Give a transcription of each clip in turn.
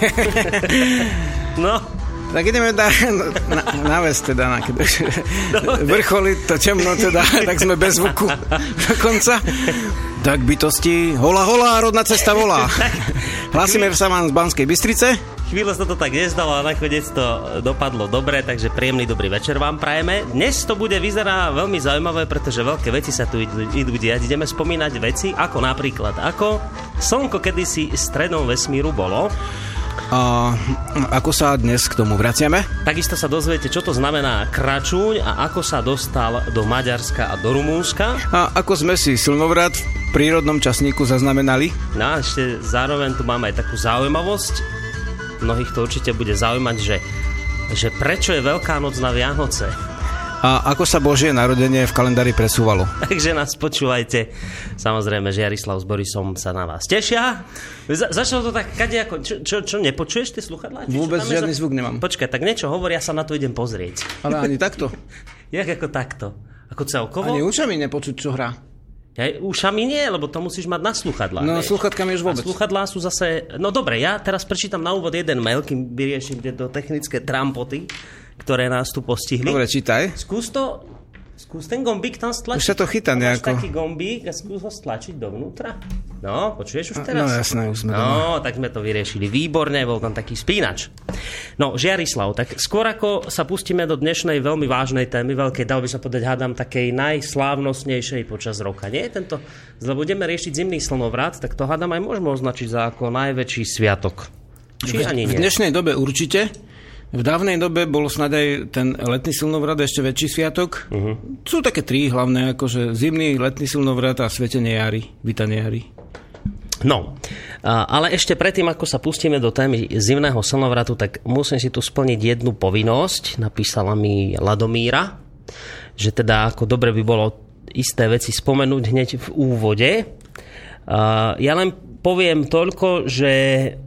No tak ideme na, na, na ves teda, na, keď vrcholi to temno teda, tak sme bez zvuku dokonca. Tak bytosti, hola hola, rodná cesta volá. Hlasíme sa vám z Banskej Bystrice. chvíľu sa to tak nezdalo a nakoniec to dopadlo dobre, takže príjemný dobrý večer vám prajeme. Dnes to bude vyzerá veľmi zaujímavé, pretože veľké veci sa tu idú diať. Ideme spomínať veci, ako napríklad, ako Slnko kedysi stredom vesmíru bolo. A ako sa dnes k tomu vraciame? Takisto sa dozviete, čo to znamená kračúň a ako sa dostal do Maďarska a do Rumúnska. A ako sme si slnovrat v prírodnom časníku zaznamenali? No a ešte zároveň tu máme aj takú zaujímavosť. Mnohých to určite bude zaujímať, že, že prečo je Veľká noc na Vianoce. A ako sa Božie narodenie v kalendári presúvalo? Takže nás počúvajte. Samozrejme, že Jarislav s Borisom sa na vás tešia. Za, začalo to tak, kade ako, čo, čo, čo nepočuješ ty sluchadlá? Čo Vôbec je žiadny za- zvuk nemám. Počkaj, tak niečo hovoria, sa na to idem pozrieť. Ale ani takto. Jak ako takto? Ako celkovo? Ani ušami nepočuť, čo hrá. Ja, ušami nie, lebo to musíš mať na sluchadlách. No, vieš. sluchatkami už vôbec. A sluchadlá sú zase... No dobre, ja teraz prečítam na úvod jeden mail, kým vyriešim tieto technické trampoty, ktoré nás tu postihli. Dobre, čítaj. Skús to... Skús ten gombík tam stlačiť. Už sa to chytá Máš nejako. taký gombík a skús ho stlačiť dovnútra. No, počuješ už No teraz? jasné, už sme doma. No, tak sme to vyriešili výborne, bol tam taký spínač. No, Žiarislav, tak skôr ako sa pustíme do dnešnej veľmi vážnej témy, veľkej, dal by sa povedať, hádam, takej najslávnostnejšej počas roka. Nie je tento, lebo budeme riešiť zimný slnovrat, tak to hádam aj môžeme označiť za ako najväčší sviatok. Či ani V nie? dnešnej dobe určite. V dávnej dobe bol snad aj ten letný silnovrat ešte väčší sviatok. Uh-huh. Sú také tri hlavné, akože zimný, letný silnovrat a svetenie jary, vítanie jary. No, ale ešte predtým, ako sa pustíme do témy zimného slnovratu, tak musím si tu splniť jednu povinnosť. Napísala mi Ladomíra, že teda ako dobre by bolo isté veci spomenúť hneď v úvode. Ja len poviem toľko, že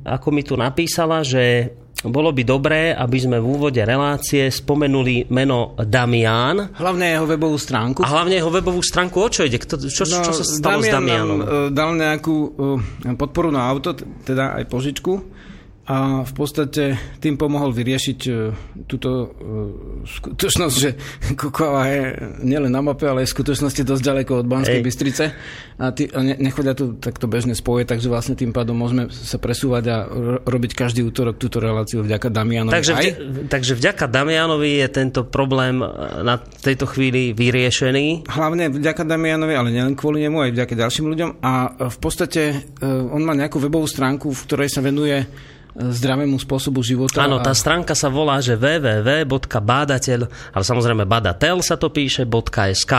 ako mi tu napísala, že bolo by dobré, aby sme v úvode relácie spomenuli meno Damián Hlavne jeho webovú stránku. a hlavne jeho webovú stránku. O čo ide? Kto, čo, čo sa stalo s Damian Damianom? Nám, e, dal nejakú e, podporu na auto, teda aj požičku a v podstate tým pomohol vyriešiť e, túto e, skutočnosť, že Kokava je nielen na mape, ale aj v skutočnosti dosť ďaleko od Banskej Hej. Bystrice a, ty, a ne, nechodia tu takto bežné spoje, takže vlastne tým pádom môžeme sa presúvať a ro- robiť každý útorok túto reláciu vďaka Damianovi. Takže, aj. vďa, takže vďaka Damianovi je tento problém e, na tejto chvíli vyriešený. Hlavne vďaka Damianovi, ale nielen kvôli nemu, aj vďaka ďalším ľuďom. A v podstate on má nejakú webovú stránku, v ktorej sa venuje zdravému spôsobu života. Áno, tá a stránka sa volá, že www.badateľ, ale samozrejme badateľ sa to píše, .sk.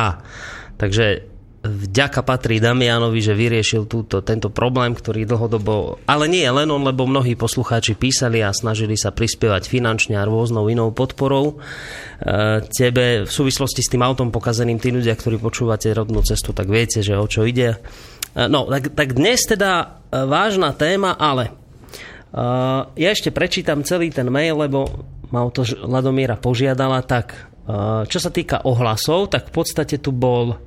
Takže vďaka patrí Damianovi, že vyriešil túto, tento problém, ktorý dlhodobo... Ale nie len on, lebo mnohí poslucháči písali a snažili sa prispievať finančne a rôznou inou podporou. E, Tebe v súvislosti s tým autom pokazeným, tí ľudia, ktorí počúvate rodnú cestu, tak viete, že o čo ide. E, No, tak, tak dnes teda e, vážna téma, ale ja ešte prečítam celý ten mail, lebo ma o to Ladomíra požiadala. Tak, uh, čo sa týka ohlasov, tak v podstate tu bol uh,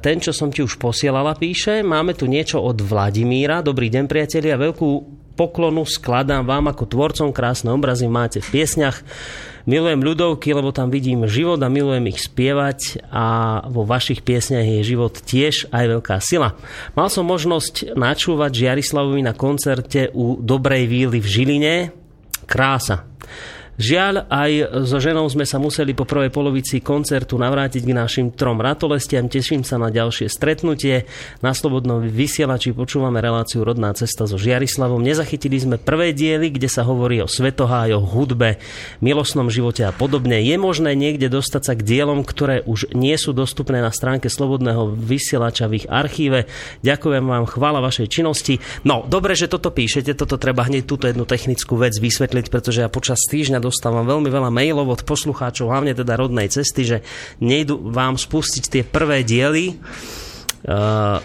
ten, čo som ti už posielala, píše. Máme tu niečo od Vladimíra. Dobrý deň, priatelia. Veľkú poklonu skladám vám ako tvorcom. Krásne obrazy máte v piesňach. Milujem ľudovky, lebo tam vidím život a milujem ich spievať a vo vašich piesňach je život tiež aj veľká sila. Mal som možnosť načúvať Žiarislavovi na koncerte u Dobrej víly v Žiline. Krása. Žiaľ, aj so ženou sme sa museli po prvej polovici koncertu navrátiť k našim trom ratolestiam. Teším sa na ďalšie stretnutie. Na Slobodnom vysielači počúvame reláciu Rodná cesta so Žiarislavom. Nezachytili sme prvé diely, kde sa hovorí o svetohájoch, hudbe, milostnom živote a podobne. Je možné niekde dostať sa k dielom, ktoré už nie sú dostupné na stránke Slobodného vysielača v ich archíve. Ďakujem vám, chvála vašej činnosti. No, dobre, že toto píšete, toto treba hneď túto jednu technickú vec vysvetliť, pretože ja počas týždňa dostávam veľmi veľa mailov od poslucháčov, hlavne teda rodnej cesty, že nejdu vám spustiť tie prvé diely, Uh,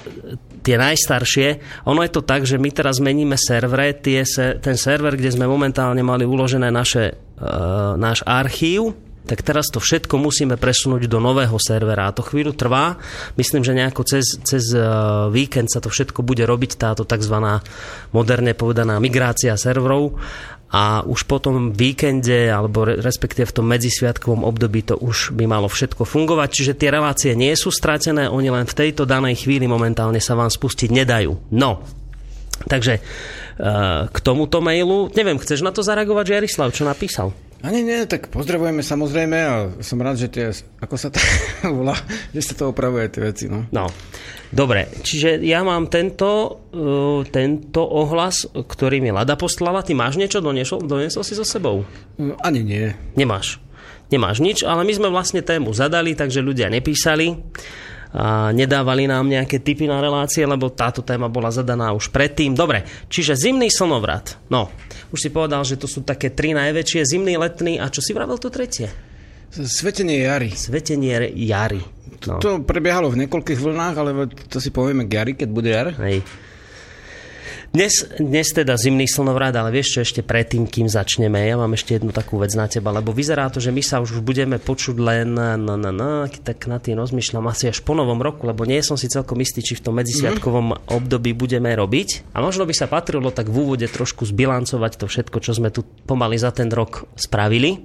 tie najstaršie. Ono je to tak, že my teraz meníme servere, tie ten server, kde sme momentálne mali uložené naše, uh, náš archív, tak teraz to všetko musíme presunúť do nového servera a to chvíľu trvá. Myslím, že nejako cez, cez víkend sa to všetko bude robiť, táto tzv. moderne povedaná migrácia serverov a už po tom víkende alebo respektíve v tom medzisviatkovom období to už by malo všetko fungovať. Čiže tie relácie nie sú stratené, oni len v tejto danej chvíli momentálne sa vám spustiť nedajú. No, takže uh, k tomuto mailu, neviem, chceš na to zareagovať, Jarislav, čo napísal? Ani nie, tak pozdravujeme samozrejme a som rád, že tie, ako sa to volá, že sa to opravuje tie veci. No. no. Dobre, čiže ja mám tento, uh, tento ohlas, ktorý mi Lada poslala. Ty máš niečo? Doniesol, doniesol si so sebou? No, ani nie. Nemáš. Nemáš nič, ale my sme vlastne tému zadali, takže ľudia nepísali a nedávali nám nejaké typy na relácie, lebo táto téma bola zadaná už predtým. Dobre, čiže zimný slnovrat. No, už si povedal, že to sú také tri najväčšie, zimný, letný a čo si vravel to tretie? Svetenie jary. Svetenie jary. No. To, prebiehalo v niekoľkých vlnách, ale to si povieme k jary, keď bude jar. Hej. Dnes, dnes teda zimný slnovrat, ale vieš čo ešte predtým, kým začneme, ja mám ešte jednu takú vec na teba, lebo vyzerá to, že my sa už budeme počuť len na, na, na, tak na tým rozmýšľam asi až po novom roku, lebo nie som si celkom istý, či v tom medzisviatkovom mm-hmm. období budeme robiť. A možno by sa patrilo tak v úvode trošku zbilancovať to všetko, čo sme tu pomaly za ten rok spravili.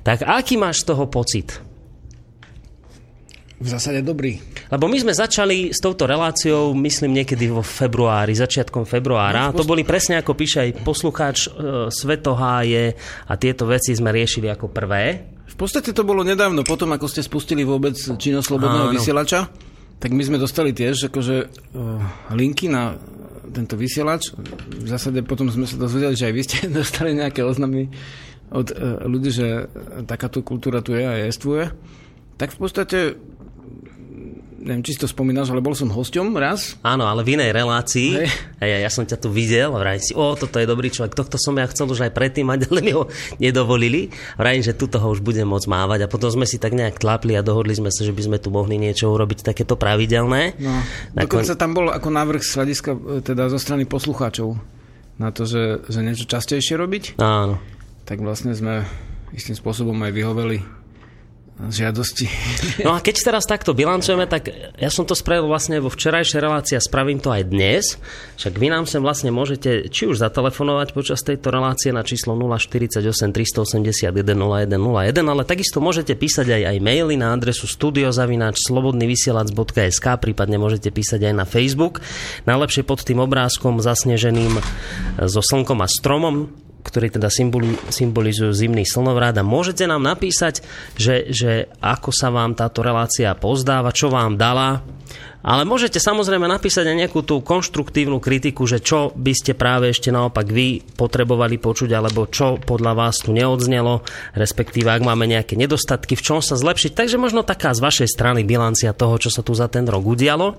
Tak aký máš z toho pocit? V zásade dobrý. Lebo my sme začali s touto reláciou, myslím, niekedy vo februári, začiatkom februára. No, to boli presne ako píše aj poslucháč e, Svetoháje a tieto veci sme riešili ako prvé. V podstate to bolo nedávno, potom ako ste spustili vôbec činoslobodného vysielača, tak my sme dostali tiež akože uh, linky na tento vysielač. V zásade potom sme sa dozvedeli, že aj vy ste dostali nejaké oznamy od uh, ľudí, že takáto kultúra tu je a jestvuje. Tak v podstate neviem, či si to spomínaš, ale bol som hosťom raz. Áno, ale v inej relácii. Hej. Hej, ja som ťa tu videl vrajím si, o, toto je dobrý človek, tohto som ja chcel už aj predtým mať, ale mi ho nedovolili. Vrajím, že tu toho už budem môcť mávať a potom sme si tak nejak tlapli a dohodli sme sa, že by sme tu mohli niečo urobiť takéto pravidelné. No, Nakon... dokonca tam bol ako návrh z hľadiska e, teda zo strany poslucháčov na to, že, že niečo častejšie robiť. Áno. Tak vlastne sme istým spôsobom aj vyhoveli žiadosti. No a keď teraz takto bilancujeme, tak ja som to spravil vlastne vo včerajšej relácii a spravím to aj dnes. Však vy nám sem vlastne môžete či už zatelefonovať počas tejto relácie na číslo 048 381 0101, ale takisto môžete písať aj, aj maily na adresu studiozavináč slobodnyvysielac.sk, prípadne môžete písať aj na Facebook. Najlepšie pod tým obrázkom zasneženým so slnkom a stromom ktorí teda symbolizujú zimný slnovrat. A môžete nám napísať, že, že ako sa vám táto relácia pozdáva, čo vám dala, ale môžete samozrejme napísať aj nejakú tú konštruktívnu kritiku, že čo by ste práve ešte naopak vy potrebovali počuť, alebo čo podľa vás tu neodznelo, respektíve ak máme nejaké nedostatky, v čom sa zlepšiť. Takže možno taká z vašej strany bilancia toho, čo sa tu za ten rok udialo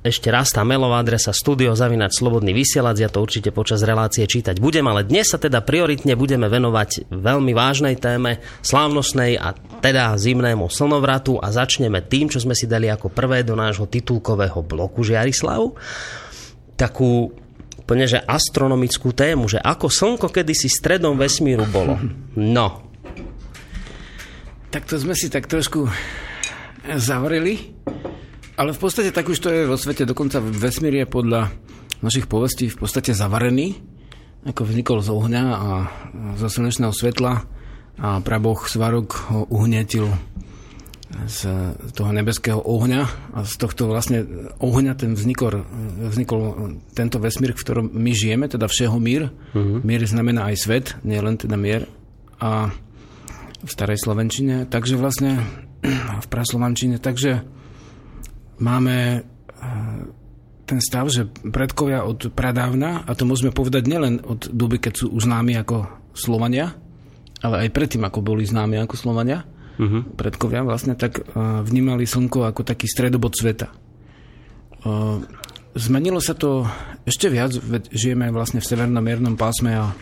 ešte raz tá mailová adresa studio zavinač slobodný vysielač, ja to určite počas relácie čítať budem, ale dnes sa teda prioritne budeme venovať veľmi vážnej téme, slávnostnej a teda zimnému slnovratu a začneme tým, čo sme si dali ako prvé do nášho titulkového bloku Žiarislav. Takú úplne, že astronomickú tému, že ako slnko kedysi stredom vesmíru bolo. No. Tak to sme si tak trošku zavreli. Ale v podstate tak už to je vo svete, dokonca vesmír je podľa našich povestí v podstate zavarený, ako vznikol z ohňa a zo slnečného svetla a praboch Svarok ho uhnetil z toho nebeského ohňa a z tohto vlastne ohňa ten vznikol, vznikol tento vesmír, v ktorom my žijeme, teda všeho mír. Uh-huh. Mír znamená aj svet, nie len teda mier. A v starej Slovenčine, takže vlastne v praslovančine, takže máme ten stav, že predkovia od pradávna, a to môžeme povedať nielen od doby, keď sú už známi ako Slovania, ale aj predtým, ako boli známi ako Slovania, uh-huh. predkovia vlastne, tak uh, vnímali Slnko ako taký stredobod sveta. Uh, zmenilo sa to ešte viac, veď žijeme vlastne v severnom miernom pásme a,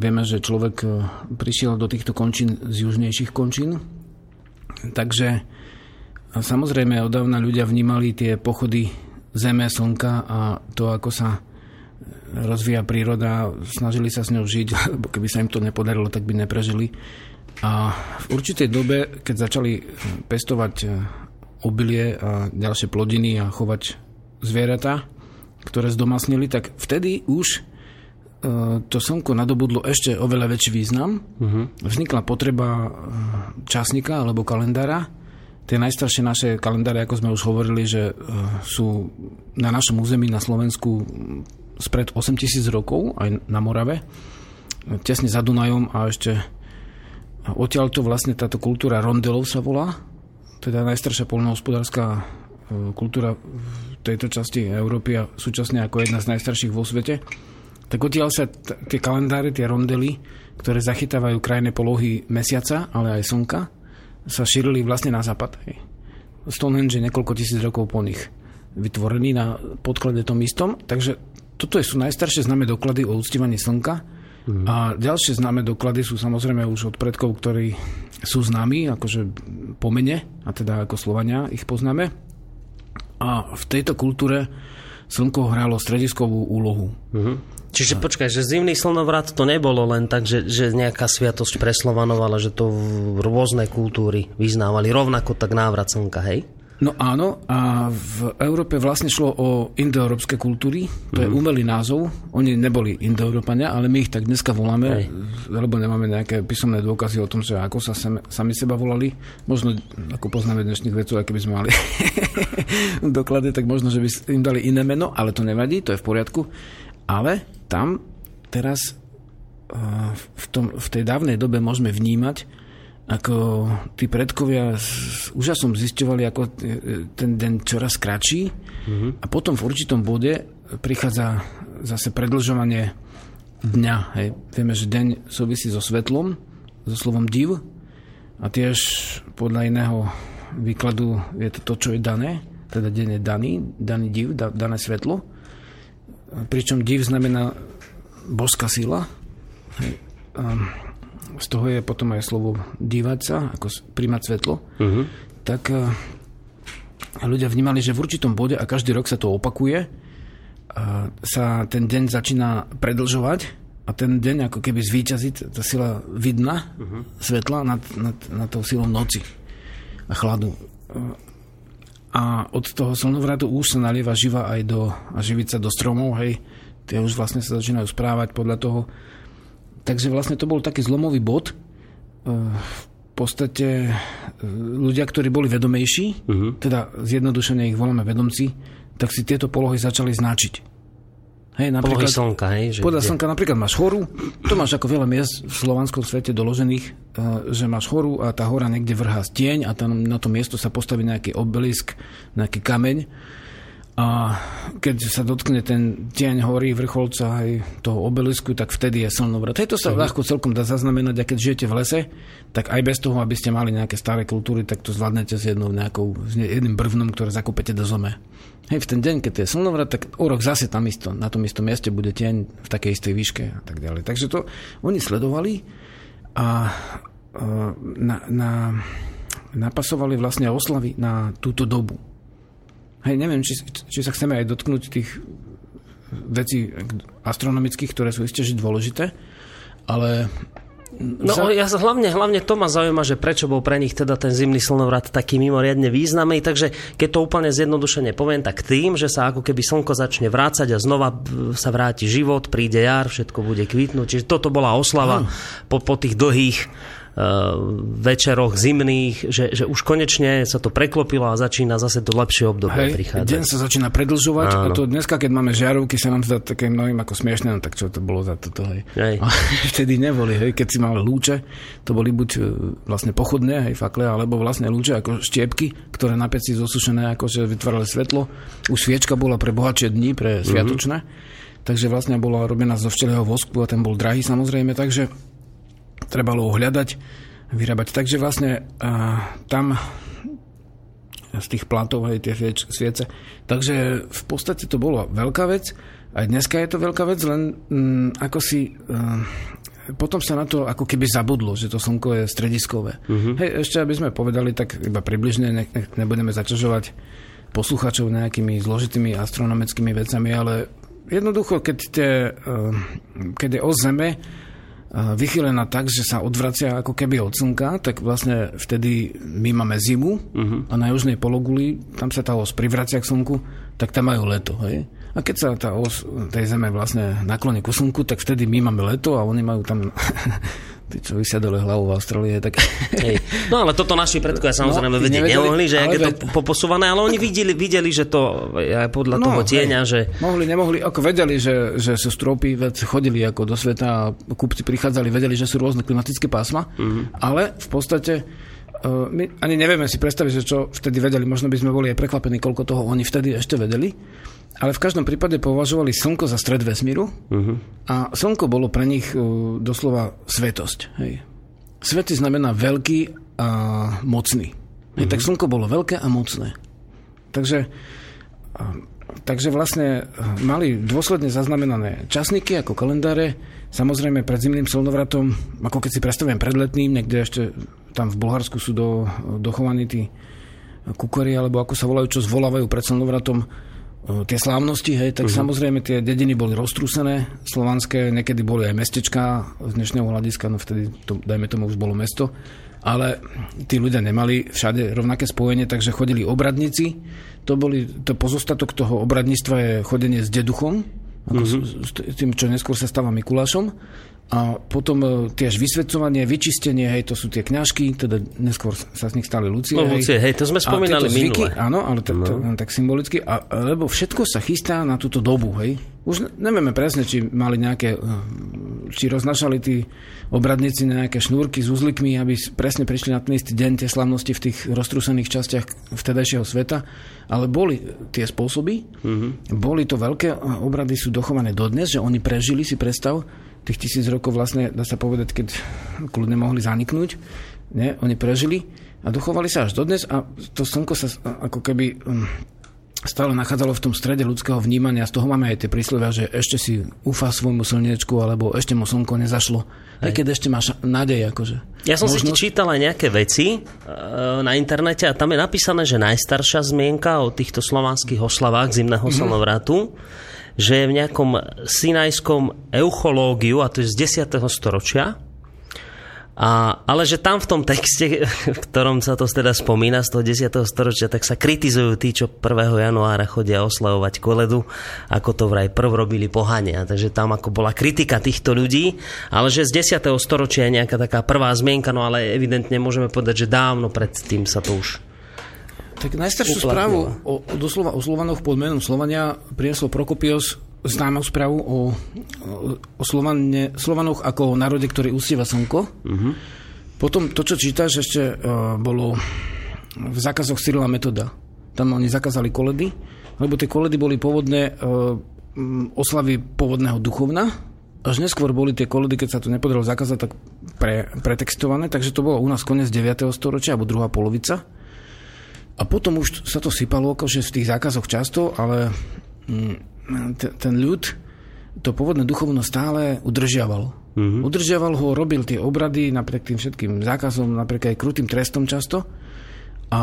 vieme, že človek uh, prišiel do týchto končín z južnejších končín. Takže samozrejme odávna ľudia vnímali tie pochody Zeme, Slnka a to, ako sa rozvíja príroda, snažili sa s ňou žiť, lebo keby sa im to nepodarilo, tak by neprežili. A v určitej dobe, keď začali pestovať e, obilie a ďalšie plodiny a chovať zvieratá, ktoré zdomasnili, tak vtedy už e, to slnko nadobudlo ešte oveľa väčší význam. Uh-huh. Vznikla potreba časníka alebo kalendára. Tie najstaršie naše kalendáre, ako sme už hovorili, že sú na našom území na Slovensku spred 8000 rokov, aj na Morave, tesne za Dunajom a ešte Odtiaľ to vlastne táto kultúra rondelov sa volá, teda najstaršia polnohospodárska e, kultúra v tejto časti Európy a súčasne ako jedna z najstarších vo svete. Tak odtiaľ sa t- tie kalendáre, tie rondely, ktoré zachytávajú krajné polohy mesiaca, ale aj slnka, sa šírili vlastne na západ. Stonehenge je niekoľko tisíc rokov po nich vytvorený na podklade tom istom, takže toto sú najstaršie známe doklady o uctívaní slnka Mm. A ďalšie známe doklady sú samozrejme už od predkov, ktorí sú známi, akože po mene, a teda ako Slovania ich poznáme. A v tejto kultúre slnko hralo strediskovú úlohu. Mm-hmm. Čiže počkaj, že zimný slnovrat to nebolo len tak, že, že nejaká sviatosť pre Slovanov, ale že to rôzne kultúry vyznávali rovnako tak návrat slnka, hej? No áno, a v Európe vlastne šlo o indoeurópske kultúry, to mm. je mhm. umelý názov. Oni neboli indoeurópania, ale my ich tak dneska voláme, Hej. lebo nemáme nejaké písomné dôkazy o tom, že ako sa sami, sami seba volali. Možno, ako poznáme dnešných vedcov, aké by sme mali doklady, tak možno, že by im dali iné meno, ale to nevadí, to je v poriadku. Ale tam teraz v, tom, v tej dávnej dobe môžeme vnímať, ako tí predkovia s úžasom zisťovali, ako ten deň čoraz kratší mm-hmm. a potom v určitom bode prichádza zase predlžovanie dňa. Hej. Vieme, že deň súvisí so svetlom, so slovom div a tiež podľa iného výkladu je to to, čo je dané, teda deň je daný, daný div, da, dané svetlo. Pričom div znamená boská sila. Hej. Um, z toho je potom aj slovo dívať sa, ako príjmať svetlo, uh-huh. tak uh, ľudia vnímali, že v určitom bode, a každý rok sa to opakuje, uh, sa ten deň začína predlžovať a ten deň ako keby zvýťazí, tá sila vidna, uh-huh. svetla nad, nad, nad tou silou noci a chladu. Uh, a od toho slnovratu už sa nalieva živa aj do, a živica do stromov, hej, tie už vlastne sa začínajú správať podľa toho, Takže vlastne to bol taký zlomový bod. E, v podstate e, ľudia, ktorí boli vedomejší, uh-huh. teda zjednodušene ich voláme vedomci, tak si tieto polohy začali značiť. Hej, napríklad, polohy slnka, hej? Že podľa slnka napríklad máš horu, to máš ako veľa miest v slovanskom svete doložených, e, že máš horu a tá hora niekde vrhá stieň a tam na to miesto sa postaví nejaký obelisk, nejaký kameň a keď sa dotkne ten tieň hory, vrcholca aj toho obelisku, tak vtedy je slnovrat. Hej, to sa uh-huh. ľahko celkom dá zaznamenať a keď žijete v lese, tak aj bez toho, aby ste mali nejaké staré kultúry, tak to zvládnete s jednou nejakou, s jedným brvnom, ktoré zakopete do zeme. Hej, v ten deň, keď je slnovrat, tak o rok zase tam isto, na tom istom mieste bude tieň v takej istej výške a tak ďalej. Takže to oni sledovali a na, na, napasovali vlastne oslavy na túto dobu. Hej, neviem, či, či sa chceme aj dotknúť tých vecí astronomických, ktoré sú isté dôležité, ale No za... ja hlavne, hlavne to ma zaujíma, že prečo bol pre nich teda ten zimný slnovrat taký mimoriadne významný, takže keď to úplne zjednodušene poviem, tak tým, že sa ako keby slnko začne vrácať a znova sa vráti život, príde jar, všetko bude kvitnúť, čiže toto bola oslava po, po tých dlhých večeroch zimných, že, že už konečne sa to preklopilo a začína zase to lepšie obdobie Hej, prichádzať. deň sa začína predlžovať Áno. a to dneska, keď máme žiarovky, sa nám zdá také mnohým ako smiešne, no tak čo to bolo za toto, hej. Hej. A vtedy neboli, hej, keď si mal lúče, to boli buď e, vlastne pochodné, hej, fakle, alebo vlastne lúče ako štiepky, ktoré na peci zosušené, akože vytvárali svetlo. Už sviečka bola pre bohatšie dni, pre sviatočné. Takže vlastne bola robená zo včelého vosku a ten bol drahý samozrejme, takže trebalo ho hľadať, vyrábať. Takže vlastne a, tam z tých plátov aj tie sviece. Takže v podstate to bola veľká vec. Aj dneska je to veľká vec, len mm, ako si... Uh, potom sa na to ako keby zabudlo, že to slnko je strediskové. Uh-huh. Hej, ešte aby sme povedali, tak iba približne, ne, ne, nebudeme zaťažovať poslucháčov nejakými zložitými astronomickými vecami, ale jednoducho, keď, uh, keď je o Zeme, vychylená tak, že sa odvracia ako keby od slnka, tak vlastne vtedy my máme zimu uh-huh. a na južnej pologuli, tam sa tá os privracia k slnku, tak tam majú leto. Hej? A keď sa tá os tej zeme vlastne nakloní ku slnku, tak vtedy my máme leto a oni majú tam čo vysia dole hlavou v Austrálie, tak... Hej. No ale toto naši predkovia samozrejme No, no, vedieť nemohli, že ale je to poposúvané, ale oni videli, videli že to aj podľa No, toho tieňa, hej. že Mohli, nemohli, ako vedeli, že, že sú stropy, veď chodili ako do sveta kupci prichádzali, vedeli, že sú rôzne klimatické pásma, mm. ale v podstate my ani nevieme si predstaviť, že čo vtedy vedeli, možno by sme boli aj prekvapení, koľko toho oni vtedy ešte vedeli, ale v každom prípade považovali Slnko za stred vesmíru uh-huh. a Slnko bolo pre nich uh, doslova svetosť. Hej. Svetý znamená veľký a mocný. Hej, tak Slnko bolo veľké a mocné. Takže Takže vlastne mali dôsledne zaznamenané časníky ako kalendáre, samozrejme pred zimným slnovratom, ako keď si predstavujem pred letným, niekde ešte tam v Bulharsku sú do, dochovaní tí kukory, alebo ako sa volajú, čo zvolávajú pred slnovratom eh, tie slávnosti, hej, tak uh-huh. samozrejme tie dediny boli roztrúsené, slovanské, niekedy boli aj mestečka z dnešného hľadiska, no vtedy, to, dajme tomu, už bolo mesto, ale tí ľudia nemali všade rovnaké spojenie, takže chodili obradníci. To, boli, to pozostatok toho obradníctva je chodenie s deduchom, ako mm-hmm. s, s tým, čo neskôr sa stáva Mikulášom. A potom e, tiež vysvedcovanie, vyčistenie, hej, to sú tie kňažky, teda neskôr sa z nich stali Lucie. No, Lucie, hej, to sme spomínali minule. Áno, ale to, to, len tak symbolicky. A, lebo všetko sa chystá na túto dobu, hej. Už ne- nevieme presne, či mali nejaké, eh, či roznašali tí obradníci nejaké šnúrky s uzlikmi, aby presne prišli na ten istý deň tie slavnosti v tých roztrúsených častiach vtedajšieho sveta, ale boli tie spôsoby, mm-hmm. boli to veľké obrady, sú dochované dodnes, že oni prežili, si predstav, tých tisíc rokov vlastne, dá sa povedať, keď kľudne mohli zaniknúť, nie? oni prežili a dochovali sa až dodnes a to slnko sa ako keby um, stále nachádzalo v tom strede ľudského vnímania. Z toho máme aj tie príslovia, že ešte si ufá svojmu slniečku, alebo ešte mu slnko nezašlo. Aj keď ešte máš nádej, akože. Ja som si Možnosť- čítal aj nejaké veci e, na internete a tam je napísané, že najstaršia zmienka o týchto slovanských oslavách zimného Mhm. slnovratu, že je v nejakom sinajskom euchológiu, a to je z 10. storočia, a, ale že tam v tom texte, v ktorom sa to teda spomína z toho 10. storočia, tak sa kritizujú tí, čo 1. januára chodia oslavovať koledu, ako to vraj prv robili pohania. Takže tam ako bola kritika týchto ľudí, ale že z 10. storočia je nejaká taká prvá zmienka, no ale evidentne môžeme povedať, že dávno predtým sa to už... Tak najstaršiu uplatnila. správu o, o, doslova o Slovanoch pod menom Slovania priniesol Prokopios známou správu o, o, Slovane, Slovanoch ako o národe, ktorý ustieva slnko. Uh-huh. Potom to, čo čítaš, ešte uh, bolo v zákazoch Cyrila Metoda. Tam oni zakázali koledy, lebo tie koledy boli pôvodné uh, oslavy pôvodného duchovna, až neskôr boli tie koledy, keď sa to nepodarilo zakázať, tak pre, pretextované, takže to bolo u nás koniec 9. storočia, alebo druhá polovica. A potom už sa to sypalo akože v tých zákazoch často, ale mm, te- ten ľud to pôvodné duchovno stále udržiaval. Mm-hmm. Udržiaval ho, robil tie obrady napriek tým všetkým zákazom, napriek aj krutým trestom často. A, a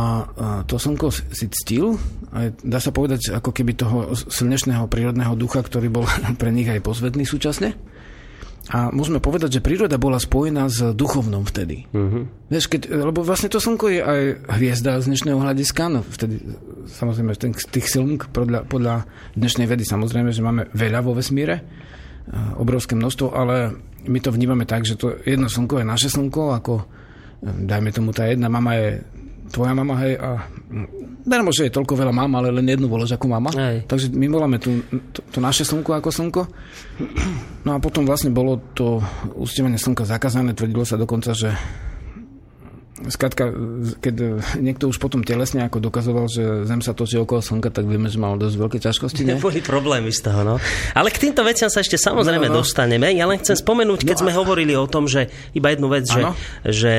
to slnko si ctil, a dá sa povedať, ako keby toho slnečného prírodného ducha, ktorý bol pre nich aj posvetný súčasne. A môžeme povedať, že príroda bola spojená s duchovnom vtedy. Uh-huh. Vieš, keď, lebo vlastne to slnko je aj hviezda z dnešného hľadiska, no vtedy samozrejme ten, tých slnk podľa, podľa dnešnej vedy samozrejme, že máme veľa vo vesmíre, obrovské množstvo, ale my to vnímame tak, že to jedno slnko je naše slnko, ako dajme tomu, tá jedna mama je tvoja mama, hej, a Darmo, že je toľko veľa mám, ale len jednu voláš ako mama. Hej. Takže my voláme tu, to, to naše slnko ako slnko. No a potom vlastne bolo to ustievanie slnka zakázané. Tvrdilo sa dokonca, že Skladka, keď niekto už potom telesne ako dokazoval, že Zem sa točí okolo Slnka, tak vieme, že mal dosť veľké ťažkosti. Ne? Boli problémy z toho, no. Ale k týmto veciam sa ešte samozrejme no, no. dostaneme. Ja len chcem spomenúť, keď no, sme a... hovorili o tom, že iba jednu vec, že, že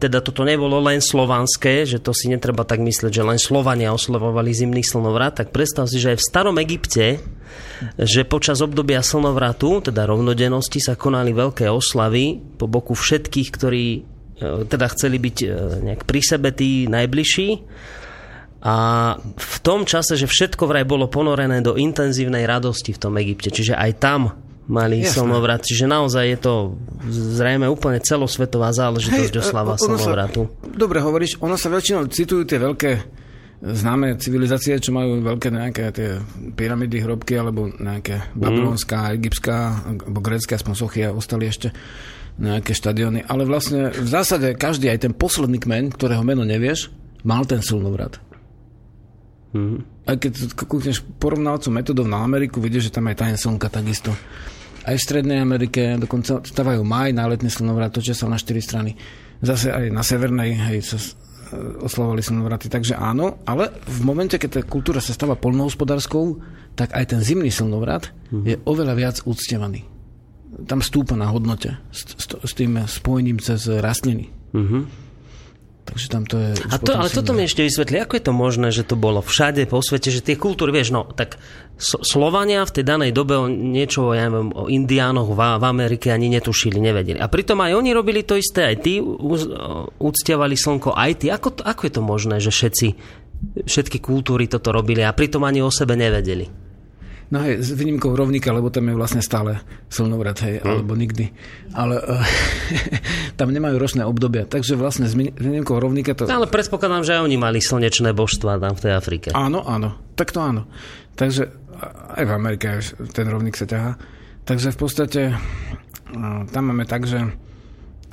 teda toto nebolo len slovanské, že to si netreba tak myslieť, že len Slovania oslovovali zimný slnovrat, tak predstav si, že aj v starom Egypte že počas obdobia slnovratu, teda rovnodennosti, sa konali veľké oslavy po boku všetkých, ktorí E, teda chceli byť e, nejak pri sebe tí najbližší. A v tom čase, že všetko vraj bolo ponorené do intenzívnej radosti v tom Egypte, čiže aj tam mali Jasné. slnovrat. Čiže naozaj je to zrejme úplne celosvetová záležitosť Hej, oslava slnovratu. Sa, dobre hovoríš, ono sa väčšinou citujú tie veľké známe civilizácie, čo majú veľké nejaké tie pyramidy, hrobky, alebo nejaké babylonská, mm. egyptská, alebo grécka, aspoň Sochia, ostali ešte nejaké štadióny, ale vlastne v zásade každý, aj ten posledný kmeň, ktorého meno nevieš, mal ten slnovrat. Mm-hmm. Aj keď kúkneš porovnávacú metodou na Ameriku, vidíš, že tam aj tajen slnka takisto. Aj v Strednej Amerike dokonca stávajú maj na letný slnovrat, točia sa na štyri strany. Zase aj na Severnej hej, sa oslovali slnovraty. Takže áno, ale v momente, keď tá kultúra sa stáva polnohospodárskou, tak aj ten zimný slnovrat mm-hmm. je oveľa viac uctievaný tam stúpa na hodnote s, s, s tým spojením cez rastliny. Uh-huh. Takže tam to je... A to, ale toto mi ešte vysvetli, ako je to možné, že to bolo všade po svete, že tie kultúry, vieš, no, tak Slovania v tej danej dobe o niečo, ja neviem, o indiánoch v, v Amerike ani netušili, nevedeli. A pritom aj oni robili to isté, aj tí uctievali slnko, aj tí. Ako, to, ako je to možné, že všetci, všetky kultúry toto robili a pritom ani o sebe nevedeli? No hej, s výnimkou rovníka, lebo tam je vlastne stále slnovrat, hej, hmm. alebo nikdy. Ale uh, tam nemajú ročné obdobia, takže vlastne s výnimkou rovníka to... Ale predpokladám, že aj oni mali slnečné božstva tam v tej Afrike. Áno, áno, tak to áno. Takže aj v Amerike ten rovník sa ťahá. Takže v podstate uh, tam máme tak, že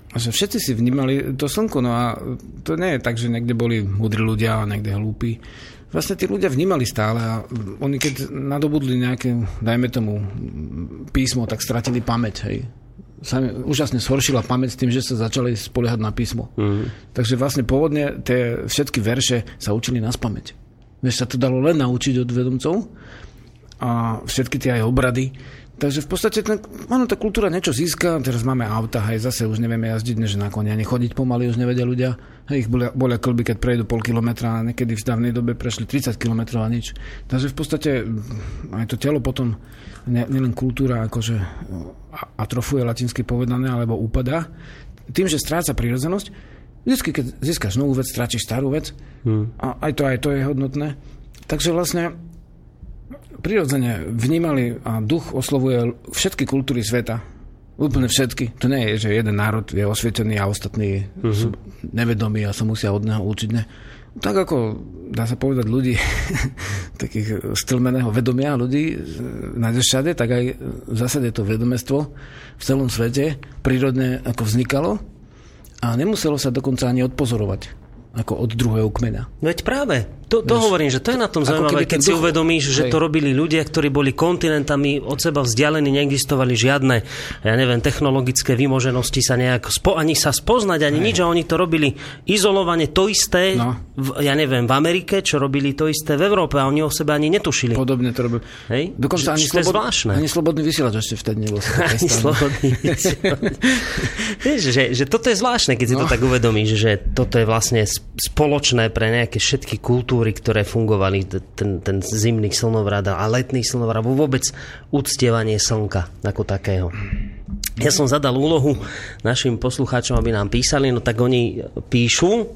že všetci si vnímali to slnko, no a to nie je tak, že niekde boli múdri ľudia a niekde hlúpi vlastne tí ľudia vnímali stále a oni keď nadobudli nejaké, dajme tomu, písmo, tak stratili pamäť, hej. Sami, úžasne zhoršila pamäť tým, že sa začali spoliehať na písmo. Mm. Takže vlastne pôvodne tie všetky verše sa učili na spameť. Vieš, sa to dalo len naučiť od vedomcov a všetky tie aj obrady Takže v podstate ten, áno, tá kultúra niečo získa, teraz máme auta, hej, zase už nevieme jazdiť, než na koni, ani chodiť pomaly už nevedia ľudia. Hej, ich bolia, bolia klby, keď prejdú pol kilometra a niekedy v dávnej dobe prešli 30 kilometrov a nič. Takže v podstate aj to telo potom, nielen kultúra akože atrofuje latinsky povedané, alebo upadá. Tým, že stráca prírodzenosť, vždy, keď získaš novú vec, stráčiš starú vec hmm. a aj to, aj to je hodnotné. Takže vlastne prirodzene vnímali a duch oslovuje všetky kultúry sveta. Úplne všetky. To nie je, že jeden národ je osvietený a ostatní uh-huh. sú nevedomí a sa musia od neho učiť. Ne. Tak ako dá sa povedať ľudí takých stlmeného vedomia ľudí nájdeš všade, tak aj v zásade to vedomestvo v celom svete prírodne ako vznikalo a nemuselo sa dokonca ani odpozorovať ako od druhého kmeňa. Veď práve. To, to hovorím, že to je na tom zaujímavé, keď si duch... uvedomíš, že Hej. to robili ľudia, ktorí boli kontinentami od seba vzdialení, neexistovali žiadne, ja neviem, technologické vymoženosti sa nejak, spo, ani sa spoznať, ani Hej. nič, a oni to robili izolovane to isté, no. v, ja neviem, v Amerike, čo robili to isté v Európe a oni o sebe ani netušili. Podobne to robili. Hej? Dokonca ani, slobod, zvláštne. ani slobodný vysielač ešte vtedy nebol. ani slobodný Vieš, že, že toto je zvláštne, keď si no. to tak uvedomíš, že toto je vlastne spoločné pre nejaké všetky kultúry kultúry, ktoré fungovali, ten, ten zimný slnovrat a letný slnovrat, vôbec uctievanie slnka ako takého. Ja som zadal úlohu našim poslucháčom, aby nám písali, no tak oni píšu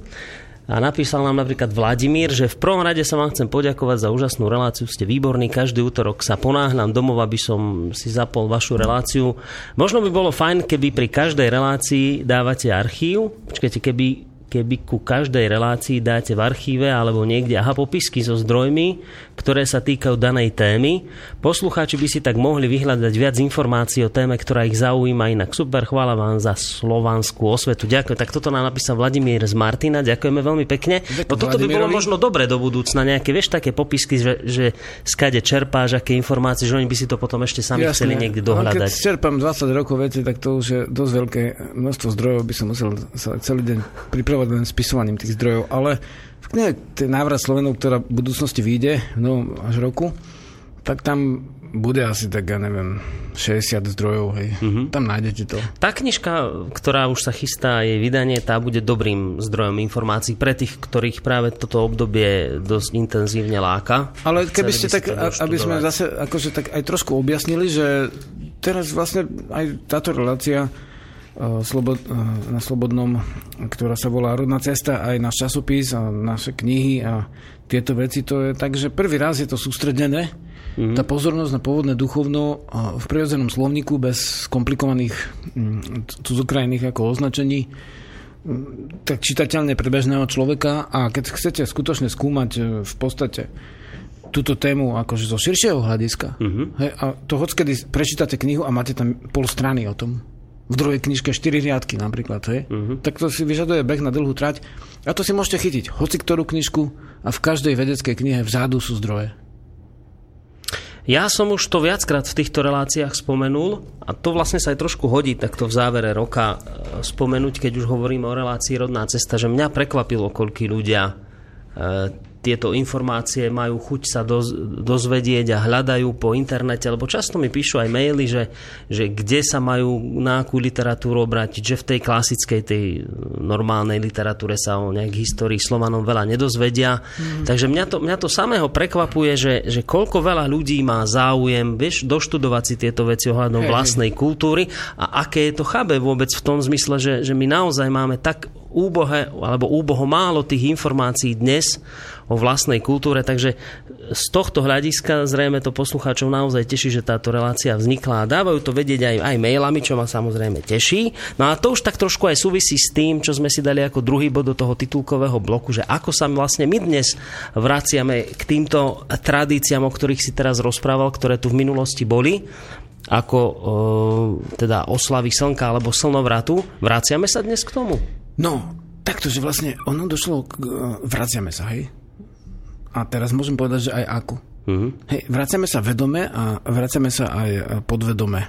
a napísal nám napríklad Vladimír, že v prvom rade sa vám chcem poďakovať za úžasnú reláciu, ste výborní, každý útorok sa ponáhľam domov, aby som si zapol vašu reláciu. Možno by bolo fajn, keby pri každej relácii dávate archív, počkajte, keby keby ku každej relácii dáte v archíve alebo niekde aha, popisky so zdrojmi, ktoré sa týkajú danej témy. Poslucháči by si tak mohli vyhľadať viac informácií o téme, ktorá ich zaujíma. Inak super, chvála vám za slovanskú osvetu. Ďakujem. Tak toto nám napísal Vladimír z Martina. Ďakujeme veľmi pekne. No toto by bolo možno dobre do budúcna. Nejaké, vieš, také popisky, že, že skade čerpáš, aké informácie, že oni by si to potom ešte sami Jasne. chceli niekde dohľadať. Keď čerpám 20 rokov veci, tak to už je dosť veľké množstvo zdrojov, by som musel sa celý deň pripravovať len spisovaním tých zdrojov, ale knihe ten návrat Slovenov, ktorá v budúcnosti vyjde, no až roku, tak tam bude asi tak, ja neviem, 60 zdrojov, hej. Mm-hmm. Tam nájdete to. Tá knižka, ktorá už sa chystá, jej vydanie, tá bude dobrým zdrojom informácií pre tých, ktorých práve toto obdobie dosť intenzívne láka. Ale keby ste tak, aby sme zase akože tak aj trošku objasnili, že teraz vlastne aj táto relácia slobod, eh, na Slobodnom, ktorá sa volá Rodná cesta, aj náš časopis a naše knihy a tieto veci, to je tak, že prvý raz je to sústredené, mm-hmm. tá pozornosť na pôvodné duchovno v prirodzenom slovníku bez komplikovaných mm, cudzokrajných ako označení mm, tak čitateľne pre bežného človeka a keď chcete skutočne skúmať eh, v podstate túto tému akože zo širšieho hľadiska mm-hmm. hej, a to hockedy prečítate knihu a máte tam pol strany o tom v druhej knižke 4 riadky napríklad, hej? Uh-huh. tak to si vyžaduje beh na dlhú trať. A to si môžete chytiť hoci ktorú knižku a v každej vedeckej knihe vzadu sú zdroje. Ja som už to viackrát v týchto reláciách spomenul a to vlastne sa aj trošku hodí takto v závere roka e, spomenúť, keď už hovorím o relácii Rodná cesta, že mňa prekvapilo, koľky ľudia e, tieto informácie majú chuť sa doz, dozvedieť a hľadajú po internete, lebo často mi píšu aj maily, že, že kde sa majú na akú literatúru obrátiť, že v tej klasickej, tej normálnej literatúre sa o nejak histórii Slovanom veľa nedozvedia. Mm. Takže mňa to, mňa to samého prekvapuje, že, že koľko veľa ľudí má záujem, vieš, doštudovať si tieto veci ohľadom hey, vlastnej kultúry a aké je to chabe vôbec v tom zmysle, že, že my naozaj máme tak úbohe, alebo úboho málo tých informácií dnes o vlastnej kultúre, takže z tohto hľadiska zrejme to poslucháčov naozaj teší, že táto relácia vznikla a dávajú to vedieť aj, aj mailami, čo ma samozrejme teší. No a to už tak trošku aj súvisí s tým, čo sme si dali ako druhý bod do toho titulkového bloku, že ako sa vlastne my dnes vraciame k týmto tradíciám, o ktorých si teraz rozprával, ktoré tu v minulosti boli ako e, teda oslavy slnka alebo slnovratu. Vraciame sa dnes k tomu? No, takto, že vlastne ono došlo, k, e, vraciame sa, hej? A teraz môžem povedať, že aj ako. Uh-huh. Hej, vraciame sa vedome a vraciame sa aj e, podvedome.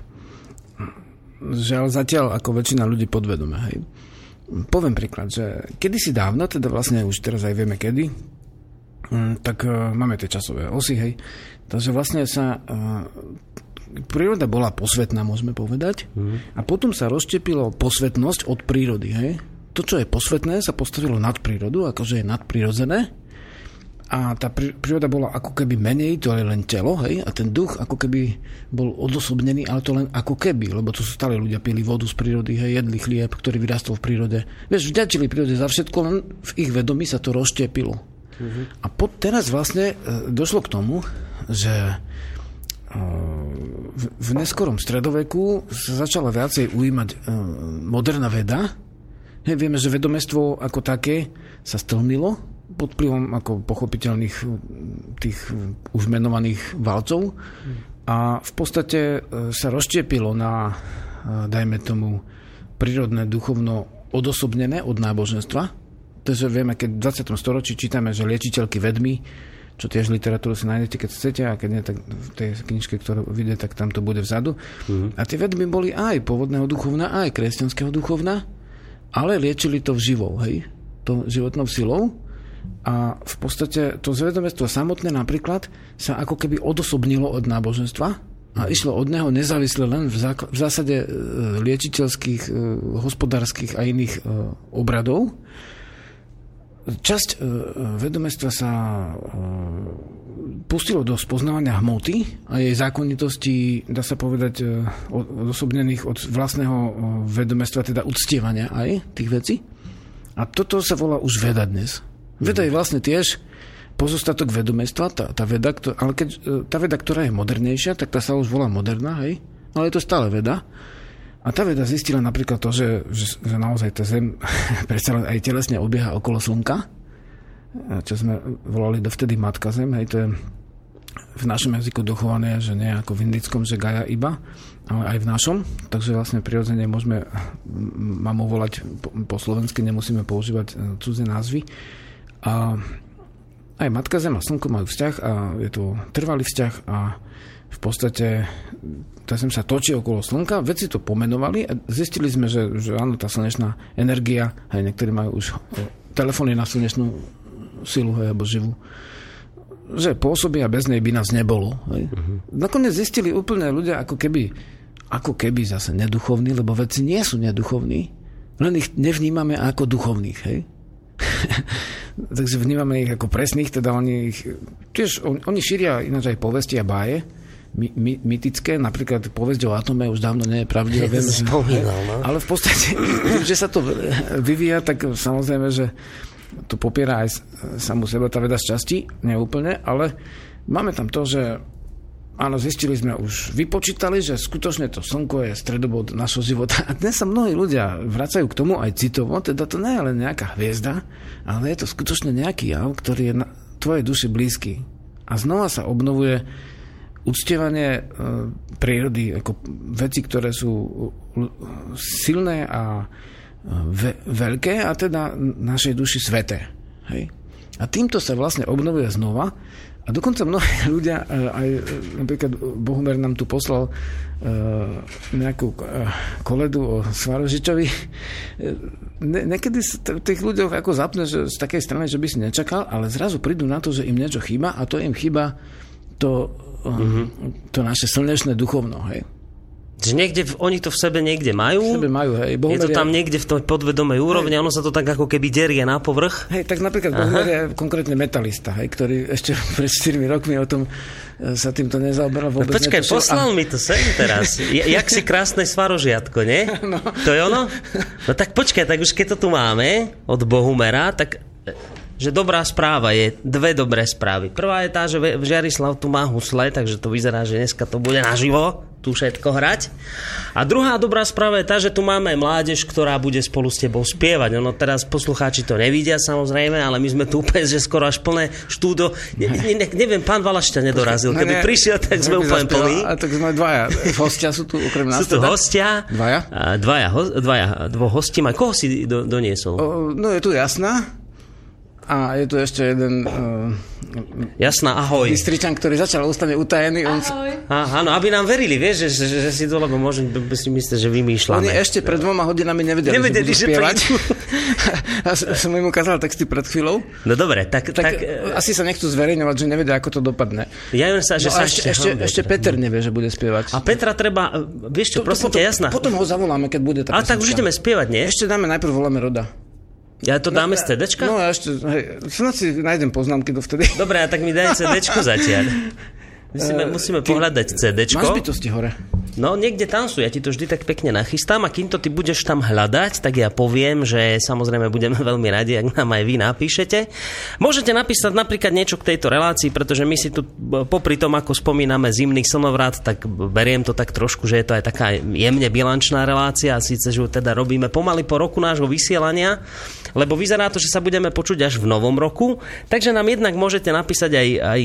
Žiaľ zatiaľ ako väčšina ľudí podvedome, hej? Poviem príklad, že kedysi dávno, teda vlastne už teraz aj vieme kedy, mm, tak uh, máme tie časové osy, hej. Takže vlastne sa príroda bola posvetná, môžeme povedať. Uh-huh. A potom sa rozštepilo posvetnosť od prírody, hej to, čo je posvetné, sa postavilo nad prírodu, akože je nadprirodzené. A tá príroda bola ako keby menej, to je len telo, hej, a ten duch ako keby bol odosobnený, ale to len ako keby, lebo to sú stále ľudia pili vodu z prírody, hej, jedli chlieb, ktorý vyrastol v prírode. Vieš, vďačili prírode za všetko, len v ich vedomí sa to rozštepilo. Uh-huh. A pod, teraz vlastne e, došlo k tomu, že e, v, v neskorom stredoveku sa začala viacej ujímať e, moderná veda, Hej, vieme, že vedomestvo ako také sa stlmilo pod vplyvom ako pochopiteľných tých už menovaných válcov a v podstate e, sa rozštiepilo na, e, dajme tomu, prírodné, duchovno odosobnené od náboženstva. Takže vieme, keď v 20. storočí čítame, že liečiteľky vedmy, čo tiež literatúru si nájdete, keď chcete, a keď nie, tak v tej knižke, ktorú vidie, tak tam to bude vzadu. Mm-hmm. A tie vedmy boli aj pôvodného duchovna, aj kresťanského duchovna ale liečili to vživou, hej, to životnou silou a v podstate to zvedomestvo samotné napríklad sa ako keby odosobnilo od náboženstva a išlo od neho nezávisle len v, zákl- v zásade e, liečiteľských, e, hospodárskych a iných e, obradov. Časť vedomestva sa pustilo do spoznávania hmoty a jej zákonitosti, dá sa povedať, e, odosobnených od vlastného e, vedomestva, teda uctievania aj tých vecí. A toto sa volá už veda dnes. Veda je vlastne tiež pozostatok vedomestva, tá, tá veda, ale keď, e, tá veda, ktorá je modernejšia, tak tá sa už volá moderná, hej? Ale je to stále veda. A tá veda zistila napríklad to, že, že, že naozaj tá Zem predsa len aj telesne obieha okolo Slnka, čo sme volali dovtedy Matka Zem, hej, to je v našom jazyku dochované, že nie ako v indickom, že Gaja iba, ale aj v našom. Takže vlastne prirodzene môžeme mamu volať po, po slovensky, nemusíme používať e, cudzie názvy. A aj Matka Zem a Slnko majú vzťah a je to trvalý vzťah a v podstate tá Zem sa točí okolo Slnka, vedci to pomenovali a zistili sme, že, že áno, tá slnečná energia, aj niektorí majú už telefóny na slnečnú silu, hej, alebo živú, že pôsobí a bez nej by nás nebolo. Hej. Uh-huh. Nakoniec zistili úplne ľudia ako keby, ako keby zase neduchovní, lebo vedci nie sú neduchovní, len ich nevnímame ako duchovných. Hej. Takže vnímame ich ako presných, teda oni ich, tiež on, oni šíria ináč aj povesti a báje, my, my, mytické, napríklad povesť o atome už dávno nie je pravdivé. Viem, že, no. Ale v podstate, že sa to vyvíja, tak samozrejme, že to popiera aj samú seba tá veda z časti, neúplne, ale máme tam to, že áno, zistili sme už, vypočítali, že skutočne to slnko je stredobod našho života. A dnes sa mnohí ľudia vracajú k tomu aj citovo, teda to nie je len nejaká hviezda, ale je to skutočne nejaký jav, ktorý je na tvojej duši blízky. A znova sa obnovuje uctievanie e, prírody, ako veci, ktoré sú silné a ve, veľké a teda našej duši sveté. Hej? A týmto sa vlastne obnovuje znova a dokonca mnohí ľudia, e, aj e, napríklad Bohumer nám tu poslal nejakú koledu o Svarožičovi. niekedy tých ľuďoch ako zapne že z takej strany, že by si nečakal, ale zrazu prídu na to, že im niečo chýba a to im chýba to mm-hmm. to naše slnečné duchovno, hej. Že niekde, oni to v sebe niekde majú. V sebe majú, hej. Bohumer je to tam niekde v tej podvedomej úrovni, ono sa to tak ako keby derie na povrch. Hej, tak napríklad Bohumer je konkrétne metalista, hej, ktorý ešte pred 4 rokmi o tom e, sa týmto nezaoberal vôbec. No počkaj, netušil. poslal a... mi to sem teraz. Jak si krásne svarožiatko, nie? No. To je ono? No tak počkaj, tak už keď to tu máme od Bohumera, tak že dobrá správa je dve dobré správy. Prvá je tá, že Žiarislav tu má husle, takže to vyzerá, že dneska to bude naživo tu všetko hrať. A druhá dobrá správa je tá, že tu máme mládež, ktorá bude spolu s tebou spievať. Ono teraz poslucháči to nevidia samozrejme, ale my sme tu úplne, že skoro až plné štúdo. Ne, ne, neviem, pán Valaš ťa nedorazil. Keby prišiel, tak sme úplne plní. A tak sme dvaja. Hostia sú tu okrem nás. Sú tu teda? hostia. Dvaja? A dvaja, ho, dvaja, dvoch hostí. Koho si do, doniesol? O, no je tu jasná. A je tu ešte jeden... Uh, Jasná, ahoj. Bystričan, ktorý začal ústane utajený. Ahoj. On... Á, áno, aby nám verili, vieš, že, že, že si to, lebo môžem si myslieť, že vymýšľame. Oni ešte pred dvoma hodinami nevedeli, nevedeli že budú spievať. Že a som im ukázal texty pred chvíľou. No dobre, tak... tak, tak uh, asi sa nechcú zverejňovať, že nevedia, ako to dopadne. Ja sa, že no, sa ešte, ešte, ešte Peter nevie, že bude spievať. A Petra treba, vieš čo, to, prosím to, potom, ťa, jasná. Potom ho zavoláme, keď bude tá A tak už ideme spievať, nie? Ešte dáme, najprv voláme Roda. Ja to dáme no, z CDčka? No ja ešte, hej, snad si nájdem poznámky dovtedy. Dobre, a tak mi daj CDčko zatiaľ. Musíme, uh, musíme ty, pohľadať CDčko. Máš bytosti hore. No, niekde tam sú, ja ti to vždy tak pekne nachystám a kým to ty budeš tam hľadať, tak ja poviem, že samozrejme budeme veľmi radi, ak nám aj vy napíšete. Môžete napísať napríklad niečo k tejto relácii, pretože my si tu popri tom, ako spomíname zimný slnovrat, tak beriem to tak trošku, že je to aj taká jemne bilančná relácia, a síce, že teda robíme pomaly po roku nášho vysielania, lebo vyzerá to, že sa budeme počuť až v novom roku, takže nám jednak môžete napísať aj, aj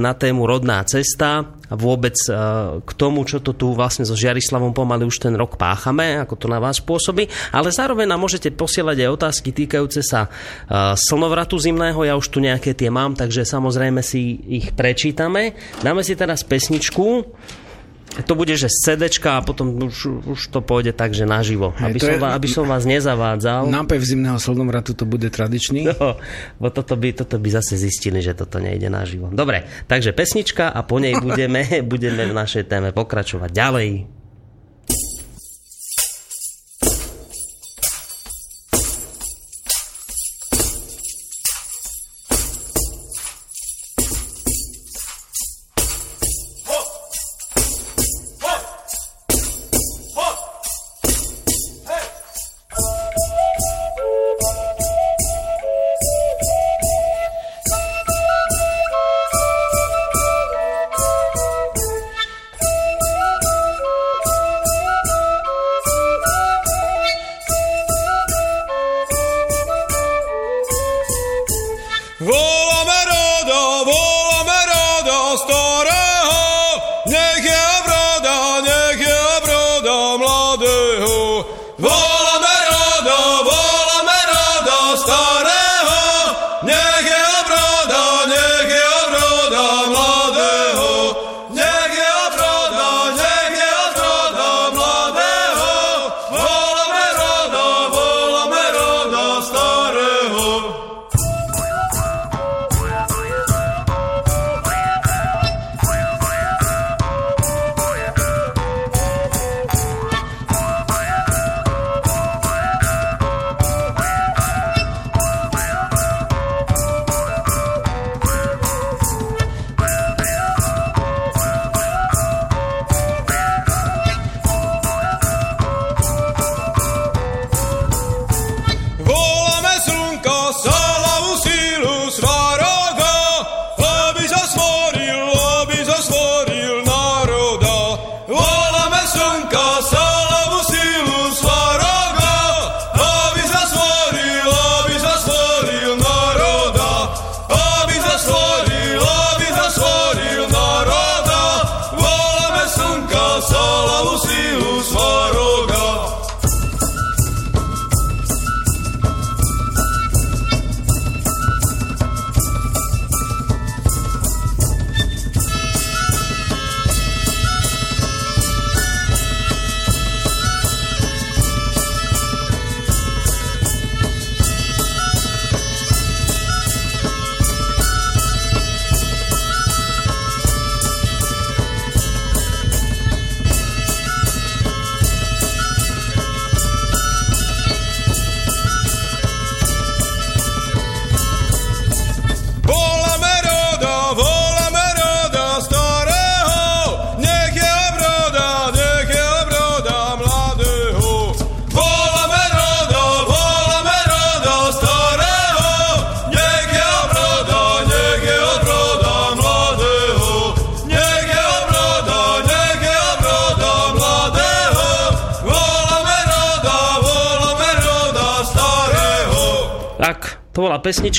na tému rodná cesta a vôbec e, k tomu, čo to tu vlastne so Žiarislavom pomaly už ten rok páchame, ako to na vás pôsobí, ale zároveň nám môžete posielať aj otázky týkajúce sa e, slnovratu zimného, ja už tu nejaké tie mám, takže samozrejme si ich prečítame. Dáme si teraz pesničku, to bude, že z a potom už, už to pôjde tak, že naživo. Hey, aby, som, je, aby som vás nezavádzal. Nápev zimného slnovratu to bude tradičný. No, bo toto by, toto by zase zistili, že toto nejde naživo. Dobre, takže pesnička a po nej budeme, budeme v našej téme pokračovať ďalej.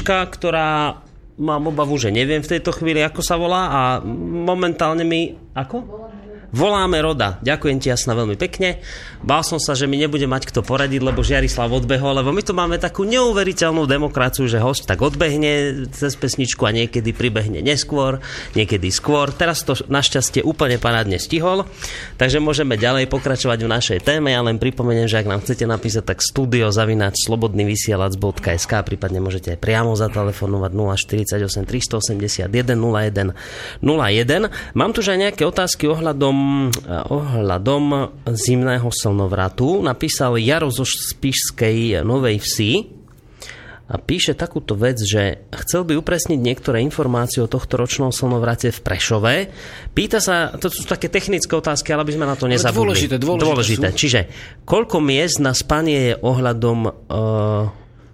Pesnička, ktorá mám obavu, že neviem v tejto chvíli, ako sa volá a momentálne mi... Ako? Voláme Roda. Ďakujem ti jasna veľmi pekne. Bál som sa, že mi nebude mať kto poradiť, lebo Žiarislav odbehol, lebo my tu máme takú neuveriteľnú demokraciu, že host tak odbehne cez pesničku a niekedy pribehne neskôr, niekedy skôr. Teraz to našťastie úplne parádne stihol, takže môžeme ďalej pokračovať v našej téme. Ja len pripomeniem, že ak nám chcete napísať, tak studio zavináč slobodnyvysielac.sk prípadne môžete aj priamo zatelefonovať 048 381 01 01. Mám tu že aj nejaké otázky ohľadom, ohľadom zimného slnovratu. Napísal Jaro zo Spišskej Novej Vsi a píše takúto vec, že chcel by upresniť niektoré informácie o tohto ročnom slnovrate v Prešove. Pýta sa, to sú také technické otázky, ale aby sme na to nezabudli. dôležité, dôležité dôležité. sú. Čiže koľko miest na spanie je ohľadom uh,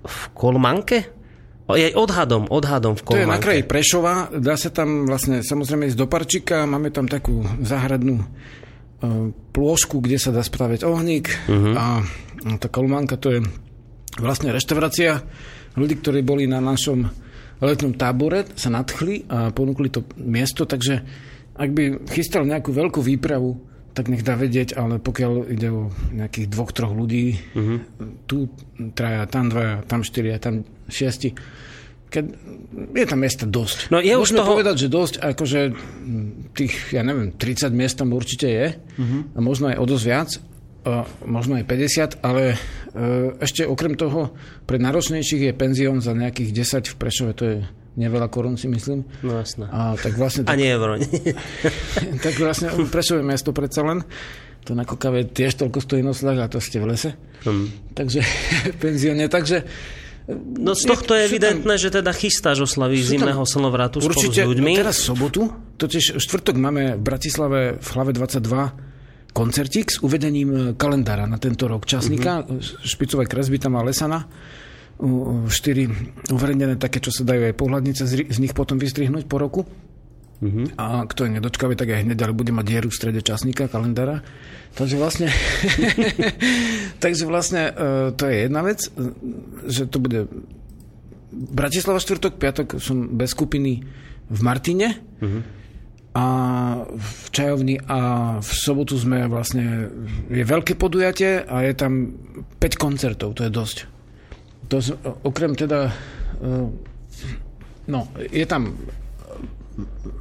v Kolmanke? Je odhadom, odhadom v To je na kraji Prešova, dá sa tam vlastne samozrejme ísť do Parčika, máme tam takú záhradnú e, plôžku, kde sa dá spraviť ohník. Uh-huh. a tá kolmánka to je vlastne reštaurácia. Ľudí, ktorí boli na našom letnom tábore, sa nadchli a ponúkli to miesto, takže ak by chystal nejakú veľkú výpravu, tak nech dá vedieť, ale pokiaľ ide o nejakých dvoch, troch ľudí, uh-huh. tu traja, tam dvaja, tam štyria, tam šiesti, keď je tam miesta dosť. No je už Môžeme toho- povedať, že dosť, akože tých, ja neviem, 30 miest tam určite je, uh-huh. a možno aj o dosť viac, a možno aj 50, ale e, ešte okrem toho, pre náročnejších je penzión za nejakých 10 v Prešove, to je neveľa korún si myslím. No jasné. A tak vlastne, A tak, nie euro. tak vlastne Prešové mesto predsa len, to na Kokave tiež toľko stojí noslách a to ste v lese. Hm. Takže penzióne, takže No z tohto je tam- evidentné, že teda chystáš oslavy tam zimného slnovratu spolu s Určite, ľuďmi. no teraz sobotu, totiž štvrtok máme v Bratislave v hlave 22 koncertík s uvedením kalendára na tento rok časníka. Mhm. Uh-huh. Špicové kresby tam má Lesana. U- u- Štyri uverejnené také, čo sa dajú aj pohľadnice z, nich potom vystrihnúť po roku. Mhm. Uh-huh. A kto je nedočkavý, tak aj hneď ale bude mať dieru v strede časníka, kalendára. Takže vlastne, takže vlastne e, to je jedna vec, e, že to bude Bratislava štvrtok, piatok som bez skupiny v Martine. A a v čajovni a v sobotu sme vlastne, je veľké podujatie a je tam 5 koncertov, to je dosť. To, z- okrem teda, eh, no, je tam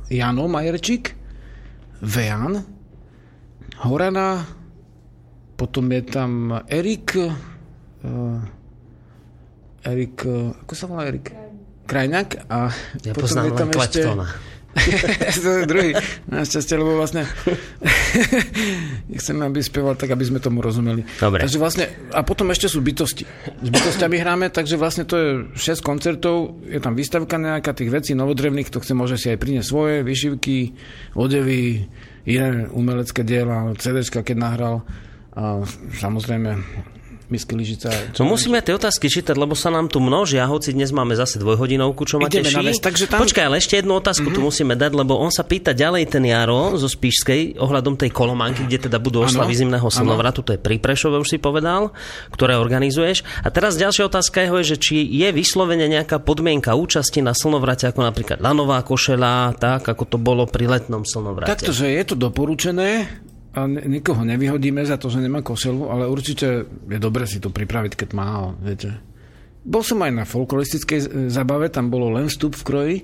Jano Majerčík, Vejan, Horana, potom je tam Erik, uh, Erik, uh, ako sa volá Erik? Krajňák a Ja potom poznám je tam len Kleptona. to je druhý, našťastie, lebo vlastne chcem, aby spieval tak, aby sme tomu rozumeli. Dobre. Takže vlastne, a potom ešte sú bytosti. S bytostiami hráme, takže vlastne to je 6 koncertov, je tam výstavka nejaká tých vecí novodrevných, kto chce, môže si aj priniesť svoje vyšivky, odevy, iné umelecké diela, CDčka, keď nahral a samozrejme misky lyžica. No musíme tie otázky čítať, lebo sa nám tu množia, hoci dnes máme zase dvojhodinovku, čo ma Ideme teší. na ves, takže tam- Mhm. Počkaj, ale ešte jednu otázku mm-hmm. tu musíme dať, lebo on sa pýta ďalej ten Jaro zo Spíšskej ohľadom tej kolomanky, kde teda budú oslavy Áno, zimného áno. slnovratu, to je pri Prešove, už si povedal, ktoré organizuješ. A teraz ďalšia otázka jeho je, že či je vyslovene nejaká podmienka účasti na slnovrate, ako napríklad lanová košela, tak ako to bolo pri letnom slnovrate. Takto, že je to doporučené a nikoho nevyhodíme za to, že nemá koselu, ale určite je dobre si to pripraviť, keď má, viete. Bol som aj na folkloristickej zabave, tam bolo len vstup v kroji,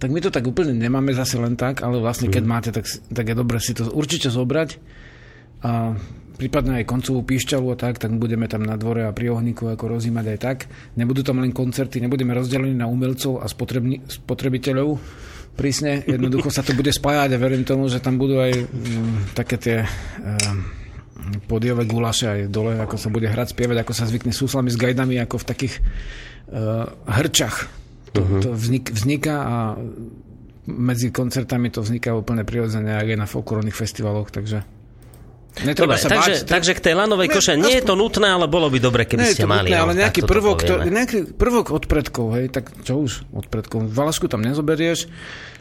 tak my to tak úplne nemáme zase len tak, ale vlastne keď máte, tak, tak je dobre si to určite zobrať a prípadne aj koncovú píšťalu a tak, tak budeme tam na dvore a pri ohníku ako rozímať aj tak. Nebudú tam len koncerty, nebudeme rozdelení na umelcov a spotrebni, spotrebiteľov prísne. Jednoducho sa to bude spájať a verím tomu, že tam budú aj mm, také tie um, podiové gulaše aj dole, ako sa bude hrať, spievať, ako sa zvykne súslami s gajdami, ako v takých uh, hrčach. To, uh-huh. to vznik, vzniká a medzi koncertami to vzniká úplne prirodzene, ak je na folklórnych festivaloch, takže Dobre, netreba sa takže, báť. takže k tej lanovej Ne, koše nie je to nutné, ale bolo by dobre, keby ste mali. nutné, no, ale nejaký prvok, to, nejaký prvok od predkov, hej, tak čo už od predkov. Valašku tam nezoberieš.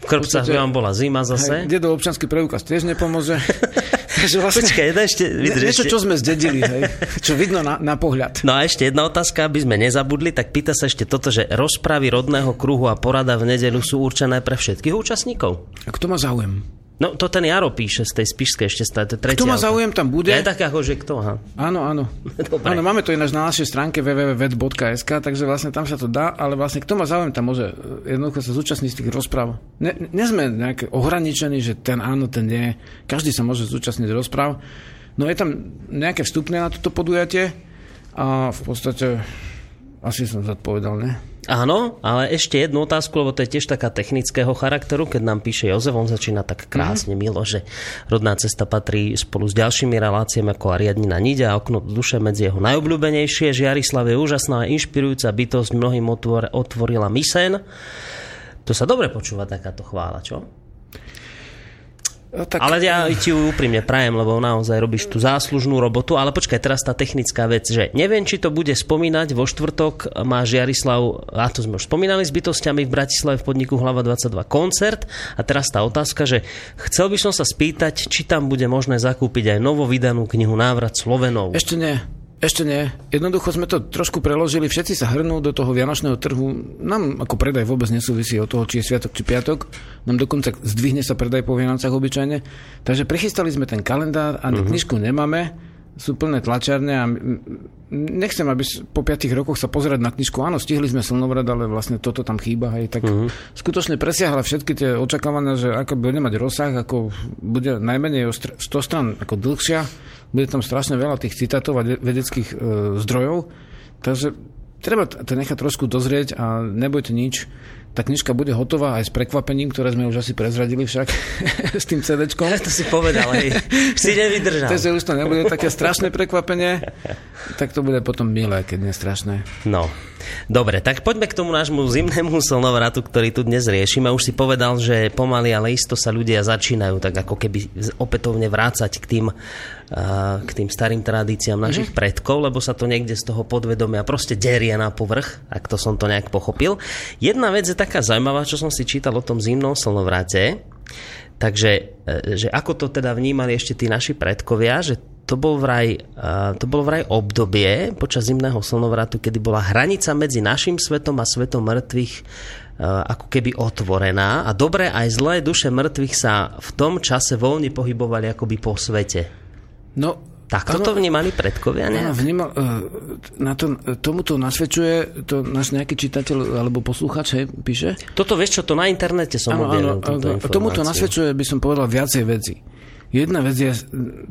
V Krpcach by vám bola zima zase. Hej, dedo občanský preukaz tiež nepomôže. Takže vlastne, Počkaj, jedna ešte, vydrž, niečo, čo sme zdedili, hej, čo vidno na, na pohľad. No a ešte jedna otázka, aby sme nezabudli, tak pýta sa ešte toto, že rozpravy rodného kruhu a porada v nedeľu sú určené pre všetkých účastníkov. A kto má záujem? No to ten Jaro píše z tej spišskej ešte stále. Kto má auto. záujem, tam bude. Je tak ako, že kto, aha. Áno, áno. Dobre. áno, máme to ináč na našej stránke www.vet.sk, takže vlastne tam sa to dá, ale vlastne kto má záujem, tam môže e, jednoducho sa zúčastniť z tých rozpráv. Ne, nie sme nejaké ohraničení, že ten áno, ten nie. Každý sa môže zúčastniť rozpráv. No je tam nejaké vstupné na toto podujatie a v podstate asi som zodpovedal, ne? Áno, ale ešte jednu otázku, lebo to je tiež taká technického charakteru, keď nám píše Jozef, on začína tak krásne, mm-hmm. milo, že rodná cesta patrí spolu s ďalšími reláciami ako Ariadnina Nidia a okno do duše medzi jeho najobľúbenejšie. Žiarislav je úžasná a inšpirujúca bytosť, mnohým otvor, otvorila mysen. To sa dobre počúva takáto chvála, čo? No, tak, Ale ja ti ju úprimne prajem, lebo naozaj robíš tú záslužnú robotu. Ale počkaj, teraz tá technická vec, že neviem, či to bude spomínať vo štvrtok, má Žiarislav, a to sme už spomínali s bytostiami v Bratislave v podniku Hlava 22 koncert. A teraz tá otázka, že chcel by som sa spýtať, či tam bude možné zakúpiť aj novo vydanú knihu Návrat Slovenov. Ešte nie. Ešte nie. Jednoducho sme to trošku preložili, všetci sa hrnú do toho vianočného trhu. Nám ako predaj vôbec nesúvisí od toho, či je sviatok, či piatok. Nám dokonca zdvihne sa predaj po Vianocach obyčajne. Takže prichystali sme ten kalendár a uh-huh. knižku nemáme. Sú plné tlačiarne a nechcem, aby po 5 rokoch sa pozerať na knižku. Áno, stihli sme slnovrad, ale vlastne toto tam chýba. Hej, tak uh-huh. skutočne presiahla všetky tie očakávania, že ako bude mať rozsah, ako bude najmenej o str- 100 stran ako dlhšia, bude tam strašne veľa tých citátov a de- vedeckých e, zdrojov, takže treba to nechať trošku dozrieť a nebojte nič. Tá knižka bude hotová aj s prekvapením, ktoré sme už asi prezradili však s tým CDčkom. To si povedal, hej. Si nevydržal. Takže už to nebude také strašné prekvapenie, tak to bude potom milé, keď nie strašné. No, dobre, tak poďme k tomu nášmu zimnému slnovratu, ktorý tu dnes riešime. Už si povedal, že pomaly, ale isto sa ľudia začínajú tak ako keby opätovne vrácať k tým, uh, k tým starým tradíciám našich predkov, lebo sa to niekde z toho podvedomia proste derie na povrch, ak to som to nejak pochopil. Jedna vec je taká zaujímavá, čo som si čítal o tom zimnom slnovrate, Takže, e, že ako to teda vnímali ešte tí naši predkovia, že to, bol vraj, to bolo vraj obdobie počas zimného slnovratu, kedy bola hranica medzi našim svetom a svetom mŕtvych ako keby otvorená a dobré aj zlé duše mŕtvych sa v tom čase voľne pohybovali akoby po svete. No, Takto to vnímali predkovia, ne? Áno, vnímal, uh, na to, tomuto nasvedčuje to náš nejaký čitateľ alebo posluchač, hej, píše? Toto vieš čo, to na internete som Áno, objavil áno, tomuto nasvedčuje, by som povedal, viacej veci. Jedna vec je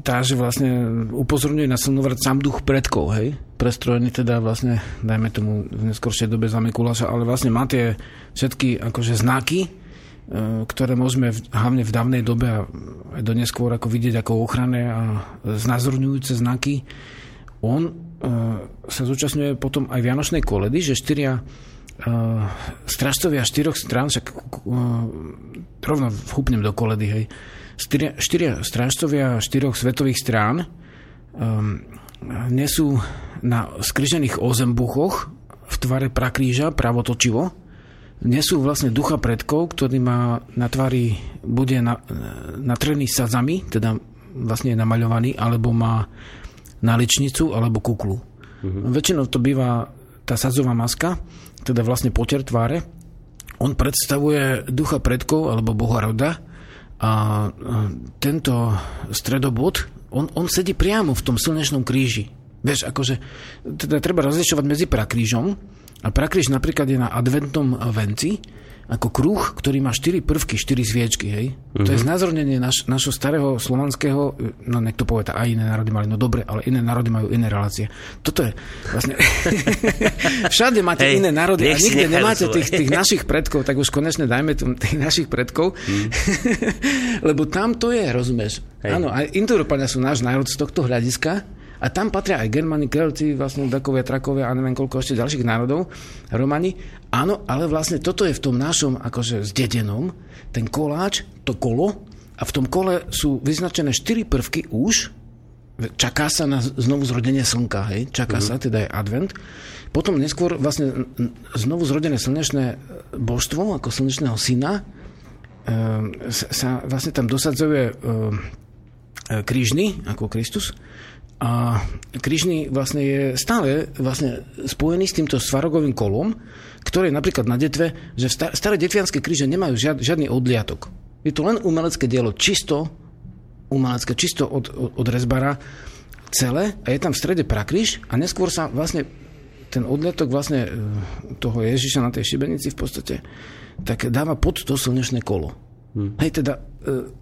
tá, že vlastne upozorňuje na slnovrat sám duch predkov, hej? Prestrojený teda vlastne, dajme tomu v neskoršej dobe za Mikuláša, ale vlastne má tie všetky akože znaky, e, ktoré môžeme v, hlavne v dávnej dobe a aj do neskôr ako vidieť ako ochranné a znázorňujúce znaky. On e, sa zúčastňuje potom aj Vianočnej koledy, že štyria e, stražcovia štyroch strán, však e, rovno vchupnem do koledy, hej, štyria, štyria strážcovia štyroch svetových strán um, nesú na skrižených ozembuchoch v tvare prakríža pravotočivo nesú vlastne ducha predkov, ktorý má na tvári, bude na, natrený sadzami, teda vlastne je namaľovaný, alebo má naličnicu alebo kuklu. Mm-hmm. Väčšinou to býva tá sadzová maska, teda vlastne poter tváre. On predstavuje ducha predkov alebo boha roda a tento stredobod, on, on sedí priamo v tom slnečnom kríži. Vieš, akože, teda treba rozlišovať medzi prakrížom, a prakríž napríklad je na adventnom venci, ako kruh, ktorý má 4 prvky, 4 sviečky, hej. Mm-hmm. To je znázornenie naš, našho starého slovanského, no niekto povie, aj iné národy mali, no dobre, ale iné národy majú iné relácie. Toto je vlastne... Všade máte Hej, iné národy a nikde nemáte svoje. tých, tých našich predkov, tak už konečne dajme tu tých našich predkov, Mm. lebo tam to je, rozumieš? Hej. Áno, aj Indoeurópania sú náš národ z tohto hľadiska, a tam patria aj Germani, Kelti, vlastne Dakovia, Trakovia a neviem koľko ešte ďalších národov, Romani. Áno, ale vlastne toto je v tom našom akože zdedenom, ten koláč, to kolo, a v tom kole sú vyznačené štyri prvky už, čaká sa na znovu zrodenie slnka, hej, čaká mm-hmm. sa, teda je advent. Potom neskôr vlastne znovu zrodené slnečné božstvo, ako slnečného syna, um, sa, vlastne tam dosadzuje um, krížny, ako Kristus, a krížny vlastne je stále vlastne spojený s týmto svarogovým kolom, ktoré napríklad na detve, že staré detvianské kríže nemajú žiad, žiadny odliatok. Je to len umelecké dielo, čisto umelecké, čisto od, od, od rezbara celé a je tam v strede prakríž a neskôr sa vlastne ten odliatok vlastne e, toho Ježiša na tej šibenici v podstate tak dáva pod to slnečné kolo. Hmm. Hej, teda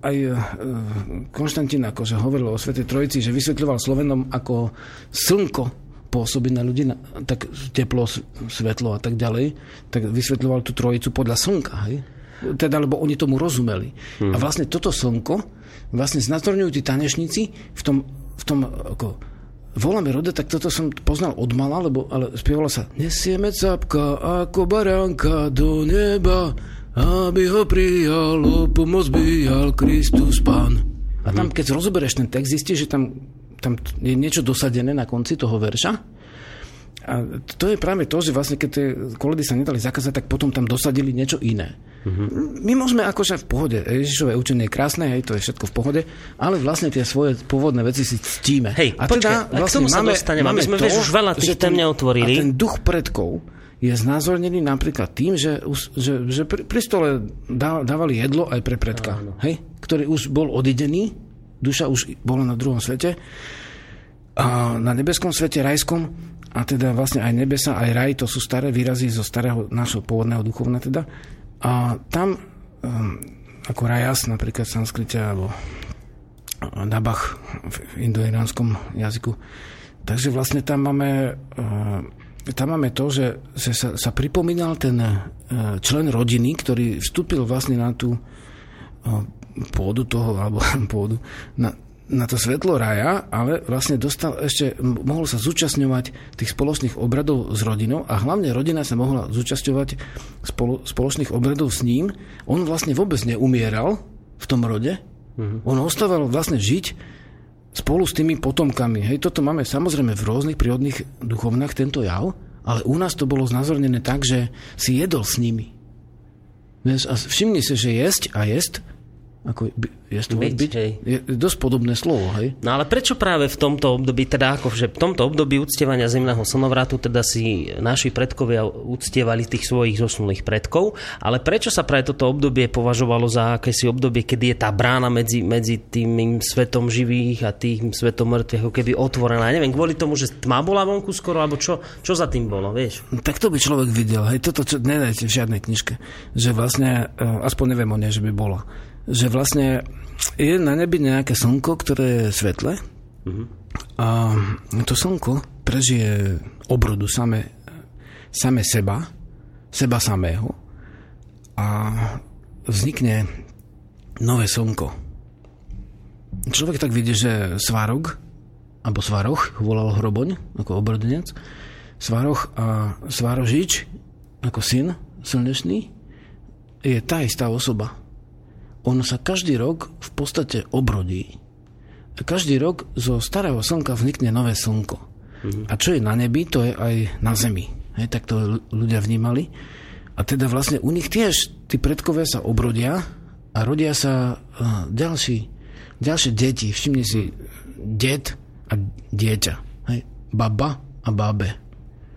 aj e, Konštantín akože hovoril o Svetej Trojici, že vysvetľoval Slovenom ako slnko pôsobí na ľudí, tak teplo, svetlo a tak ďalej, tak vysvetľoval tú trojicu podľa slnka, hej? Teda, lebo oni tomu rozumeli. Hmm. A vlastne toto slnko vlastne znázorňujú tí tanečníci v tom, v tom ako, voláme Roda, tak toto som poznal od mala, lebo ale spievalo sa Nesieme capka ako baránka do neba, aby ho prijal, o pomoc bijal Kristus Pán. A tam, keď rozoberieš ten text, zistíš, že tam, tam je niečo dosadené na konci toho verša. A to je práve to, že vlastne keď tie koledy sa nedali zakázať, tak potom tam dosadili niečo iné. Uh-huh. My môžeme akože v pohode, Ježišové učenie je krásne, hej, to je všetko v pohode, ale vlastne tie svoje pôvodné veci si ctíme. Hej, a počkaj, a k tomu sa dostaneme, aby sme, vieš, už veľa tých tém neotvorili. A ten duch predkov je znázornený napríklad tým, že, že, že pri, pri stole dá, dávali jedlo aj pre predka, hej, ktorý už bol odidený, duša už bola na druhom svete a na nebeskom svete, rajskom, a teda vlastne aj nebesa, aj raj, to sú staré výrazy zo starého našho pôvodného duchovna teda. A tam, um, ako rajas, napríklad v sanskrite, alebo nabach v indoiránskom jazyku. Takže vlastne tam máme, uh, tam máme to, že, že sa, sa pripomínal ten uh, člen rodiny, ktorý vstúpil vlastne na tú uh, pôdu toho, alebo pôdu, na, na to svetlo raja, ale vlastne dostal ešte, mohol sa zúčastňovať tých spoločných obradov s rodinou a hlavne rodina sa mohla zúčastňovať spolo, spoločných obradov s ním. On vlastne vôbec neumieral v tom rode, mm-hmm. on ostával vlastne žiť spolu s tými potomkami. Hej, toto máme samozrejme v rôznych prírodných duchovnách tento jav, ale u nás to bolo znázornené tak, že si jedol s nimi. Vieš, a všimni si, že jesť a jesť Ako, jestvovať Byť, byť, hej. je dosť podobné slovo, hej? No ale prečo práve v tomto období, teda ako, že v tomto období uctievania zemného slnovratu teda si naši predkovia uctievali tých svojich zosnulých predkov, ale prečo sa práve toto obdobie považovalo za akési obdobie, kedy je tá brána medzi, medzi tým svetom živých a tým svetom mŕtvych ako keby otvorená? Ja neviem, kvôli tomu, že tma bola vonku skoro, alebo čo, čo za tým bolo, vieš? Tak to by človek videl, hej, toto čo nedajte v žiadnej knižke, že vlastne, e, aspoň neviem o nej, že by bola, že vlastne je na nebi nejaké slnko, ktoré je svetle a to slnko prežije obrodu same, same seba, seba samého a vznikne nové slnko. Človek tak vidí, že Svarog, alebo Svaroch, volal Hroboň, ako obrodenec, Svaroch a Svarožič, ako syn slnečný, je tá istá osoba. On sa každý rok v podstate obrodí. A každý rok zo starého slnka vznikne nové slnko. A čo je na nebi, to je aj na zemi. Hej, tak to ľudia vnímali. A teda vlastne u nich tiež tí predkovia sa obrodia a rodia sa uh, ďalší, ďalšie deti. Všimni si, det a dieťa. Hej, baba a babe.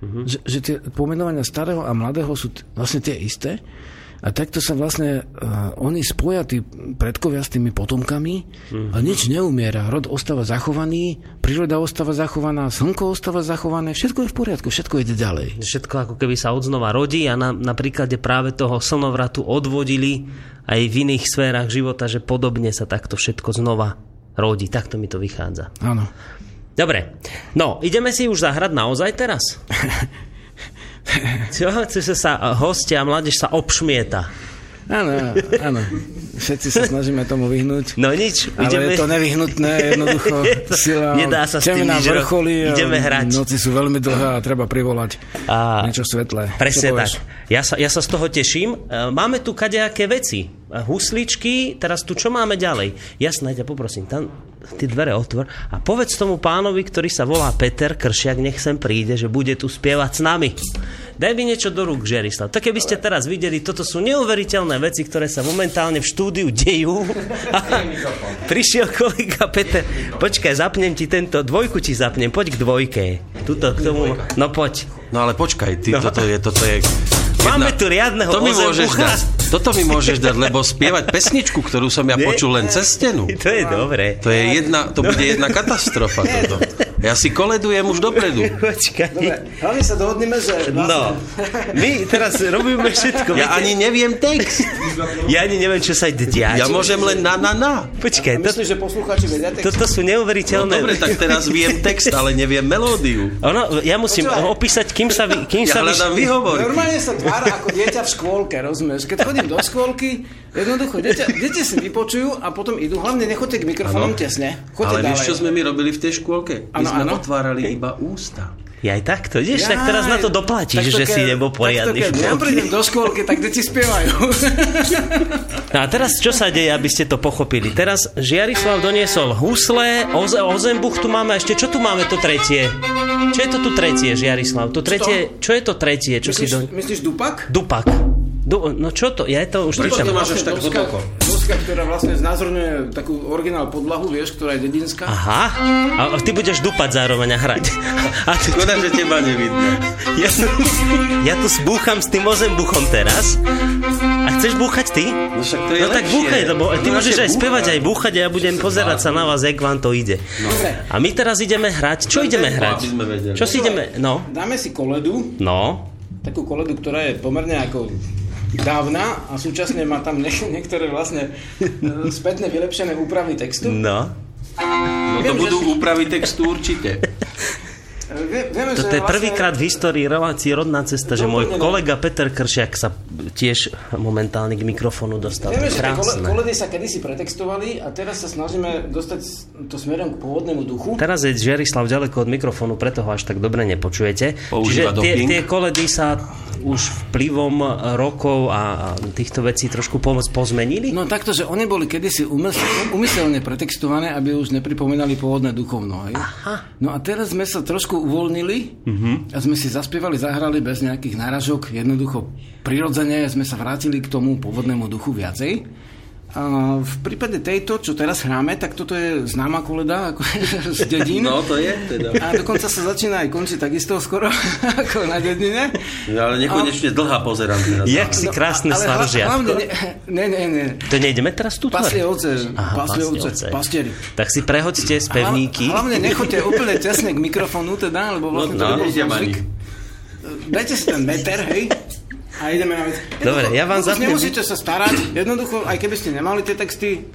Že, že tie pomenovania starého a mladého sú t- vlastne tie isté. A takto sa vlastne uh, oni spoja, tí predkovia s tými potomkami a nič neumiera. Rod ostáva zachovaný, príroda ostáva zachovaná, slnko ostáva zachované, všetko je v poriadku, všetko ide ďalej. Všetko ako keby sa odznova rodí a na, na príklade práve toho slnovratu odvodili aj v iných sférach života, že podobne sa takto všetko znova rodí. Takto mi to vychádza. Áno. Dobre, no, ideme si už zahrať naozaj teraz? Čo? Chce sa hostia a mládež sa obšmieta. Áno, áno. Všetci sa snažíme tomu vyhnúť. No nič, Ale ideme... je to nevyhnutné, jednoducho. Sila, nedá sa s tým temná nič ro- vrcholí a ideme hrať. Noci sú veľmi dlhé a treba privolať A- niečo svetlé. Presne tak. Ja sa, ja sa z toho teším. E, Máme tu kadejaké veci. E, Husličky, teraz tu čo máme ďalej? Jasné, ťa poprosím, tam tie dvere otvor a povedz tomu pánovi, ktorý sa volá Peter Kršiak, nech sem príde, že bude tu spievať s nami. Daj mi niečo do rúk, Žerislav. Tak keby ste teraz videli, toto sú neuveriteľné veci, ktoré sa momentálne v štúdiu dejú. Prišiel kolega Peter. Počkaj, zapnem ti tento, dvojku ti zapnem, poď k dvojke. Tuto k tomu, no poď. No ale počkaj, ty, No. toto je, toto je... Máme tu riadneho to mi môžeš dať, Toto mi môžeš dať, lebo spievať pesničku, ktorú som ja Nie. počul len cez stenu. To je dobré. To je jedna, to bude jedna katastrofa toto. Ja si koledujem už dopredu. Počkaj. Hlavne sa dohodneme, že... No, my teraz robíme všetko. Ja viete? ani neviem text. ja ani neviem, čo sa ide diať. Ja môžem len na, na, na. Počkaj, to, Myslíš, že poslucháči vedia text? toto sú No neuveriteľné. dobre, tak teraz viem text, ale neviem melódiu. Ono, ja musím Počúvaj. opísať, kým sa, vy, kým Ja sa vy... hľadám výhovorky. Normálne sa tvára ako dieťa v škôlke, rozumieš? Keď chodím do škôlky, jednoducho, dieťa, deti si vypočujú a potom idú. Hlavne nechoďte k mikrofónom tesne. Choďte Ale ďalej. vieš, čo sme my robili v tej škôlke? My sme áno. otvárali iba ústa. Ja aj takto, ideš, tak teraz na to doplatíš, Takto že si keď- nebol poriadny takto keď ja prídem do škôlky, tak deti spievajú. No a teraz čo sa deje, aby ste to pochopili? Teraz Žiarislav doniesol husle, oze, ozembuch tu máme, ešte čo tu máme to tretie? Čo je to tu tretie, Žiarislav? To tretie, čo je to tretie, čo si myslíš, do... myslíš dupak? Dupak. Du, no čo to? Ja to už Prečo to máš až tak hlboko? Doska, ktorá vlastne znázorňuje takú originál podlahu, vieš, ktorá je dedinská. Aha, a ty budeš dupať zároveň a hrať. A tu, Škoda, že teba nevidno. ja, ja tu spúcham s tým ozembuchom teraz. A chceš búchať ty? No však to je No tak lepšie. búchaj, lebo ty No môžeš aj spievať, aj búchať a ja budem pozerať sa na vás, jak vám to ide. A my teraz ideme hrať. Čo ideme hrať? Čo si ideme... No, Dáme si koledu, no. takú koledu, ktorá je pomerne ako dávna a súčasne má tam niek- niektoré vlastne e, spätne vylepšené úpravy textu. No. No to Viem, budú že- úpravy textu určite. Vie, vieme, Toto že je prvýkrát v histórii relácii Rodná cesta, že môj Doplnené. kolega Peter Kršiak sa tiež momentálne k mikrofónu dostal. Vieme, že koledy sa kedysi pretextovali a teraz sa snažíme dostať to smerom k pôvodnému duchu. Teraz je Žiarislav ďaleko od mikrofónu, preto ho až tak dobre nepočujete. Používa Čiže tie, tie koledy sa už vplyvom rokov a a týchto vecí trošku po- pozmenili? No takto, že oni boli kedysi umysl- umyselne pretextované, aby už nepripomínali pôvodné duchovno. Hej? No a teraz sme sa trošku uvoľnili. A sme si zaspievali, zahrali bez nejakých náražok, jednoducho prirodzene sme sa vrátili k tomu pôvodnému duchu viacej. A A v prípade tejto, čo teraz hráme, tak toto je známa koleda ako z dedín. No, to je teda. A dokonca sa začína aj končiť takisto skoro ako na dedine. No, ale nekonečne dlhá pozerám teraz. Jak si krásne No, Ale hla- starožiatko. hlavne, ne, ne, ne, ne. To nejdeme teraz tu Paslie ovce, Aha, paslie ovce, pastieri. Tak si prehoďte z pevníky. Hla- Hlavne nechoďte úplne tesne k mikrofónu teda, lebo vlastne to no, nebol nejdem zvyk. ani. Dajte si ten meter, hej, a ideme na vec. Dobre, ja vám zapnem- Nemusíte sa starať, jednoducho, aj keby ste nemali tie texty,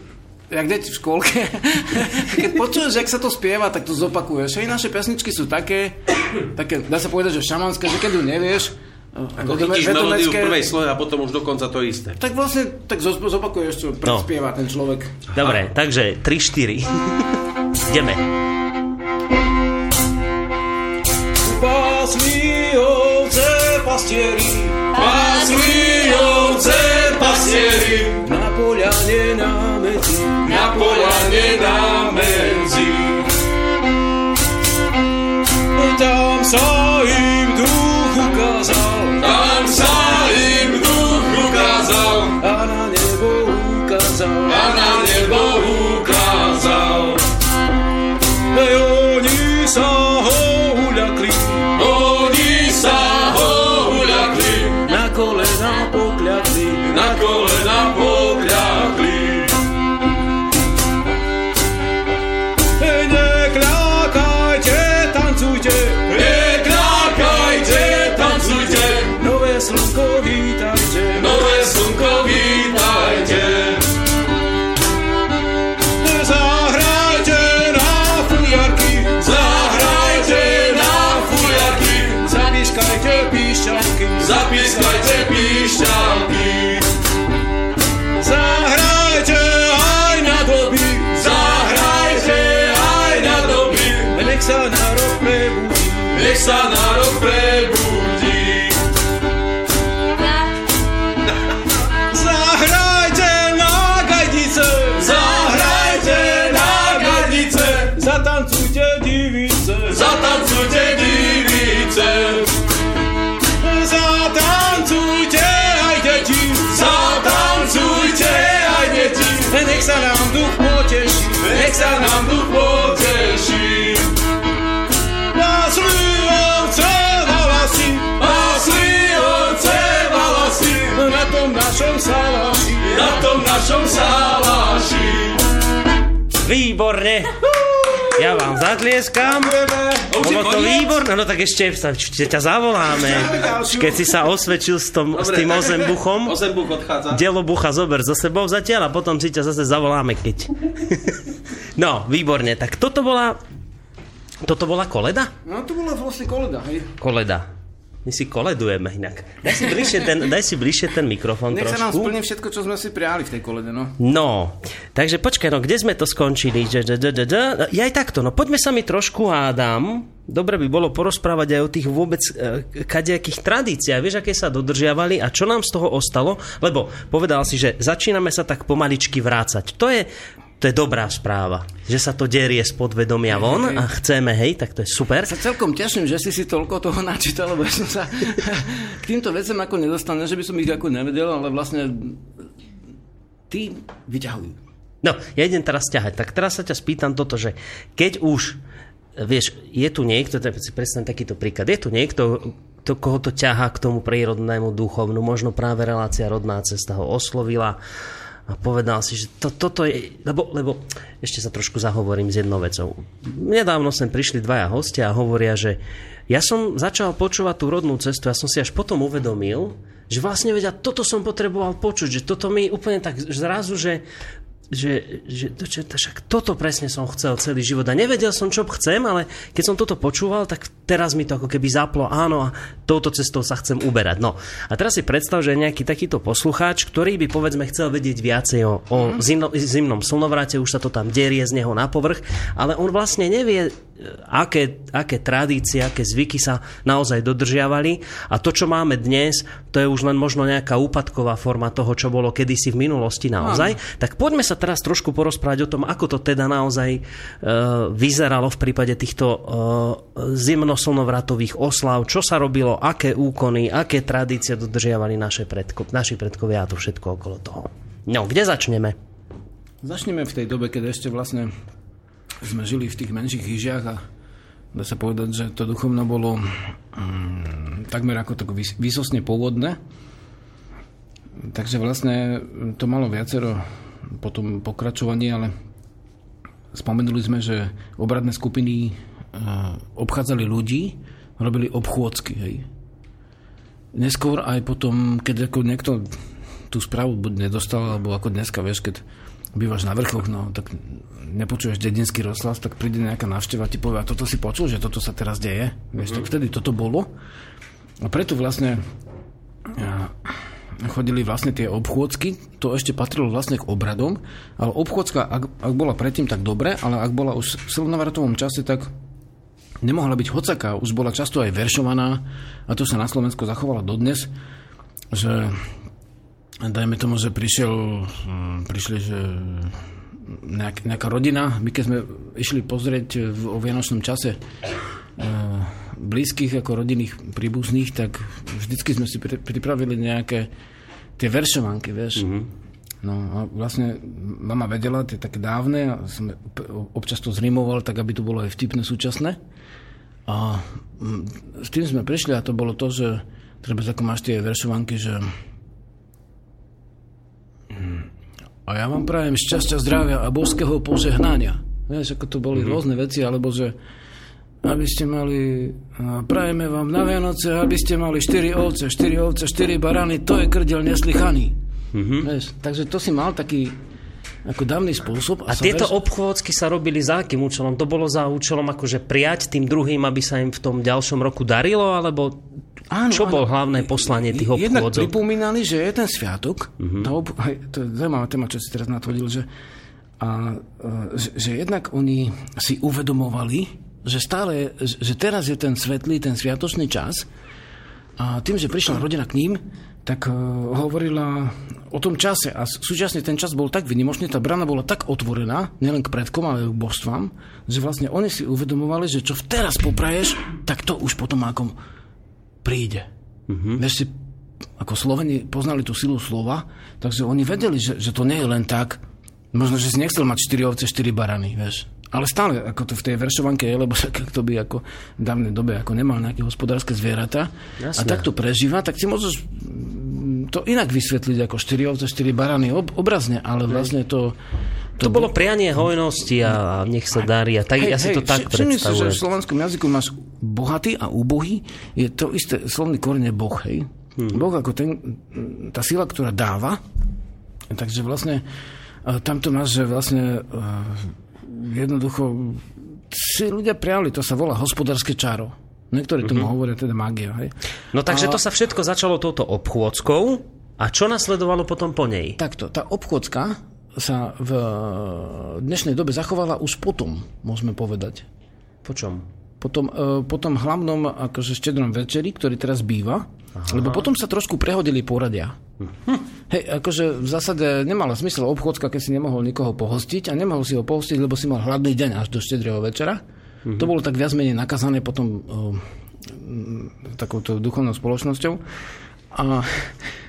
jak deti v škôlke, keď počuješ, jak sa to spieva, tak to zopakuješ. Hej, naše pesničky sú také, také, dá sa povedať, že šamanské, že keď ju nevieš, Ako vedome- chytíš melódiu v prvej slohe a potom už dokonca to isté. tak vlastne tak zo- zopakuješ, čo predspieva ten človek. Dobre, takže 3-4. Ideme. Pásli ovce pastieri, Pásli ovce pastieri, na poľane na medzi. na poľane na medzi. Tam sa sa nám duch poteší. nech sa nám duch poteší. Pásli ovce valasy, Pásli ovce valasy, na tom našom salaši. na tom našom salaši. Výborne. Vám zatlieskam. Bolo to výborné, no tak ešte sa, ťa zavoláme. Keď si sa osvedčil s, tom, s tým ozembuchom, Ozembuch odchádza. dielo bucha zober so sebou zatiaľ a potom si ťa zase zavoláme, keď... No, výborne. Tak toto bola... Toto bola koleda? No to bola vlastne koleda, hej. Koleda. My si koledujeme inak. Daj si bližšie ten, daj si bližšie ten mikrofón Nech sa nám trošku. splní všetko, čo sme si prijali v tej kolede, no. No, takže počkaj, no kde sme to skončili? Ja aj takto, no poďme sa mi trošku hádam. Dobre by bolo porozprávať aj o tých vôbec e, kadejakých tradíciách, vieš, aké sa dodržiavali a čo nám z toho ostalo, lebo povedal si, že začíname sa tak pomaličky vrácať. To je, to je dobrá správa, že sa to derie z podvedomia von a chceme, hej, tak to je super. Sa celkom teším, že si si toľko toho načítal, lebo som sa k týmto vecem ako nedostane, že by som ich ako nevedel, ale vlastne tí vyťahujú. No, ja idem teraz ťahať. Tak teraz sa ťa spýtam toto, že keď už, vieš, je tu niekto, si predstav takýto príklad, je tu niekto, to, koho to ťahá k tomu prírodnému duchovnu, možno práve relácia rodná cesta ho oslovila a povedal si, že to, toto je, lebo, lebo ešte sa trošku zahovorím s jednou vecou. Nedávno sem prišli dvaja hostia a hovoria, že ja som začal počúvať tú rodnú cestu, ja som si až potom uvedomil, že vlastne vedia, toto som potreboval počuť, že toto mi úplne tak zrazu, že že, že to, však toto presne som chcel celý život a nevedel som, čo chcem, ale keď som toto počúval, tak teraz mi to ako keby zaplo, áno, a touto cestou sa chcem uberať. No a teraz si predstav, že je nejaký takýto poslucháč, ktorý by povedzme chcel vedieť viacej o, o zimno, zimnom slnovrate, už sa to tam derie z neho na povrch, ale on vlastne nevie, aké, aké tradície, aké zvyky sa naozaj dodržiavali a to, čo máme dnes, to je už len možno nejaká úpadková forma toho, čo bolo kedysi v minulosti naozaj. Tak poďme sa teraz trošku porozprávať o tom, ako to teda naozaj uh, vyzeralo v prípade týchto uh, zimnoslnovratových oslav, čo sa robilo, aké úkony, aké tradície dodržiavali naše predko, naši predkovia a to všetko okolo toho. No, kde začneme? Začneme v tej dobe, keď ešte vlastne sme žili v tých menších hyžiach a dá sa povedať, že to duchovno bolo um, takmer ako tak vys- vysosne pôvodné. Takže vlastne to malo viacero potom pokračovaní, ale spomenuli sme, že obradné skupiny uh, obchádzali ľudí, robili obchôdzky, hej. Neskôr aj potom, keď ako niekto tú správu buď nedostal, alebo ako dneska, vieš, keď bývaš na vrchoch, no tak nepočuješ dedinský rozhlas, tak príde nejaká návšteva ti povie, a toto si počul, že toto sa teraz deje, vieš, mm-hmm. tak vtedy toto bolo. A preto vlastne chodili vlastne tie obchôdzky, to ešte patrilo vlastne k obradom, ale obchôdzka, ak, ak bola predtým, tak dobre, ale ak bola už v silnovratovom čase, tak nemohla byť hocaká, už bola často aj veršovaná a to sa na Slovensku zachovalo dodnes, že dajme tomu, že prišiel, hm, prišli, že nejak, nejaká rodina, my keď sme išli pozrieť v, o vianočnom čase e, blízkych ako rodinných príbuzných, tak vždycky sme si pri, pripravili nejaké tie veršovanky, vieš. Mm-hmm. No a vlastne mama vedela, tie také dávne, a som občas to zrimoval, tak aby to bolo aj vtipné súčasné. A hm, s tým sme prišli a to bolo to, že treba ako máš tie veršovanky, že a ja vám prajem šťastia, zdravia a božského požehnania. Vieš, ako to boli mm-hmm. rôzne veci, alebo že aby ste mali, prajeme vám na Vianoce, aby ste mali 4 ovce, 4 ovce, 4 barany, to je krdel neslychaný. Mm-hmm. Vieš, takže to si mal taký ako dávny spôsob. A, a tieto verš... obchôdzky sa robili za akým účelom? To bolo za účelom akože prijať tým druhým, aby sa im v tom ďalšom roku darilo, alebo Áno, Čo áno. bol hlavné poslanie tých obchôdzov? Jednak pripomínali, že je ten sviatok, uh-huh. tá ob... To je zaujímavá téma, čo si teraz natvodil, že, a, že, že jednak oni si uvedomovali, že stále, že teraz je ten svetlý, ten sviatočný čas a tým, že prišla rodina k ním, tak uh, hovorila o tom čase a súčasne ten čas bol tak vynimočný, tá brana bola tak otvorená, nielen k predkom, ale aj k božstvám, že vlastne oni si uvedomovali, že čo teraz popraješ, tak to už potom ako príde. Mm-hmm. Vieš si, ako Sloveni poznali tú silu slova, takže oni vedeli, že, že to nie je len tak, možno, že si nechcel mať 4 ovce, 4 barany, vieš. Ale stále, ako to v tej veršovanke je, lebo to by ako v dávnej dobe ako nemal nejaké hospodárske zvieratá Jasne. a tak to prežíva, tak si môžeš to inak vysvetliť ako 4 ovce, 4 barany ob, obrazne, ale vlastne to... To, to bolo prianie hojnosti a, a nech sa darí. A tak, hej, ja si hej, to tak predstavujem. si, že v slovenskom jazyku máš bohatý a úbohý, je to isté, slovný koreň je Boh, hej. Hmm. Boh ako ten, tá sila, ktorá dáva, takže vlastne tam to máš, že vlastne jednoducho si ľudia prijali, to sa volá hospodárske čaro. Niektorí tomu mm-hmm. hovoria teda magia. Hej? No takže a... to sa všetko začalo touto obchôdzkou a čo nasledovalo potom po nej? Takto, tá obchôdzka sa v dnešnej dobe zachovala už potom, môžeme povedať. Po čom? Po tom, e, po tom hlavnom akože štedrom večeri, ktorý teraz býva, Aha. lebo potom sa trošku prehodili poradia. Hm. Hej, akože v zásade nemala zmysel obchôdzka, keď si nemohol nikoho pohostiť a nemohol si ho pohostiť, lebo si mal hladný deň až do štedrého večera. Mm-hmm. To bolo tak viac menej nakazané potom o, takouto duchovnou spoločnosťou. A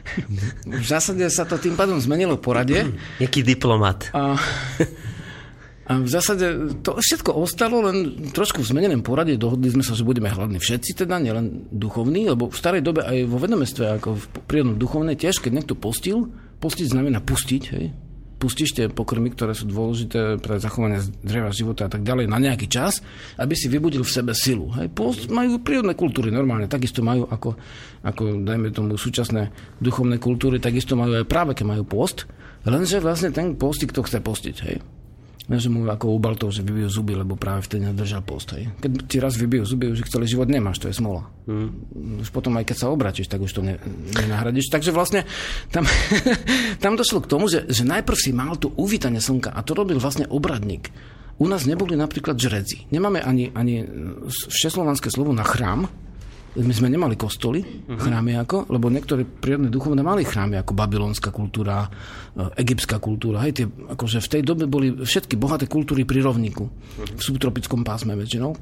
v zásade sa to tým pádom zmenilo poradie. Jaký diplomat. A, a v zásade to všetko ostalo len trošku v zmenenom poradie. Dohodli sme sa, že budeme hladní všetci, teda nielen duchovní, lebo v starej dobe aj vo vedomestve, ako v prírodnom duchovnej, tiež keď niekto postil, postiť znamená pustiť, hej, pustíš tie pokrmy, ktoré sú dôležité pre zachovanie dreva života a tak ďalej na nejaký čas, aby si vybudil v sebe silu. Hej. Post majú prírodné kultúry normálne, takisto majú ako, ako dajme tomu súčasné duchovné kultúry, takisto majú aj práve, keď majú post, lenže vlastne ten postik to chce postiť. Hej. Ne, že mu ako u Baltov, že vybijú zuby, lebo práve vtedy nedržal post. Hej. Keď ti raz vybijú zuby, už ich celý život nemáš, to je smola. Mm. Už potom aj keď sa obratíš, tak už to ne, nenahradíš. Takže vlastne tam, tam došlo k tomu, že, že najprv si mal tu uvítanie slnka a to robil vlastne obradník. U nás neboli napríklad žreci. Nemáme ani, ani všeslovanské slovo na chrám, my sme nemali kostoly, uh-huh. chrámy ako, lebo niektoré prírodné duchovné mali chrámy ako babylonská kultúra, e, egyptská kultúra. Hej, tie, akože v tej dobe boli všetky bohaté kultúry pri rovníku, uh-huh. v subtropickom pásme väčšinou.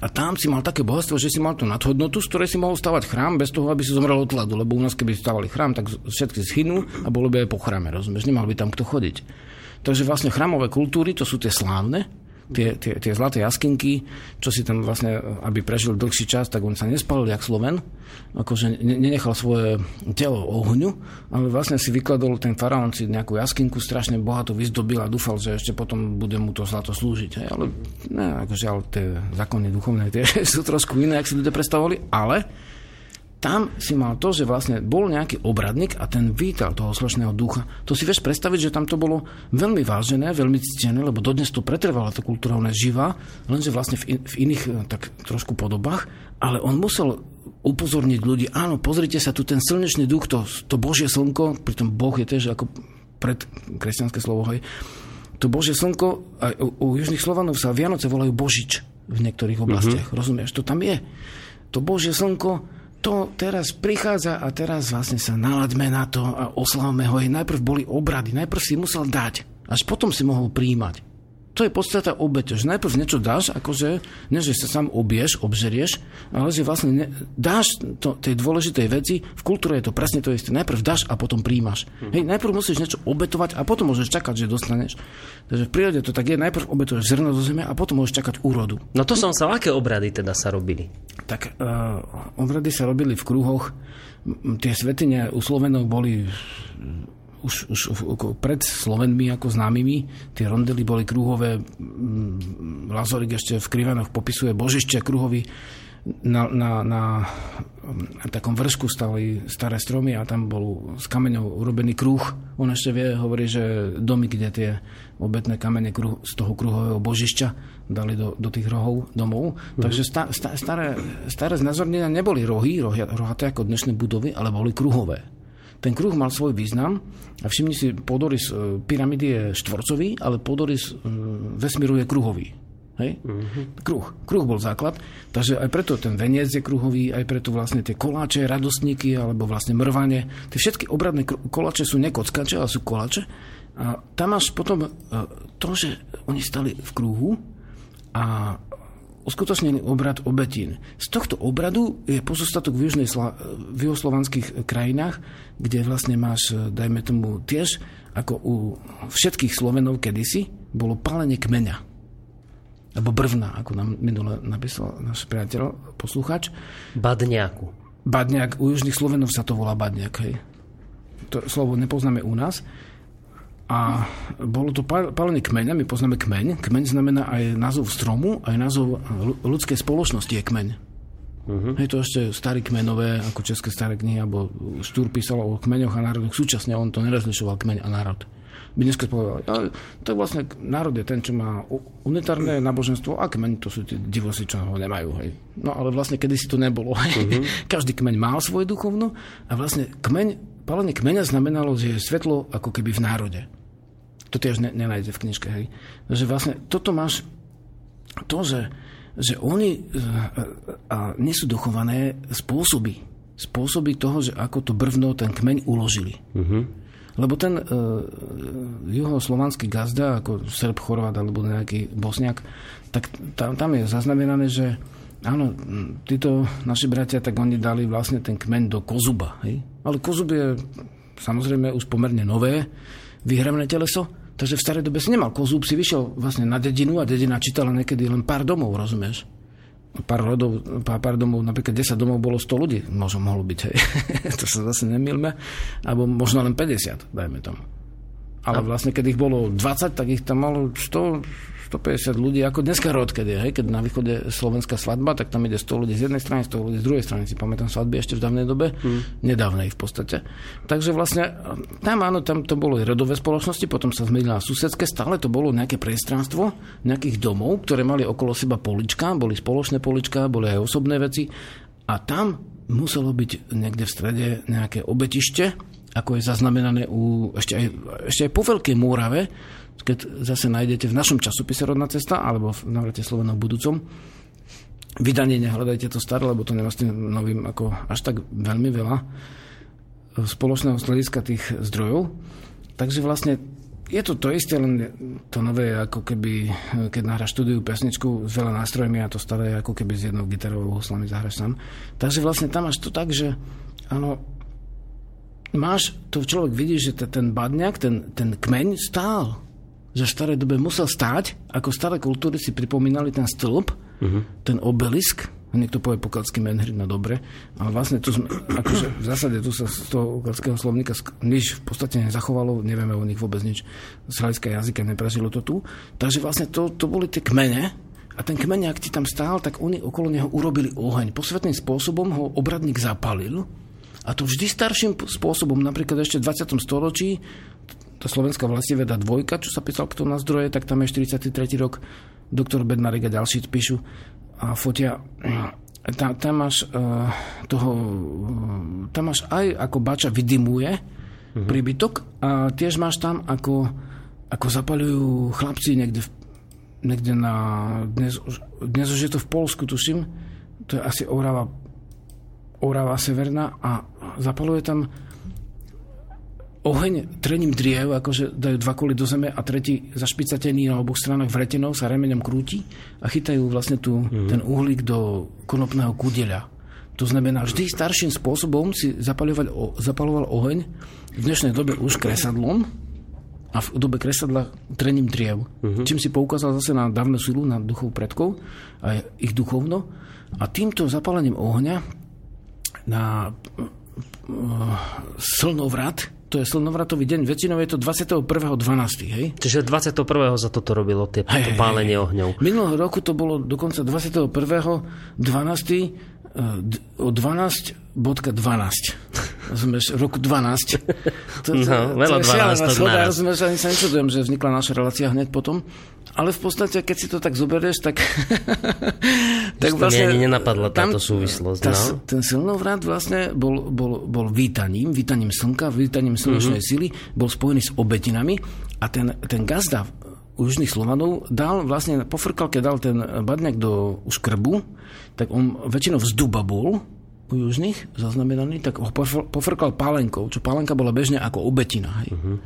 A tam si mal také bohatstvo, že si mal tú nadhodnotu, z ktorej si mohol stavať chrám bez toho, aby si zomrel od hladu. Lebo u nás, keby stavali chrám, tak všetky schynú a bolo by aj po chráme, rozumieš? Nemal by tam kto chodiť. Takže vlastne chrámové kultúry, to sú tie slávne, tie, tie, tie zlaté jaskinky, čo si tam vlastne, aby prežil dlhší čas, tak on sa nespalil jak Sloven, akože nenechal svoje telo ohňu, ale vlastne si vykladol ten faraón si nejakú jaskinku, strašne bohato vyzdobil a dúfal, že ešte potom bude mu to zlato slúžiť. Hej. Ale ne, akože ale tie zákony duchovné tie sú trošku iné, ak si ľudia predstavovali, ale tam si mal to, že vlastne bol nejaký obradník a ten vítal toho slušného ducha. To si vieš predstaviť, že tam to bolo veľmi vážené, veľmi ctené, lebo dodnes to pretrvala tá kultúra, ona živá, lenže vlastne v, in, v iných eh, tak trošku podobách, ale on musel upozorniť ľudí, áno, pozrite sa, tu ten slnečný duch, to, to Božie slnko, pritom Boh je tiež ako pred kresťanské slovo, hej, to Božie slnko, aj u, u južných Slovanov sa Vianoce volajú Božič v niektorých oblastiach, mm-hmm. rozumieš, to tam je. To Božie slnko, to teraz prichádza a teraz vlastne sa nalaďme na to a oslavme ho. Najprv boli obrady, najprv si musel dať, až potom si mohol príjmať. To je podstata obete, že najprv niečo dáš, akože, ne, že sa sám obieš, obžerieš, ale že vlastne ne, dáš to, tej dôležitej veci, v kultúre je to presne to isté, najprv dáš a potom príjmaš. Hm. Hej, najprv musíš niečo obetovať a potom môžeš čakať, že dostaneš. Takže v prírode to tak je, najprv obetuješ zrno do zeme a potom môžeš čakať úrodu. No to som sa, aké obrady teda sa robili? Tak uh, obrady sa robili v kruhoch, tie svetine u Slovenov boli už, už pred Slovenmi ako známymi, tie rondely boli kruhové, Lazorik ešte v Krivanoch popisuje božište kruhový, na, na, na, na takom vršku stali staré stromy a tam bol z kameňov urobený kruh. On ešte vie, hovorí, že domy, kde tie obetné kamene kruh, z toho kruhového božišťa dali do, do tých rohov domov. Mm. Takže sta, sta, staré, staré znázornenia neboli rohy, rohaté ako dnešné budovy, ale boli kruhové. Ten kruh mal svoj význam a všimni si, podorys e, pyramidy je štvorcový, ale podorys e, vesmíru je kruhový. Hej? Uh-huh. Kruh. Kruh bol základ, takže aj preto ten veniec je kruhový, aj preto vlastne tie koláče, radostníky alebo vlastne mrvanie. Tie všetky obradné koláče sú nekockače, ale sú koláče. A tam máš potom e, to, že oni stali v kruhu a uskutočnený obrad obetín. Z tohto obradu je pozostatok v, južnej v juhoslovanských krajinách, kde vlastne máš, e, dajme tomu, tiež ako u všetkých Slovenov kedysi, bolo palenie kmeňa. Alebo brvna, ako nám minule napísal náš priateľ, posluchač. Badňaku. Badňak, u južných Slovenov sa to volá badňak, hej. To slovo nepoznáme u nás. A bolo to palenie kmeňa, my poznáme kmeň. Kmeň znamená aj názov stromu, aj názov ľudskej spoločnosti je kmeň. Uh-huh. Je to ešte starý kmenové, ako české staré knihy, alebo Štúr písal o kmeňoch a národoch. Súčasne on to nerozlišoval kmeň a národ. By dneska povedal, ale to vlastne národ je ten, čo má unitárne náboženstvo a kmeň to sú tí divosi, čo ho nemajú. Hej. No ale vlastne kedy si to nebolo. Uh-huh. Každý kmeň mal svoje duchovno a vlastne kmeň, palenie kmeňa znamenalo, že je svetlo ako keby v národe to tiež ne, nenájde v knižke, hej. Že vlastne toto máš, to, že, že oni a, e, a nie sú dochované spôsoby. Spôsoby toho, že ako to brvno, ten kmeň uložili. Uh-huh. Lebo ten uh, juhoslovanský gazda, ako Srb, Chorvát alebo nejaký Bosniak, tak tam, tam je zaznamenané, že áno, títo naši bratia, tak oni dali vlastne ten kmeň do kozuba. Hej? Ale kozub je samozrejme už pomerne nové, vyhravené teleso, Takže v starej dobe si nemal kozúb, si vyšiel vlastne na dedinu a dedina čítala niekedy len pár domov, rozumieš? Pár, rodov, pár, pár domov, napríklad 10 domov bolo 100 ľudí, možno mohlo byť, hej. to sa zase nemilme, alebo možno len 50, dajme tomu. Ale vlastne, keď ich bolo 20, tak ich tam malo 100, 150 ľudí, ako dneska rod, keď je, hej, keď na východe slovenská svadba, tak tam ide 100 ľudí z jednej strany, 100 ľudí z druhej strany. Si pamätám svadby ešte v dávnej dobe, mm. nedávnej v podstate. Takže vlastne tam áno, tam to bolo rodové spoločnosti, potom sa zmenila susedské, stále to bolo nejaké priestranstvo nejakých domov, ktoré mali okolo seba polička, boli spoločné polička, boli aj osobné veci a tam muselo byť niekde v strede nejaké obetište, ako je zaznamenané u, ešte, aj, ešte aj po Veľkej Múrave, keď zase nájdete v našom časopise Rodná cesta, alebo v navrate Slovena v budúcom, vydanie nehľadajte to staré, lebo to nemá s tým novým ako až tak veľmi veľa spoločného hľadiska tých zdrojov. Takže vlastne je to to isté, len to nové ako keby, keď nahráš štúdiu pesničku s veľa nástrojmi a to staré ako keby s jednou gitarovou huslami zahraš sám. Takže vlastne tam máš to tak, že áno, máš, to človek vidí, že ten badňak, ten, ten kmeň stál. Že v starej dobe musel stáť, ako staré kultúry si pripomínali ten stĺp, uh-huh. ten obelisk, niekto povie pokalský menhry, no dobre, ale vlastne tu sme, akože v zásade tu sa z toho pokalského slovníka nič v podstate nezachovalo, nevieme o nich vôbec nič, z hľadiska jazyka neprežilo to tu, takže vlastne to, to boli tie kmene, a ten kmeň, ak ti tam stál, tak oni okolo neho urobili oheň. Posvetným spôsobom ho obradník zapalil a to vždy starším spôsobom, napríklad ešte v 20. storočí, tá slovenská vlastiveda dvojka, čo sa písal kto na zdroje, tak tam je 43. rok, doktor Bednarik a ďalší píšu a fotia. Tam, tam máš uh, toho, tam máš aj ako bača vydimuje mm-hmm. príbytok a tiež máš tam ako, ako zapalujú chlapci niekde, v, niekde na dnes, dnes už je to v Polsku, tuším, to je asi Orava, Orava Severná a zapaluje tam oheň trením driev, akože dajú dva koly do zeme a tretí zašpicatený na oboch stranách vretenou sa remeňom krúti a chytajú vlastne tu mm. ten uhlík do konopného kudeľa. To znamená, vždy starším spôsobom si zapaloval, zapaloval oheň, v dnešnej dobe už kresadlom a v dobe kresadla trením driev. Mm-hmm. Čím si poukázal zase na dávnu silu, na duchov predkov a ich duchovno. A týmto zapálením ohňa na uh, slnovrat, to je slnovratový deň, väčšinou je to 21.12. Hej? Čiže 21. za toto robilo tie hej, pálenie hej. ohňov. Minulého roku to bolo dokonca 21.12. Eh, o 12.12. Rozumieš, roku 12. To, to, no, veľa to je 12 schoda, rozumieš, ani sa nečudujem, že vznikla naša relácia hneď potom. Ale v podstate, keď si to tak zoberieš, tak... tak vlastne... ani nenapadla táto tam, súvislosť. Tá, no? Ten silnovrat vlastne bol, bol, bol vítaním, vítaním slnka, vítaním slnečnej mm-hmm. sily, bol spojený s obetinami a ten, ten gazda u južných Slovanov dal vlastne, pofrkal, keď dal ten badňak do krbu, tak on väčšinou z duba bol, u južných zaznamenaný, tak ho pofrkal pálenkou, čo pálenka bola bežne ako obetina. Hej. Uh-huh.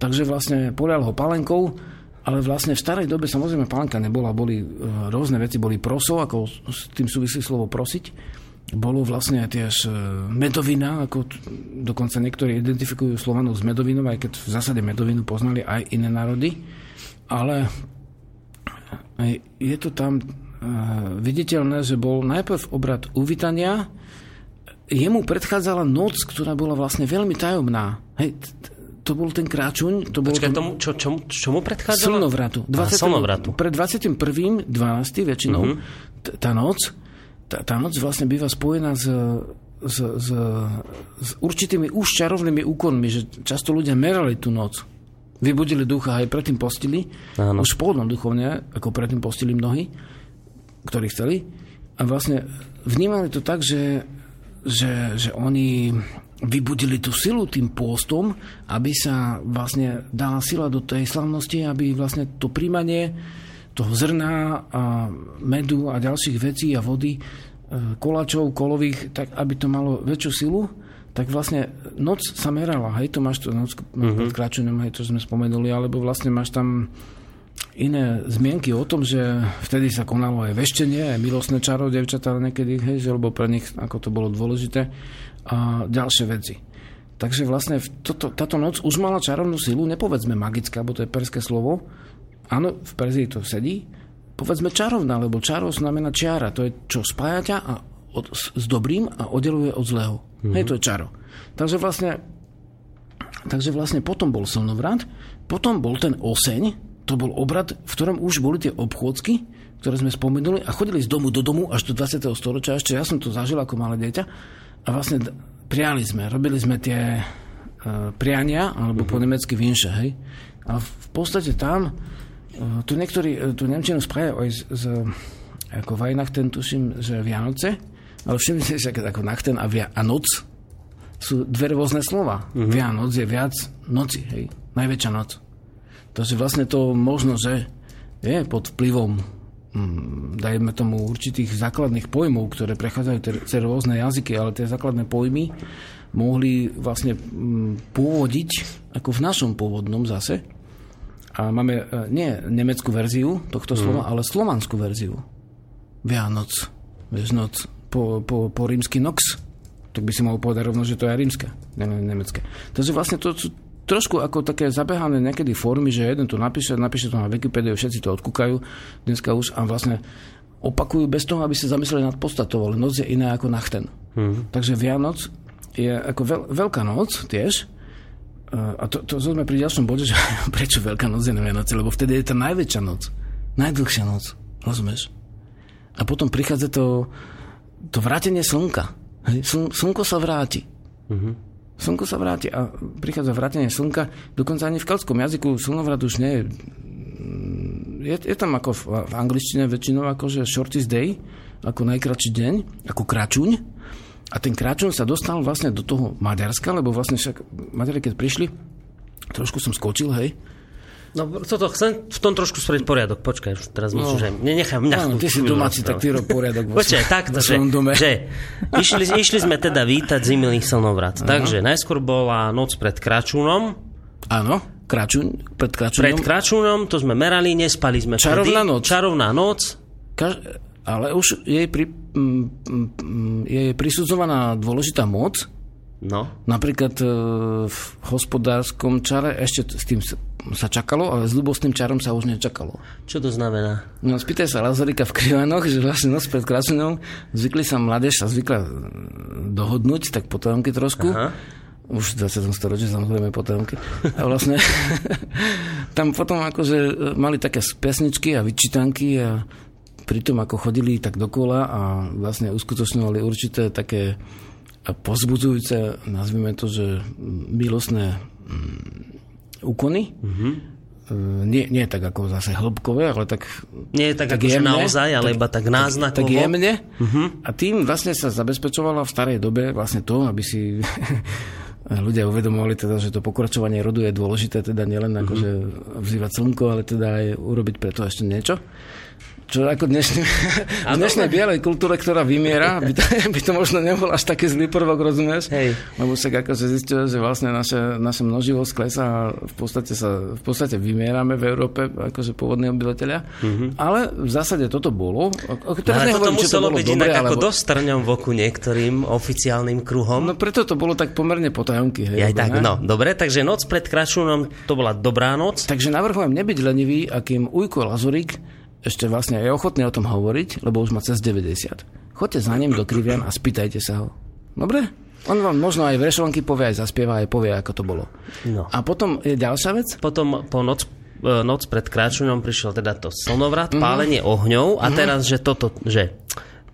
Takže vlastne polial ho pálenkou ale vlastne v starej dobe samozrejme palenka nebola, boli e, rôzne veci, boli proso, ako s tým súvislí slovo prosiť. Bolo vlastne tiež e, medovina, ako dokonca niektorí identifikujú Slovanov s medovinou, aj keď v zásade medovinu poznali aj iné národy. Ale je to tam e, viditeľné, že bol najprv obrad uvítania, jemu predchádzala noc, ktorá bola vlastne veľmi tajomná. Hej, to bol ten kráčuň. To bolo Počkaj, tomu, čo, čomu, čomu predchádzalo? Slnovratu. 20, slnovratu. Pred 21. 12. väčšinou uh-huh. tá noc, tá, tá noc vlastne býva spojená s, s, s, s určitými už čarovnými úkonmi, že často ľudia merali tú noc. Vybudili ducha aj predtým postili. Áno. Už pôvodnom duchovne, ako predtým postili mnohí, ktorí chceli. A vlastne vnímali to tak, že, že, že oni vybudili tú silu tým pôstom, aby sa vlastne dala sila do tej slavnosti, aby vlastne to príjmanie toho zrna a medu a ďalších vecí a vody, e, kolačov, kolových, tak aby to malo väčšiu silu, tak vlastne noc sa merala, hej, to máš to noc mm-hmm. kračenom, hej, to sme spomenuli, alebo vlastne máš tam iné zmienky o tom, že vtedy sa konalo aj veštenie, aj milostné čaro, devčatá niekedy, hej, že, lebo pre nich ako to bolo dôležité a ďalšie veci. Takže vlastne toto, táto noc už mala čarovnú silu, nepovedzme magická, bo to je perské slovo. Áno, v Perzii to sedí. Povedzme čarovná, lebo čaro znamená čiara. To je, čo spája ťa a od, s, s dobrým a oddeluje od zlého. Mm-hmm. Hej, to je čaro. Takže vlastne, takže vlastne potom bol slnovrat, potom bol ten oseň, to bol obrad, v ktorom už boli tie obchôdzky, ktoré sme spomenuli a chodili z domu do domu až do 20. storočia. Ešte ja som to zažil ako malé dieťa a vlastne priali sme, robili sme tie uh, priania, alebo po nemecky vinše, hej. A v podstate tam, uh, tu niektorí uh, tu Nemčinu správajú aj z, z ako Weihnachten, tuším, že Vianoce, ale všimnite si, ako Nachten a, via, a noc sú dve rôzne slova. Uh-huh. Vianoc je viac noci, hej. Najväčšia noc. Takže vlastne to možno, že je pod vplyvom Mm, dajme tomu určitých základných pojmov, ktoré prechádzajú cez rôzne jazyky, ale tie základné pojmy mohli vlastne mm, pôvodiť ako v našom pôvodnom zase, A máme e, nie nemeckú verziu tohto slova, ale slovanskú verziu. Vianoc, vieš, noc, po, po, po rímsky nox, tak by si mohol povedať rovno, že to je rímska, ne, ne, nemecké. Takže vlastne to trošku ako také zabehané niekedy formy, že jeden to napíše, napíše to na Wikipédiu, všetci to odkúkajú dneska už a vlastne opakujú bez toho, aby sa zamysleli nad podstatou, ale noc je iná ako nachten. Hmm. Takže Vianoc je ako veľ, veľká noc tiež, a to, to sme pri ďalšom bode, že prečo Veľká noc je na Vianoce, lebo vtedy je tá najväčšia noc. Najdlhšia noc. Rozumieš? A potom prichádza to, to vrátenie slnka. Hej? Sln, slnko sa vráti. Mm-hmm. Slnko sa vráti a prichádza vrátenie slnka. Dokonca ani v keltskom jazyku slnovrat už nie je je, je tam ako v, v angličtine väčšinou akože shortest day, ako najkračší deň, ako kračuň. A ten kračuň sa dostal vlastne do toho Maďarska, lebo vlastne však Maďari, keď prišli, trošku som skočil, hej, No, toto chcem v tom trošku spraviť poriadok. Počkaj, už teraz no. že nenechám mňa. No, ty si domáci, tak ty rob poriadok. Počkaj, takto, že, že išli, išli sme teda vítať zimilých slnovrat. Aha. Takže najskôr bola noc pred Kračúnom. Áno, Kračuň, pred Kračúnom. Pred Kračúnom, to sme merali, nespali sme. Čarovná vtedy. noc. Čarovná noc. Kaž, ale už jej, pri, m, m, je prisudzovaná dôležitá moc. No. Napríklad e, v hospodárskom čare ešte s tým sa čakalo, ale s ľubostným čarom sa už nečakalo. Čo to znamená? No spýtaj sa Lazarika v Krivanoch, že vlastne noc pred Kračunom zvykli sa mládež sa zvykla dohodnúť, tak potomky trošku. Aha už v 20. storočí samozrejme potomky. A vlastne tam potom akože mali také pesničky a vyčítanky a pritom ako chodili tak dokola a vlastne uskutočňovali určité také pozbudzujúce, nazvime to, že milostné mm, úkony. Mm-hmm. Nie, nie tak ako zase hĺbkové, ale tak Nie je tak, tak ako jemne, naozaj, ale tak, iba tak náznakovo. Tak, tak jemne. Uh-huh. A tým vlastne sa zabezpečovala v starej dobe vlastne to, aby si ľudia uvedomovali teda, že to pokračovanie rodu je dôležité, teda nielen mm-hmm. akože vzývať slnko, ale teda aj urobiť preto ešte niečo. Čo ako dnešný, v dnešnej bielej kultúre, ktorá vymiera, by to, by to možno nebol až taký zlý prvok, rozumieš? Hej. Lebo sa akože zistilo, že vlastne naše, naše množivosť klesá a v podstate, sa, v podstate vymierame v Európe, akože pôvodní obyvateľia. Mm-hmm. Ale v zásade toto bolo. O, teraz ale toto muselo to byť dobre, inak alebo... ako dosť trňom v oku niektorým oficiálnym kruhom. No preto to bolo tak pomerne potajomky. Hej, Aj tak, ne? no. Dobre, takže noc pred Kračúnom to bola dobrá noc. Takže navrhujem nebyť lenivý, akým Ujko Lazurik ešte vlastne je ochotný o tom hovoriť, lebo už má cez 90. Choďte za ním do Krivian a spýtajte sa ho. Dobre? On vám možno aj vrešovnky povie, aj zaspieva, aj povie, ako to bolo. No. A potom je ďalšia vec? Potom po noc, e, noc pred kráčuňom prišiel teda to slnovrat, mm-hmm. pálenie ohňov a mm-hmm. teraz, že toto, že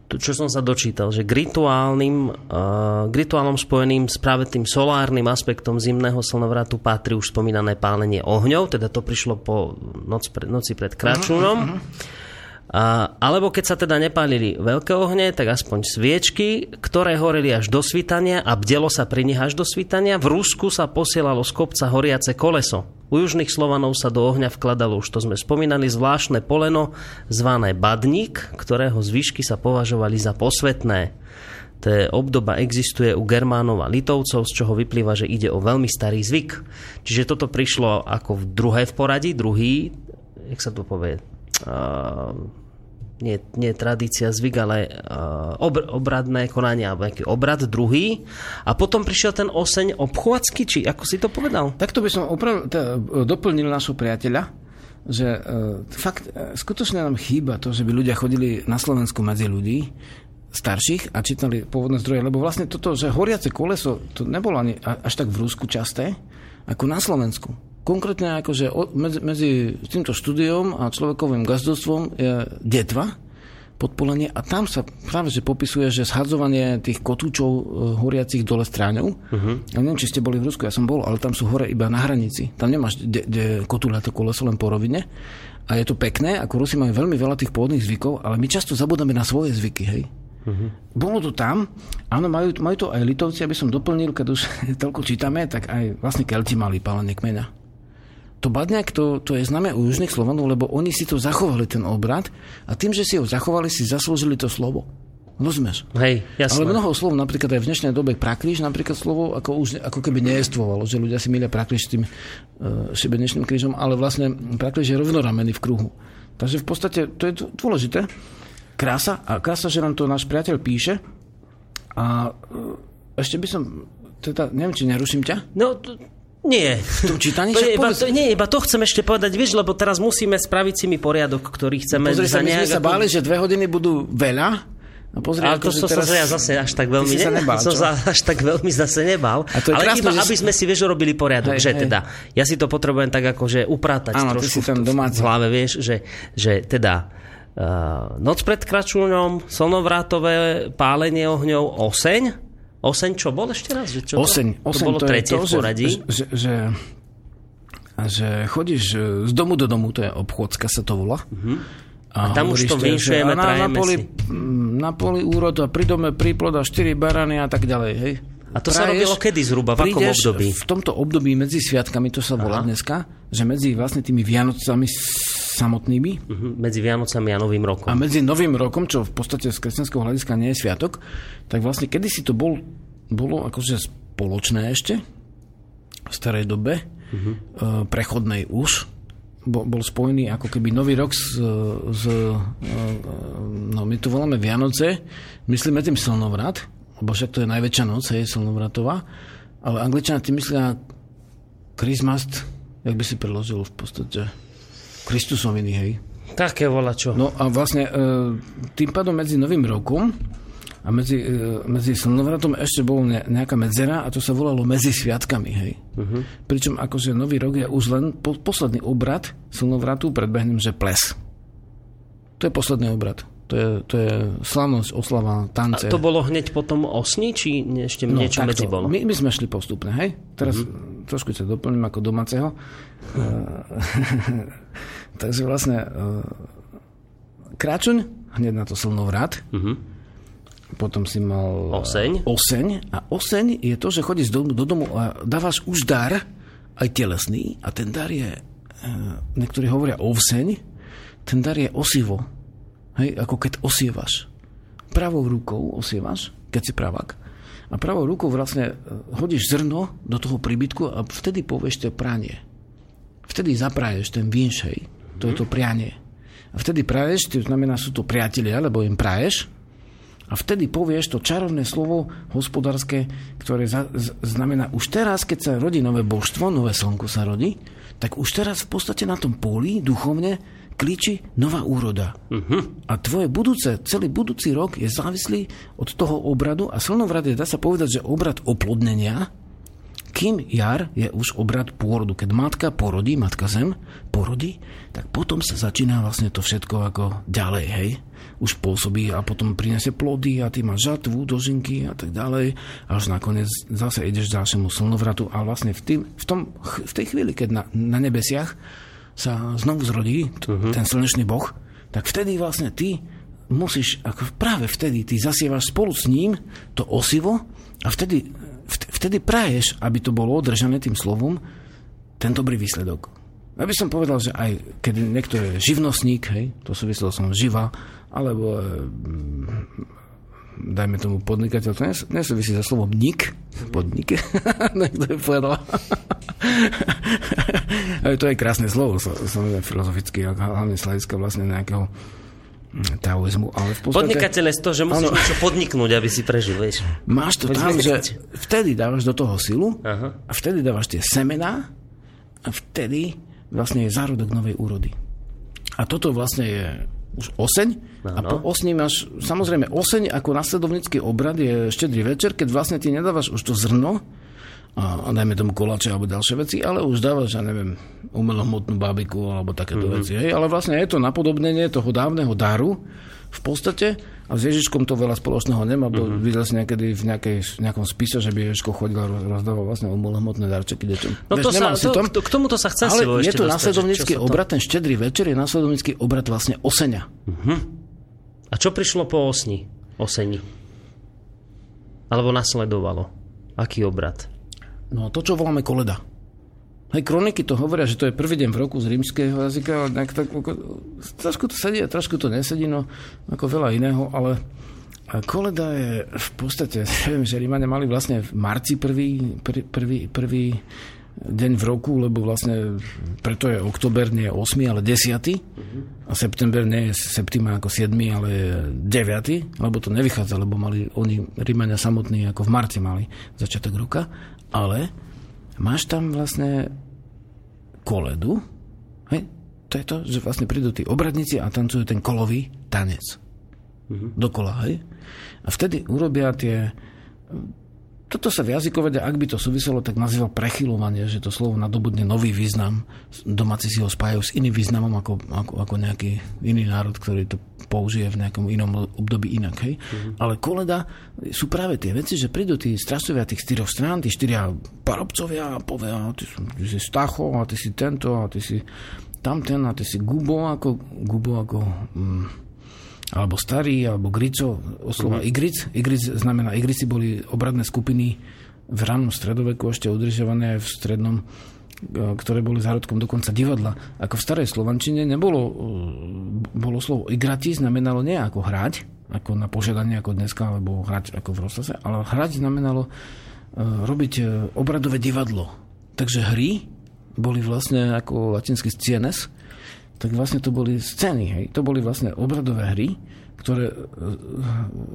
čo som sa dočítal, že k rituálnym, uh, k rituálom spojeným s práve tým solárnym aspektom zimného slnovratu patrí už spomínané pálenie ohňov, teda to prišlo po noc noci pred Kračúnom. Uh-huh, uh-huh. A, alebo keď sa teda nepálili veľké ohne, tak aspoň sviečky, ktoré horeli až do svitania a bdelo sa pri nich až do svitania. V Rusku sa posielalo z kopca horiace koleso. U južných Slovanov sa do ohňa vkladalo, už to sme spomínali, zvláštne poleno zvané badník, ktorého zvyšky sa považovali za posvetné. To obdoba existuje u Germánov a Litovcov, z čoho vyplýva, že ide o veľmi starý zvyk. Čiže toto prišlo ako v druhé v poradí, druhý, jak sa to povie, nie, nie tradícia, zvyk, ale uh, obr, obradné konanie, alebo nejaký obrad druhý. A potom prišiel ten oseň obchôdzky, či ako si to povedal? Takto by som oprav, teda, doplnil našho priateľa, že uh, fakt, uh, skutočne nám chýba to, že by ľudia chodili na Slovensku medzi ľudí, starších a čítali pôvodné zdroje, lebo vlastne toto, že horiace koleso, to nebolo ani až tak v Rusku časté, ako na Slovensku konkrétne akože medzi, medzi týmto štúdiom a človekovým gazdostvom je detva, podpolenie a tam sa práve že popisuje, že zhadzovanie tých kotúčov e, horiacich dole stráňou. Uh-huh. Ja neviem, či ste boli v Rusku, ja som bol, ale tam sú hore iba na hranici. Tam nemáš de, de, kotúľa to koleso len po rovine. A je to pekné, ako Rusi majú veľmi veľa tých pôvodných zvykov, ale my často zabudáme na svoje zvyky, hej. Uh-huh. Bolo to tam, áno, majú, majú to aj Litovci, aby som doplnil, keď už toľko čítame, tak aj vlastne Kelti mali palenie kmeňa to badňak, to, to je známe u južných Slovanov, lebo oni si to zachovali, ten obrad, a tým, že si ho zachovali, si zaslúžili to slovo. Rozumieš? Hej, jasné. Ale mnoho slov, napríklad aj v dnešnej dobe prakríž, napríklad slovo ako už ako keby nejestvovalo, že ľudia si milia prakríž s tým uh, šibenečným krížom, ale vlastne prakríž je rovnoramený v kruhu. Takže v podstate to je dôležité. Krása, a krása, že nám to náš priateľ píše. A uh, ešte by som, teda, neviem, či neruším ťa? No, t- nie. V tom čítaní? To iba, to, nie, iba to chcem ešte povedať, vieš, lebo teraz musíme spraviť si mi poriadok, ktorý chceme Pozri sa, my sme sa ako- báli, že dve hodiny budú veľa. A pozri, Ale to som sa ja zase až tak veľmi ne- nebál, som sa až tak veľmi zase nebal. A to je Ale krásne, iba, že aby sme si, vieš, robili poriadok, Hej, že hej. teda, ja si to potrebujem tak akože upratať Áno, trošku si v, domáci. v hlave, vieš, že, že teda uh, noc pred kračúňom, slnovrátové pálenie ohňov, oseň, Oseň, čo bol ešte raz? Že čo Oseň, to, oseň, to bolo to tretie to, v že, poradí. že, že, že chodíš e, z domu do domu, to je obchodská sa to volá. Uh-huh. A tam už to vinšujeme, a na, na, poli, si. na poli úrod a pri dome príplod a 4 barany a tak ďalej. Hej. A to sa robilo kedy zhruba? V akom období? V tomto období medzi sviatkami, to sa volá Aha. dneska, že medzi vlastne tými Vianocami samotnými Mhm, Medzi Vianocami a Novým rokom. a medzi Novým rokom, čo v podstate z kresťanského hľadiska nie je sviatok, tak vlastne kedysi to bol, bolo akože spoločné ešte v starej dobe, uh-huh. prechodnej už, bol, bol spojený ako keby Nový rok s, s no my to voláme Vianoce, myslíme tým slnovrat, lebo však to je najväčšia noc, je slnovratová, ale angličania tým myslia Christmas, jak by si preložil v podstate Kristusoviny, hej. Také volačo. No a vlastne e, tým pádom medzi Novým rokom a medzi, e, medzi slnovratom ešte bol ne, nejaká medzera a to sa volalo medzi sviatkami, hej. Uh-huh. Pričom akože Nový rok je už len po, posledný obrad slnovratu, predbehnem, že ples. To je posledný obrad. To je, to je slavnosť, oslava, A tance. to bolo hneď potom osni, či ešte no, niečo takto. medzi bolo? My, my sme šli postupne, hej? Teraz mm-hmm. trošku sa doplním ako domáceho. Takže vlastne uh, kráčuň, hneď na to slnovrat. Mhm. Potom si mal... eh, Oseň. Oseň. A oseň je to, že chodíš do, do domu a dávaš už dar, aj telesný, a ten dar je, uh, niektorí hovoria ovseň, ten dar je osivo. Hej, ako keď osievaš. Pravou rukou osievaš, keď si pravák. A pravou rukou vlastne e, hodíš zrno do toho príbytku a vtedy povieš to pranie. Vtedy zapraješ ten vinš, hej. To je to prianie. A vtedy praješ, to znamená, sú to priatelia, lebo im praješ. A vtedy povieš to čarovné slovo hospodárske, ktoré za, z, znamená, už teraz, keď sa rodí nové božstvo, nové slnko sa rodí, tak už teraz v podstate na tom poli duchovne klíči nová úroda. Uh-huh. A tvoje budúce, celý budúci rok je závislý od toho obradu a slnovrat je, dá sa povedať, že obrad oplodnenia, kým jar je už obrad pôrodu. Keď matka porodí, matka zem porodí, tak potom sa začína vlastne to všetko ako ďalej, hej. Už pôsobí a potom prinesie plody a ty máš žatvu, dožinky a tak ďalej. Až nakoniec zase ideš ďalšiemu slnovratu a vlastne v, tým, v, tom, v tej chvíli, keď na, na nebesiach sa znovu zrodí uh-huh. ten slnečný boh, tak vtedy vlastne ty musíš, ako práve vtedy, ty zasievaš spolu s ním to osivo a vtedy, vt- vtedy praješ, aby to bolo održané tým slovom, ten dobrý výsledok. Ja by som povedal, že aj keď niekto je živnostník, hej, to súviselo som živa, alebo mm, dajme tomu podnikateľ, to nes- nesúvisí za slovom nik, podnik, niekto je povedal. To je krásne slovo, sa- samozrejme filozoficky, hlavne z hľadiska vlastne nejakého taoizmu, ale v podstate... Podnikateľ je to, že musíš niečo podniknúť, aby si prežil, vieš. Máš to tam, že vtedy dávaš do toho silu Aha. a vtedy dávaš tie semená a vtedy vlastne je zárodok novej úrody. A toto vlastne je už oseň a Áno. po osni máš, samozrejme oseň ako nasledovnický obrad je štedrý večer, keď vlastne ty nedávaš už to zrno a, a dajme tomu koláče alebo ďalšie veci, ale už dávaš, ja neviem, umelohmotnú bábiku alebo takéto mm-hmm. veci. Hej? Ale vlastne je to napodobnenie toho dávneho daru v podstate a s Ježiškom to veľa spoločného nemá, mm-hmm. videl si niekedy v nejakej, v nejakom spise, že by Ježiško chodil a roz- rozdával vlastne umelohmotné darčeky deťom. No to sa, to, to, k tomuto sa chcem ale je to následovnícky obrad, ten štedrý večer je následovnícky obrad vlastne osenia. A čo prišlo po osni? Oseni? Alebo nasledovalo? Aký obrad? No to, čo voláme koleda. Hej, kroniky to hovoria, že to je prvý deň v roku z rímskeho jazyka, ale nejak tak, ako, trošku to sedí a trošku to nesedí, no ako veľa iného, ale koleda je v podstate, neviem, že Rímania mali vlastne v marci prvý, prvý, prvý, prvý deň v roku, lebo vlastne preto je oktober nie je 8, ale 10. A september nie je septima ako 7, ale 9, lebo to nevychádza, lebo mali oni, Rímania samotní, ako v marci mali začiatok roka. Ale máš tam vlastne koledu, hej? to je to, že vlastne prídu tí obradníci a tancujú ten kolový tanec. Mm-hmm. Dokola, hej? A vtedy urobia tie toto sa v jazykovede, ak by to súviselo, tak nazýva prechylovanie, že to slovo nadobudne nový význam. Domáci si ho spájajú s iným významom ako, ako, ako nejaký iný národ, ktorý to použije v nejakom inom období inak. Hej? Mm-hmm. Ale koleda sú práve tie veci, že prídu tí strasovia tých štyroch strán, tí štyria parobcovia a povia, ty, ty si Stacho a ty si tento a ty si tamten a ty si Gubo ako, Gubo ako mm, alebo starý, alebo grico, oslova mm-hmm. igric. Igric znamená, igrici boli obradné skupiny v ranom stredoveku ešte udržiavané v strednom e, ktoré boli zárodkom dokonca divadla. Ako v starej Slovančine nebolo e, bolo slovo igrati, znamenalo nie ako hrať, ako na požiadanie ako dneska, alebo hrať ako v rozhlase, ale hrať znamenalo e, robiť obradové divadlo. Takže hry boli vlastne ako latinský scienes, tak vlastne to boli scény, hej. To boli vlastne obradové hry, ktoré e,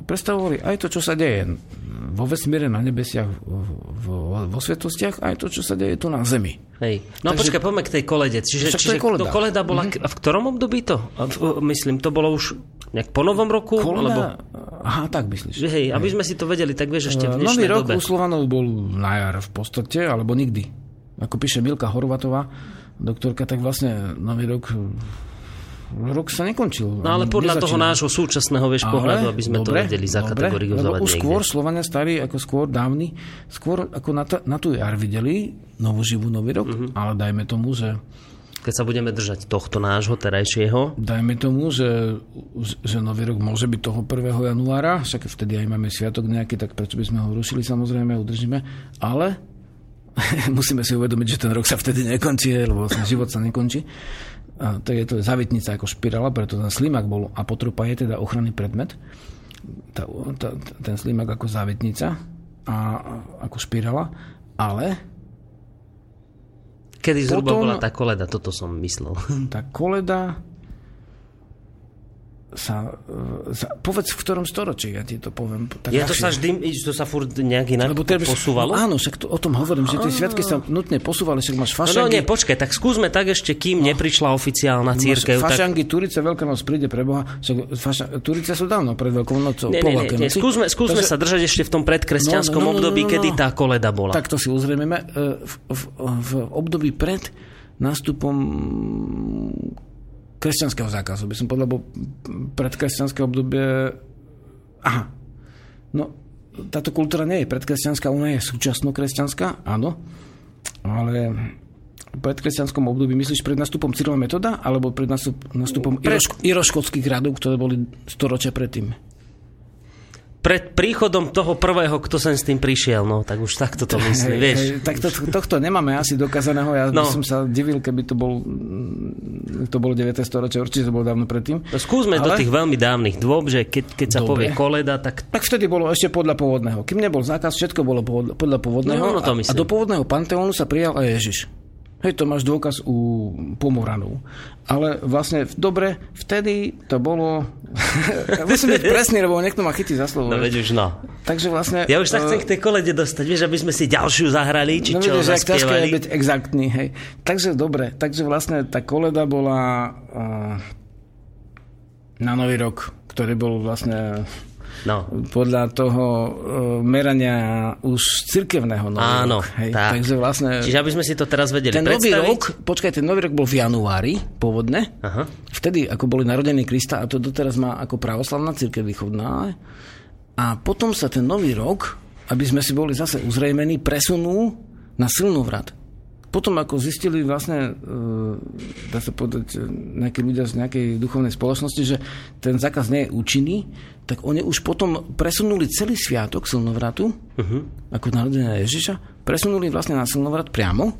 predstavovali aj to, čo sa deje vo vesmíre, na nebesiach, vo, vo svetostiach, aj to, čo sa deje tu na Zemi. Hej. No Takže, počkaj, poďme k tej kolede. Čiže, čiže to, koleda. to koleda bola, mm-hmm. v ktorom období to? Myslím, to bolo už nejak po novom roku? Koleda, alebo... Aha, tak myslíš. Hej, hej, aby sme si to vedeli, tak vieš ešte v dnešnej Nový rok dobe. u Slovanov bol na jar v podstate, alebo nikdy. Ako píše Milka Horvatová, doktorka, tak vlastne nový rok rok sa nekončil. No ale podľa nezačína. toho nášho súčasného vieš pohľadu, aby sme dobre, to vedeli zakategorizovať už skôr Slovania starí, ako skôr dávny, skôr ako na, ta, na tú jar videli novú živú nový rok, uh-huh. ale dajme tomu, že keď sa budeme držať tohto nášho terajšieho. Dajme tomu, že, že nový rok môže byť toho 1. januára, však vtedy aj máme sviatok nejaký, tak prečo by sme ho rušili, samozrejme, udržíme, ale musíme si uvedomiť, že ten rok sa vtedy nekončí, lebo vlastne život sa nekončí. A to je to zavitnica ako špirála, preto ten slimak bol apotrupa je teda ochranný predmet. Tá, tá, ten slimak ako zavitnica a ako špirála, ale Kedy zhruba bola tá koleda, toto som myslel. Tá koleda sa, sa, e, povedz v ktorom storočí, ja ti to poviem. Tak je to sa vždy, to sa furt nejak inak Lebo teraz, posúvalo? Áno, však to, o tom hovorím, že tie sviatky sa nutne posúvali, však máš fašangy. No, no nie, počkaj, tak skúsme tak ešte, kým no. neprišla oficiálna církev. Fašangy, tak... Turice, Veľká noc príde pre Boha, však faša, Turice sú dávno pred Veľkou nocou, nie, po nie, nie, nie, skúsme, skúsme Takže... sa držať ešte v tom predkresťanskom no, no, no, no, období, no, no, no. kedy tá koleda bola. Tak to si uzrieme. E, v, v, v období pred nástupom kresťanského zákazu, by som povedal, lebo predkresťanské obdobie... Aha, no táto kultúra nie je predkresťanská, ona je súčasno kresťanská, áno, ale v predkresťanskom období myslíš pred nastupom Cyrila metoda, alebo pred nastup, nastupom pred... iroškotských radov, ktoré boli storočia predtým? Pred príchodom toho prvého, kto sem s tým prišiel, no tak už takto to myslí, vieš. Tak to, tohto nemáme asi dokázaného, ja no. som sa divil, keby to bol to bolo 9. storočie, určite to bolo dávno predtým. No, skúsme Ale... do tých veľmi dávnych dôb, že keď, keď sa Dobre. povie koleda, tak... Tak vtedy bolo ešte podľa pôvodného. Kým nebol zákaz, všetko bolo podľa pôvodného. No, no, to a, a do pôvodného panteónu sa prijal aj Ježiš. Hej, to máš dôkaz u Pomoranov. Ale vlastne, dobre, vtedy to bolo... Musím byť presný, lebo niekto ma chytí za slovo. No veď už no. Takže vlastne... Ja už sa chcem k tej kolede dostať, vieš, aby sme si ďalšiu zahrali, či no, čo vieš, ťažké je byť exaktný, hej. Takže dobre, takže vlastne tá koleda bola uh, na Nový rok, ktorý bol vlastne No. Podľa toho uh, merania už cirkevného nový Áno, rok. Hej? Tak. Takže vlastne... Čiže aby sme si to teraz vedeli ten predstaviť. nový rok, počkaj, ten nový rok bol v januári, pôvodne. Aha. Vtedy, ako boli narodení Krista, a to doteraz má ako pravoslavná církev východná. A potom sa ten nový rok, aby sme si boli zase uzrejmení, presunul na silnú vrat potom ako zistili vlastne, e, dá sa povedať, e, nejakí ľudia z nejakej duchovnej spoločnosti, že ten zákaz nie je účinný, tak oni už potom presunuli celý sviatok silnovratu, uh-huh. ako narodenia Ježiša, presunuli vlastne na silnovrat priamo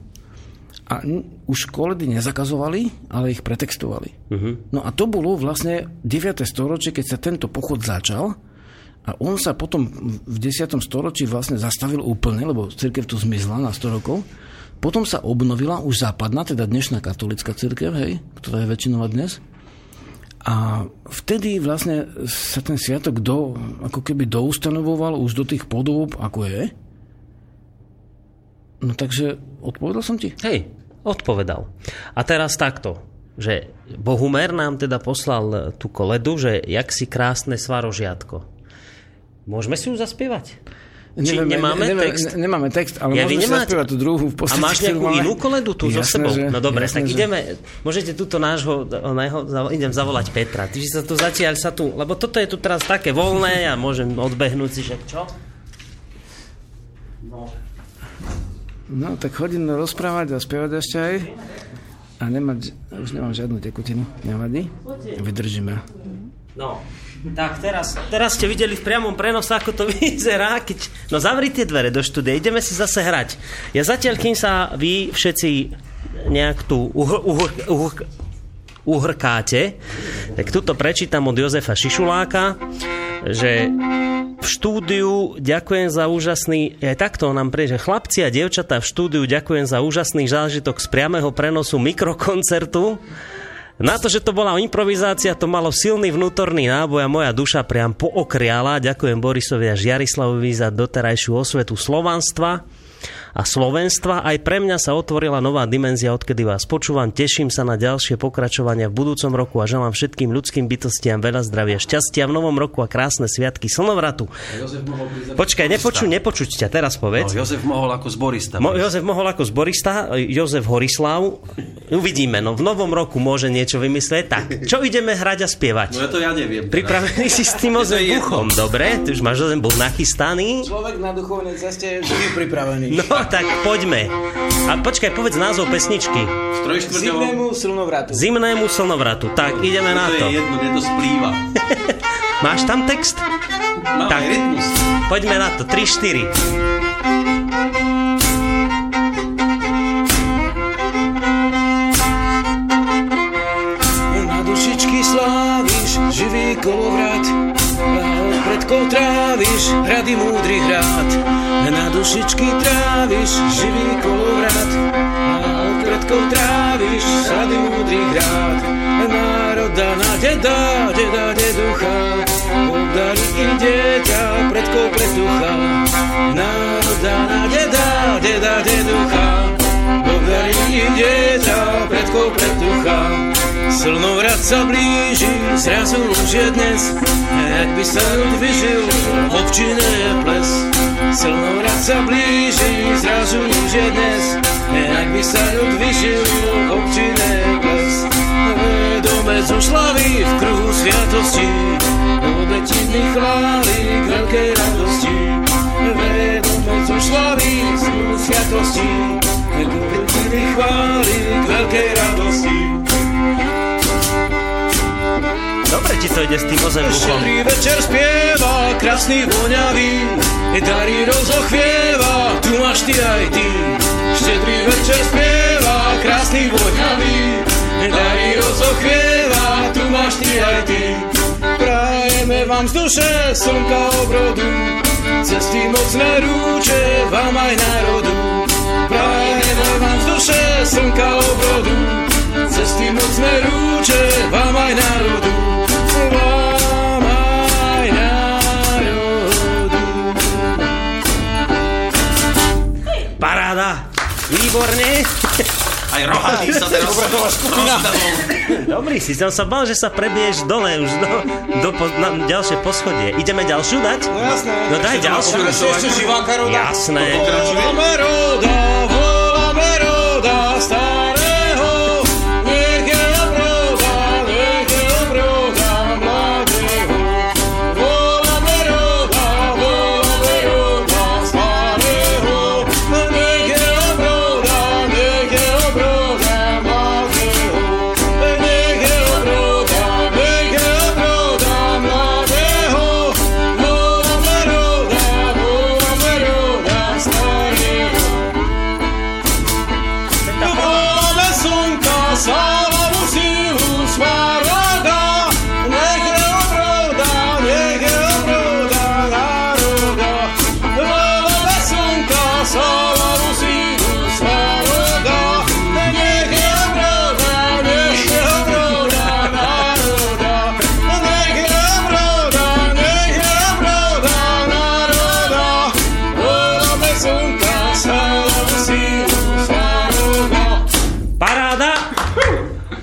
a už koledy nezakazovali, ale ich pretextovali. Uh-huh. No a to bolo vlastne 9. storočie, keď sa tento pochod začal A on sa potom v 10. storočí vlastne zastavil úplne, lebo církev tu zmizla na 100 rokov. Potom sa obnovila už západná, teda dnešná katolická církev, hej, ktorá je väčšinová dnes. A vtedy vlastne sa ten sviatok do, ako keby doustanovoval už do tých podob, ako je. No takže odpovedal som ti? Hej, odpovedal. A teraz takto, že Bohumer nám teda poslal tú koledu, že jak si krásne svarožiatko. Môžeme si ju zaspievať? Či Nevieme- nemáme nevieme- text? ne- Nemáme text, ale Ja, môžeme nemáte? tú druhú v A máš nejakú máme. inú koledu tu so Jasné, sebou? že- no dobre, jasné, tak že- ideme, môžete túto nášho, oného, idem zavolať Petra. Ty sa tu zatiaľ sa tu, lebo toto je tu teraz také voľné a môžem odbehnúť si, že čo? No, tak chodím rozprávať a spievať ešte aj. A nemať, už nemám žiadnu tekutinu, nevadí. Vydržíme. No, tak teraz, teraz ste videli v priamom prenose, ako to vyzerá. Keď... No zavri tie dvere do štúdia, ideme si zase hrať. Ja zatiaľ, kým sa vy všetci nejak tu uhr, uhr, uhr, uhrkáte, tak tuto prečítam od Jozefa Šišuláka, že v štúdiu ďakujem za úžasný, aj takto nám prie, že chlapci a dievčatá v štúdiu ďakujem za úžasný zážitok z priamého prenosu mikrokoncertu. Na to, že to bola improvizácia, to malo silný vnútorný náboj a moja duša priam pookriala. Ďakujem Borisovi a Žiarislavovi za doterajšiu osvetu slovanstva a slovenstva. Aj pre mňa sa otvorila nová dimenzia, odkedy vás počúvam. Teším sa na ďalšie pokračovania v budúcom roku a želám všetkým ľudským bytostiam veľa zdravia, šťastia v novom roku a krásne sviatky slnovratu. Počkaj, nepočuť, nepočuť ťa, teraz No, povedz. Jozef mohol ako zborista. Mo- Jozef mohol ako zborista, Jozef Horislav. Uvidíme, no v novom roku môže niečo vymyslieť. Tak, čo ideme hrať a spievať? No ja to ja neviem. teda. Pripravený si s tým ozem jedno. buchom, dobre? Ty už máš ozem buch nachystaný. Človek na duchovnej ceste je vždy pripravený. No tak poďme. A počkaj, povedz názov pesničky. Zimnému silnovratu. Zimnému slnovratu. Tak, ideme na To to. je jedno, mne to splýva. Máš tam text? Mám Tak. rytmus. Poďme na to. 3-4. Na dušičky sláviš živý kolovrat predkov tráviš hrady múdry hrad. Na dušičky tráviš živý kolovrat a od predkov tráviš hrady múdry hrad. Národa na deda, deda, deducha, oddali im dieťa predkov preducha. Národa na im dieťa predkov preducha. Slnovrat sa blíži, zrazu už je dnes, jak by sa ľud vyžil, občine je ples. Slnovrat sa blíži, zrazu už je dnes, jak by sa ľud vyžil, občine je ples. Vedomec oslaví v kruhu sviatosti, obetiny chváli k veľkej radosti. Vedomec oslaví v kruhu sviatosti, veľkej radosti. Dobre ti to ide s tým ozem buchom. Štedrý večer spieva, krásny voňavý, dary rozochvieva, tu máš ty aj ty. Štedrý večer spieva, krásny voňavý, dary rozochvieva, tu máš ty aj ty. Prajeme vám z duše slnka obrodu, cesty mocné rúče vám aj národu. Pragnienie dorwać duszę, synka obrodu Ceszki mocne rucze, łamaj narodu Łamaj Parada! Výborne! Aj rohatý sa teraz rozdavol. Dobrý si, som sa bál, že sa prebiješ dole už do, do po, na ďalšie poschodie. Ideme ďalšiu dať? No jasné. No daj ďalšiu. Ešte živáka roda. Jasné. Voláme roda, voláme roda starého.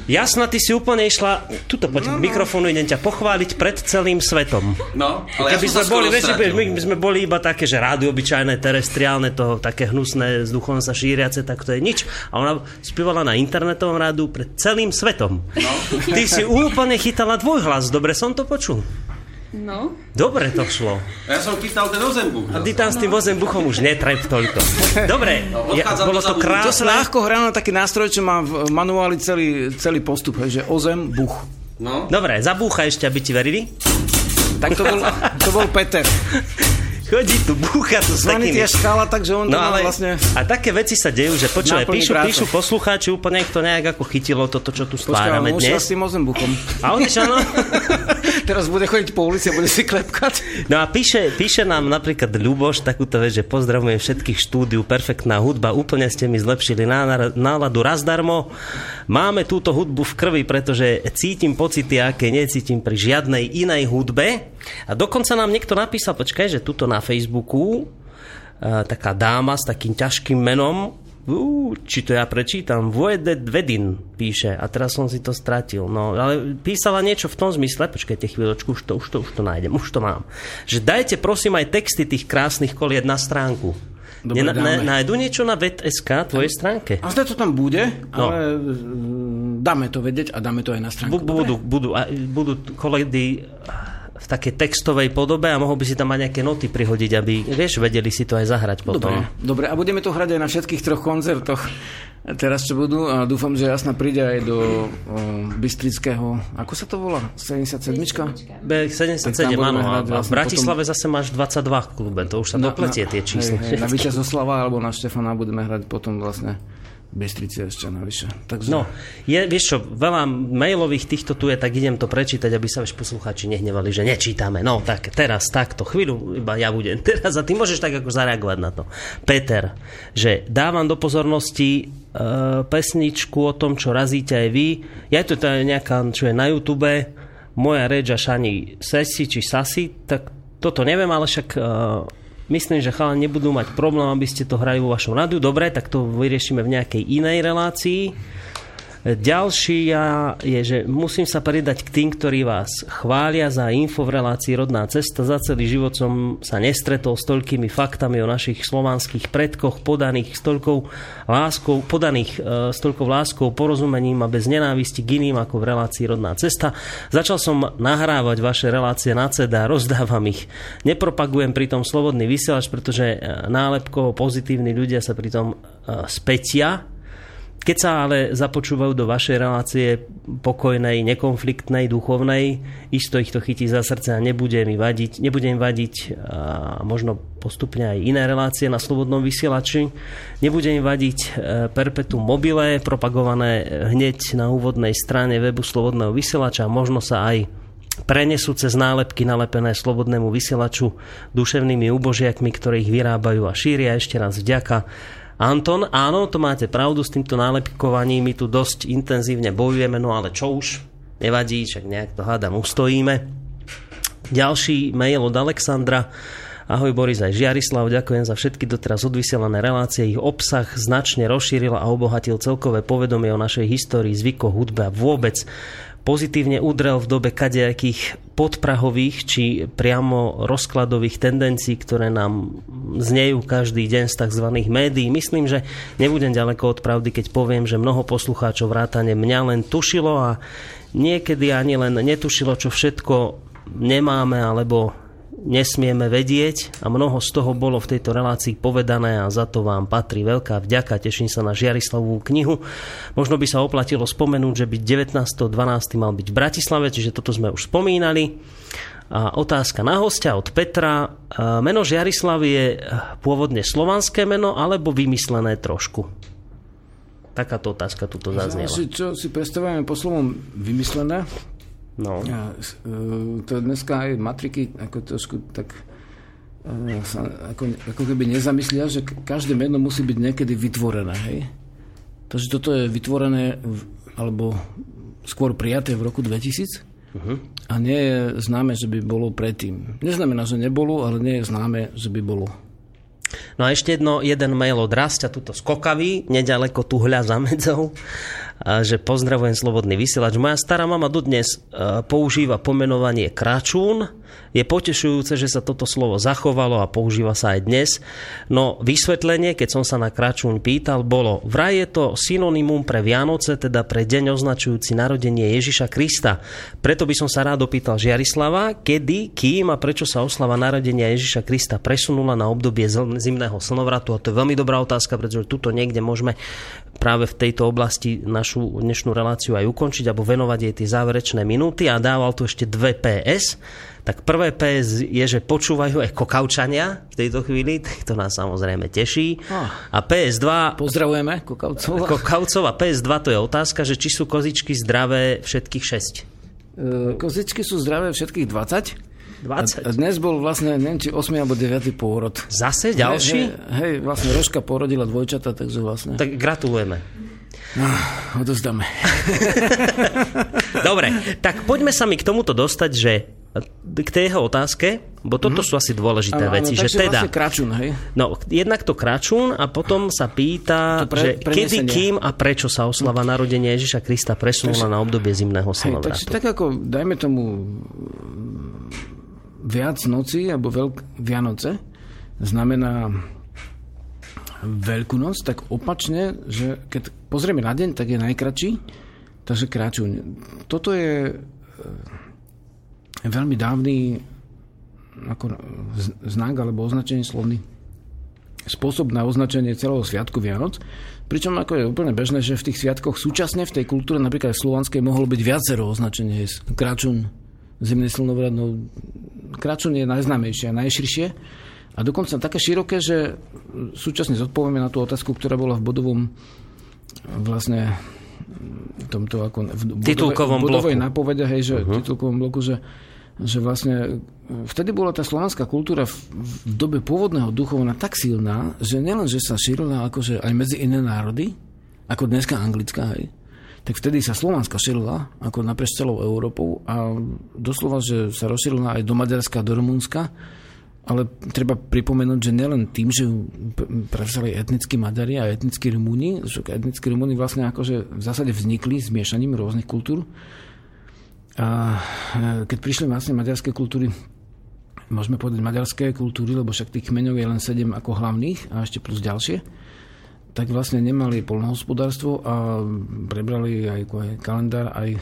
Jasná, ty si úplne išla, tuto poď no, no. mikrofónu, idem ťa pochváliť pred celým svetom. No, ale Keby ja sme boli, vieš, my, my sme boli iba také, že rádio obyčajné, terestriálne, to také hnusné, s duchom sa šíriace, tak to je nič. A ona spievala na internetovom rádu pred celým svetom. No. Ty si úplne chytala dvojhlas, dobre som to počul. No, Dobre to šlo. Ja som chytal ten ozembuch. A ty tam s tým vozem buchom už netreb toľko. Dobre, ja, odchádzam bolo to zábudu. To sa krásne. ľahko hrá na taký nástroj, čo má v manuáli celý, celý postup, hej, že ozem, buch. No. Dobre, zabúcha ešte, aby ti verili. Tak to bol, to bol Peter. Chodí tu, búcha tu s takými... škála, takže on No ale vlastne... a také veci sa dejú, že počúvaj, píšu, práce. píšu poslucháči, úplne ich to nejak ako chytilo toto, čo tu Počkaj, stvárame dnes. s tým ozembuchom. A on čo, no? Teraz bude chodiť po ulici a bude si klepkať. No a píše, píše nám napríklad Ľuboš takúto vec, že pozdravujem všetkých štúdiu, perfektná hudba, úplne ste mi zlepšili náladu raz darmo. Máme túto hudbu v krvi, pretože cítim pocity, aké necítim pri žiadnej inej hudbe. A dokonca nám niekto napísal, počkaj, že tuto na Facebooku, a, taká dáma s takým ťažkým menom, Ú, či to ja prečítam, Voedet Vedin píše a teraz som si to stratil. No, ale písala niečo v tom zmysle, počkajte chvíľočku, už to, už to, už to nájdem, už to mám. Že dajte prosím aj texty tých krásnych koliet na stránku. Dobre, Nena- dáme. nájdu niečo na vet.sk, tvojej stránke? A zde to tam bude, No. ale mm, dáme to vedieť a dáme to aj na stránku. Bu- budú, budú, budú koledy takej textovej podobe a mohol by si tam mať nejaké noty prihodiť, aby, vieš, vedeli si to aj zahrať potom. Dobre, dobre, a budeme to hrať aj na všetkých troch koncertoch. Teraz čo budú, a dúfam, že Jasna príde aj do o, Bystrického, ako sa to volá? 77? B- 77, Tak tam budeme áno. A, v vlastne Bratislave zase máš 22 v klube, to už sa dopletie tie čísla. Hej, hej, na Víťazoslava alebo na Štefana budeme hrať potom vlastne Bystrici ešte navyše. Takže, No, je, vieš čo, veľa mailových týchto tu je, tak idem to prečítať, aby sa vieš poslucháči nehnevali, že nečítame. No, tak teraz, takto, chvíľu, iba ja budem teraz a ty môžeš tak ako zareagovať na to. Peter, že dávam do pozornosti e, pesničku o tom, čo razíte aj vy. Ja to je nejaká, čo je na YouTube, moja reč až ani sesi či sasi, tak toto neviem, ale však e, myslím, že chalani nebudú mať problém, aby ste to hrali vo vašom rádiu. Dobre, tak to vyriešime v nejakej inej relácii. Ďalšia je, že musím sa pridať k tým, ktorí vás chvália za info v relácii Rodná cesta. Za celý život som sa nestretol s toľkými faktami o našich slovanských predkoch, podaných s toľkou láskou, podaných e, s toľkou láskou, porozumením a bez nenávisti k iným ako v relácii Rodná cesta. Začal som nahrávať vaše relácie na CD a rozdávam ich. Nepropagujem pritom slobodný vysielač, pretože e, nálepkovo pozitívni ľudia sa pritom e, spätia keď sa ale započúvajú do vašej relácie pokojnej, nekonfliktnej, duchovnej, isto ich to chytí za srdce a nebude mi vadiť, nebude im vadiť a možno postupne aj iné relácie na slobodnom vysielači. Nebude im vadiť e, perpetuum mobile, propagované hneď na úvodnej strane webu slobodného vysielača možno sa aj prenesú cez nálepky nalepené slobodnému vysielaču duševnými úbožiakmi, ktoré ich vyrábajú a šíria. Ešte raz vďaka. Anton, áno, to máte pravdu, s týmto nálepkovaním my tu dosť intenzívne bojujeme, no ale čo už, nevadí, však nejak to hádam ustojíme. Ďalší mail od Alexandra. Ahoj Boris aj Žiarislav, ďakujem za všetky doteraz odvysielané relácie. Ich obsah značne rozšíril a obohatil celkové povedomie o našej histórii, zvykoch, hudbe a vôbec pozitívne udrel v dobe kadejakých podprahových či priamo rozkladových tendencií, ktoré nám znejú každý deň z tzv. médií. Myslím, že nebudem ďaleko od pravdy, keď poviem, že mnoho poslucháčov vrátane mňa len tušilo a niekedy ani len netušilo, čo všetko nemáme alebo nesmieme vedieť a mnoho z toho bolo v tejto relácii povedané a za to vám patrí veľká vďaka. Teším sa na Žiarislavú knihu. Možno by sa oplatilo spomenúť, že by 19.12. mal byť v Bratislave, čiže toto sme už spomínali. A otázka na hostia od Petra. A Meno Žiarislav je pôvodne slovanské meno alebo vymyslené trošku? Takáto otázka tuto zaznela. Záleží, čo si predstavujeme po slovom vymyslené. No. Ja, e, to dneska aj matriky ako trošku tak e, sa ako, ako keby nezamyslia, že každé meno musí byť niekedy vytvorené. Hej? Takže toto je vytvorené v, alebo skôr prijaté v roku 2000 uh-huh. a nie je známe, že by bolo predtým. Neznamená, že nebolo, ale nie je známe, že by bolo. No a ešte jedno, jeden mail od Rastia, tuto skokavý, nedaleko tu hľa za medzou. Že pozdravujem Slobodný vysielač. Moja stará mama dodnes uh, používa pomenovanie kračún. Je potešujúce, že sa toto slovo zachovalo a používa sa aj dnes. No vysvetlenie, keď som sa na kračún pýtal, bolo vraj je to synonymum pre Vianoce, teda pre deň označujúci narodenie Ježiša Krista. Preto by som sa rád opýtal Žiarislava, kedy, kým a prečo sa oslava narodenia Ježiša Krista presunula na obdobie zimného slnovratu. A to je veľmi dobrá otázka, pretože tuto niekde môžeme práve v tejto oblasti našu dnešnú reláciu aj ukončiť alebo venovať jej tie záverečné minúty a dával tu ešte dve PS. Tak prvé PS je, že počúvajú aj kokaučania v tejto chvíli, to nás samozrejme teší. A PS2... Pozdravujeme kokaucov. Kokaucov a PS2 to je otázka, že či sú kozičky zdravé všetkých 6. Kozičky sú zdravé všetkých 20. 20. A dnes bol vlastne, neviem, či 8 alebo 9 pôrod. Zase ďalší? Hej, hej, vlastne Rožka porodila dvojčata, takže vlastne... Tak gratulujeme. No, odozdáme. Dobre, tak poďme sa mi k tomuto dostať, že k tej jeho otázke, bo toto mm. sú asi dôležité ano, veci. Ano, že teda, vlastne kračún, hej? No, jednak to kračún a potom sa pýta, pre, že kedy, kým a prečo sa oslava narodenia Ježiša Krista presunula takže, na obdobie zimného slnovratu. Takže tak ako, dajme tomu viac noci alebo veľk, Vianoce znamená Veľkú noc, tak opačne, že keď pozrieme na deň, tak je najkračší, takže kráčuň. Toto je veľmi dávny ako znak alebo označenie slovný spôsob na označenie celého sviatku Vianoc. Pričom ako je úplne bežné, že v tých sviatkoch súčasne v tej kultúre, napríklad v slovanskej, mohlo byť viacero označenie. Kráčun, zimný slnovrat, no Kračun je najznámejšie a najširšie. A dokonca také široké, že súčasne zodpovieme na tú otázku, ktorá bola v bodovom vlastne tomto ako v bodove, titulkovom bodovej bloku. nápovede, hej, že uh-huh. titulkovom bloku, že, že vlastne vtedy bola tá slovanská kultúra v, v dobe pôvodného duchovna tak silná, že nielen, že sa šírila akože aj medzi iné národy, ako dneska anglická, hej, tak vtedy sa Slovánska šírila ako naprieč celou Európou a doslova, že sa rozšírila aj do Maďarska, do Rumunska, ale treba pripomenúť, že nielen tým, že prevzali etnickí Maďari a etnickí Rumúni, že etnickí Rumúni vlastne akože v zásade vznikli miešaním rôznych kultúr. A e, keď prišli vlastne maďarské kultúry, môžeme povedať maďarské kultúry, lebo však tých kmeňov je len sedem ako hlavných a ešte plus ďalšie, tak vlastne nemali polnohospodárstvo a prebrali aj, aj kalendár, aj e,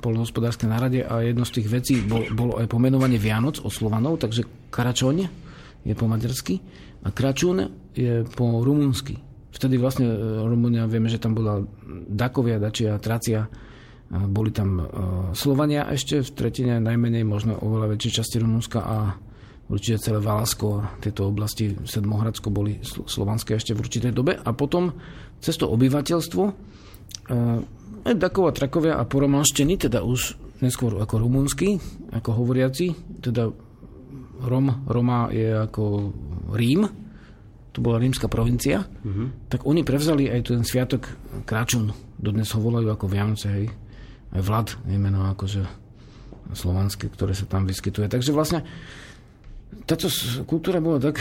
polnohospodárske nárade a jedno z tých vecí bol, bolo aj pomenovanie Vianoc od Slovanov, takže Karačoň je po maďarsky a Kračún je po rumunsky. Vtedy vlastne e, Rumunia, vieme, že tam bola Dakovia, Dačia, Tracia, boli tam e, Slovania ešte v tretine, najmenej možno oveľa väčšej časti Rumunska a určite celé Valasko tieto oblasti Sedmohradsko boli slovanské ešte v určitej dobe a potom cez to obyvateľstvo e, Dakova, Trakovia a poromanštení, teda už neskôr ako rumúnsky, ako hovoriaci, teda Rom, Roma je ako Rím, to bola rímska provincia, mm-hmm. tak oni prevzali aj ten sviatok Kračun, dodnes ho volajú ako Vianoce, hej. Vlad je meno akože slovanské, ktoré sa tam vyskytuje. Takže vlastne táto kultúra bola tak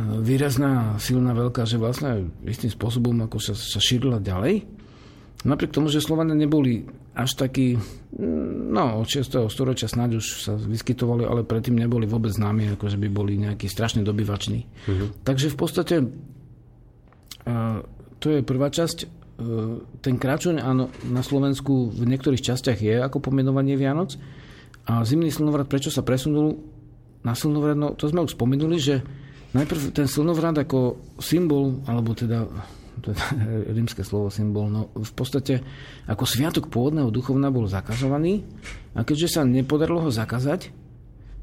výrazná, silná, veľká, že vlastne istým spôsobom ako sa, sa šírila ďalej. Napriek tomu, že Slovania neboli až takí, no od 6. storočia snáď už sa vyskytovali, ale predtým neboli vôbec známi, ako že by boli nejakí strašne dobyvační. Uh-huh. Takže v podstate to je prvá časť. E, ten kráčoň áno, na Slovensku v niektorých častiach je ako pomenovanie Vianoc. A zimný slnovrat, prečo sa presunul na slnovrat, no to sme už spomenuli, že najprv ten slnovrat ako symbol, alebo teda to rímske slovo symbol, no v podstate ako sviatok pôvodného duchovna bol zakazovaný a keďže sa nepodarilo ho zakázať,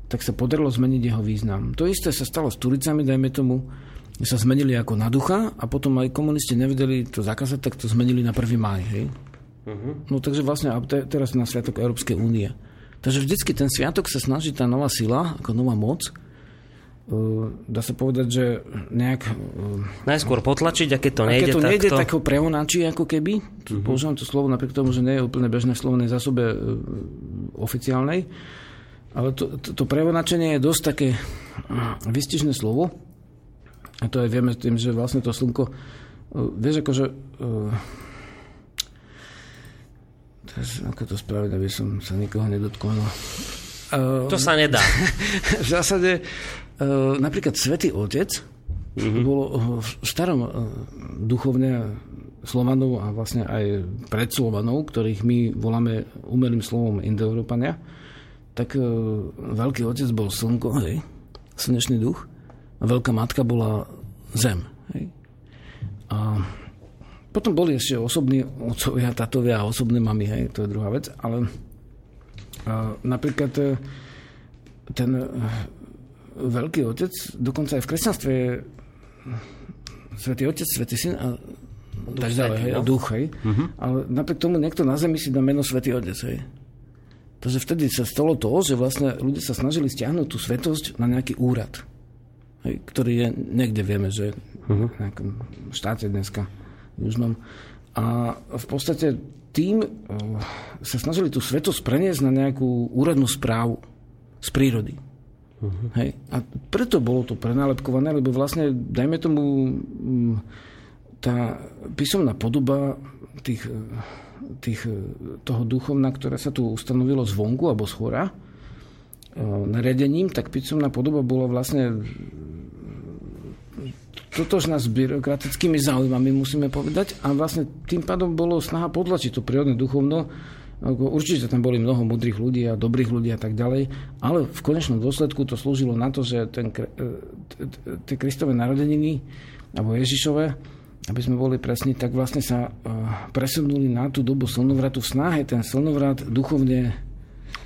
tak sa podarilo zmeniť jeho význam. To isté sa stalo s Turicami, dajme tomu, sa zmenili ako na ducha a potom aj komunisti nevedeli to zakázať, tak to zmenili na 1. máj. Hej? Uh-huh. No takže vlastne te, teraz na Sviatok Európskej únie. Takže vždycky ten sviatok sa snaží tá nová sila, ako nová moc, Uh, dá sa povedať, že nejak... Uh, Najskôr potlačiť, a keď to nejde, keď to nejde, tak to... tak ho preonáči ako keby. Uh-huh. Používam to slovo napriek tomu, že nie je úplne bežné v slovnej zásobe uh, oficiálnej. Ale to, to, to preonáčenie je dosť také vystižné slovo. A to aj vieme tým, že vlastne to slnko... Uh, vieš, akože... Uh, Teraz, ako to spraviť, aby som sa nikoho nedotkol. No. To sa nedá. v zásade uh, napríklad Svetý Otec mm-hmm. bolo v starom uh, duchovne Slovanov a vlastne aj pred Slovanov, ktorých my voláme umelým slovom Indoeurópania, tak uh, Veľký Otec bol slnko, hej, slnečný duch Veľká Matka bola zem. Hej. A potom boli ešte osobní otcovia, tatovia a osobné mamy, hej, to je druhá vec, ale napríklad e, ten e, veľký otec, dokonca aj v kresťanstve je svetý otec, svetý syn a tak ďalej, hej, a no. duch, hej. Uh-huh. Ale napriek tomu niekto na zemi si dá meno svetý otec, hej. Takže vtedy sa stalo to, že vlastne ľudia sa snažili stiahnuť tú svetosť na nejaký úrad, ktorý je niekde, vieme, že uh-huh. v nejakom štáte dneska južnom. A v podstate tým eh, sa snažili tú svetosť preniesť na nejakú úradnú správu z prírody. Uh-huh. Hej. A preto bolo to prenálepkované, lebo vlastne, dajme tomu, mm, tá písomná podoba tých, eh, tých, eh, toho duchovna, ktoré sa tu ustanovilo zvonku alebo z hora, nariadením, tak písomná podoba bola vlastne totožná s byrokratickými záujmami, musíme povedať. A vlastne tým pádom bolo snaha podlačiť to prírodné duchovno. Určite tam boli mnoho mudrých ľudí a dobrých ľudí a tak ďalej, ale v konečnom dôsledku to slúžilo na to, že e, tie Kristové narodeniny, alebo Ježišové, aby sme boli presní, tak vlastne sa e, presunuli na tú dobu slnovratu v snahe ten slnovrat duchovne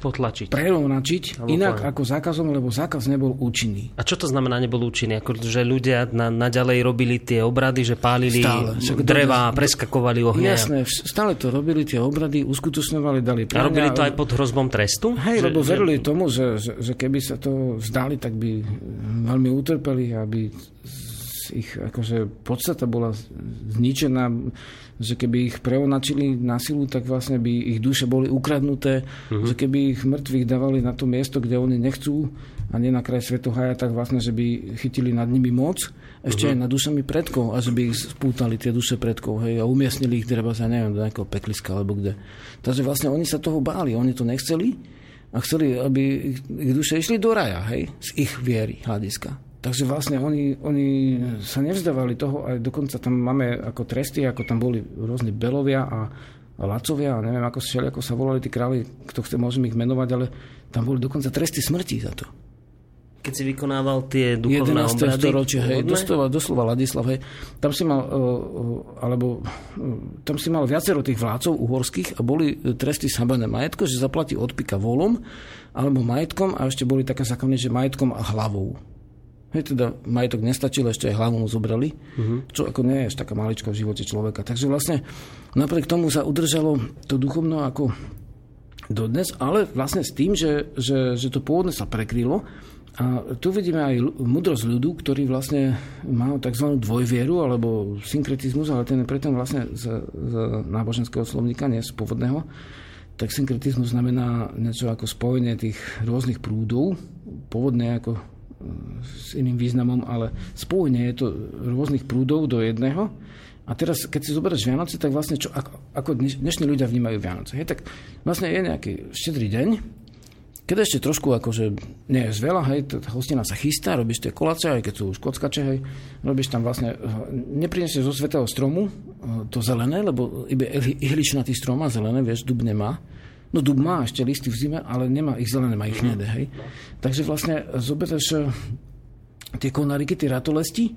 potlačiť. Prerovnačiť, inak ako zákazom, lebo zákaz nebol účinný. A čo to znamená nebol účinný? Ako, že ľudia na, naďalej robili tie obrady, že pálili stále, dreva, preskakovali ohňa. Jasné, stále to robili tie obrady, uskutočňovali, dali prania. A robili to aj pod hrozbom trestu? Hej, že, lebo verili že... tomu, že, že, že keby sa to vzdali, tak by veľmi utrpeli, aby ich akože podstata bola zničená, že keby ich preonačili na silu, tak vlastne by ich duše boli ukradnuté, uh-huh. že keby ich mŕtvych dávali na to miesto, kde oni nechcú a nie na kraj svetohaja, tak vlastne, že by chytili nad nimi moc, ešte uh-huh. aj nad dušami predkov a že by ich spútali tie duše predkov hej, a umiestnili ich treba sa neviem, do nejakého pekliska alebo kde. Takže vlastne oni sa toho báli, oni to nechceli a chceli, aby ich duše išli do raja, hej, z ich viery hľadiska. Takže vlastne oni, oni sa nevzdávali toho, aj dokonca tam máme ako tresty, ako tam boli rôzni belovia a, a lacovia a neviem, ako, šeli, ako sa volali tí králi, kto chce, môžem ich menovať, ale tam boli dokonca tresty smrti za to. Keď si vykonával tie duchovné 11. obrady? storočie, hej, doslova, doslova Ladislav, hej, tam si mal, uh, alebo uh, tam si mal viacero tých vládcov uhorských a boli tresty sabené majetko, že zaplatí odpika volom, alebo majetkom a ešte boli také zákony, že majetkom a hlavou. Hej, teda majetok nestačil, ešte aj hlavu mu zobrali, uh-huh. čo ako nie je taká malička v živote človeka. Takže vlastne napriek tomu sa udržalo to duchovno ako dodnes, ale vlastne s tým, že, že, že to pôvodne sa prekrylo a tu vidíme aj mudrosť ľudu, ktorý vlastne má tzv. dvojvieru alebo synkretizmus, ale ten je preto vlastne z, z náboženského slovníka, nie z pôvodného. Tak synkretizmus znamená niečo ako spojenie tých rôznych prúdov, pôvodne ako s iným významom, ale spojenie je to rôznych prúdov do jedného. A teraz, keď si zoberieš Vianoce, tak vlastne čo, ako, ako dnešní ľudia vnímajú Vianoce. Hej, tak vlastne je nejaký štedrý deň, keď ešte trošku akože nie je veľa, hej, tá hostina sa chystá, robíš tie kolace, aj keď sú už kockače, hej, robíš tam vlastne, neprinesieš zo svetého stromu eh, to zelené, lebo iba ihličnatý strom má zelené, vieš, dub nemá. No dub má ešte listy v zime, ale nemá ich zelené, má ich hnedé, hej. Takže vlastne zoberieš eh, tie konáriky, tie ratolesti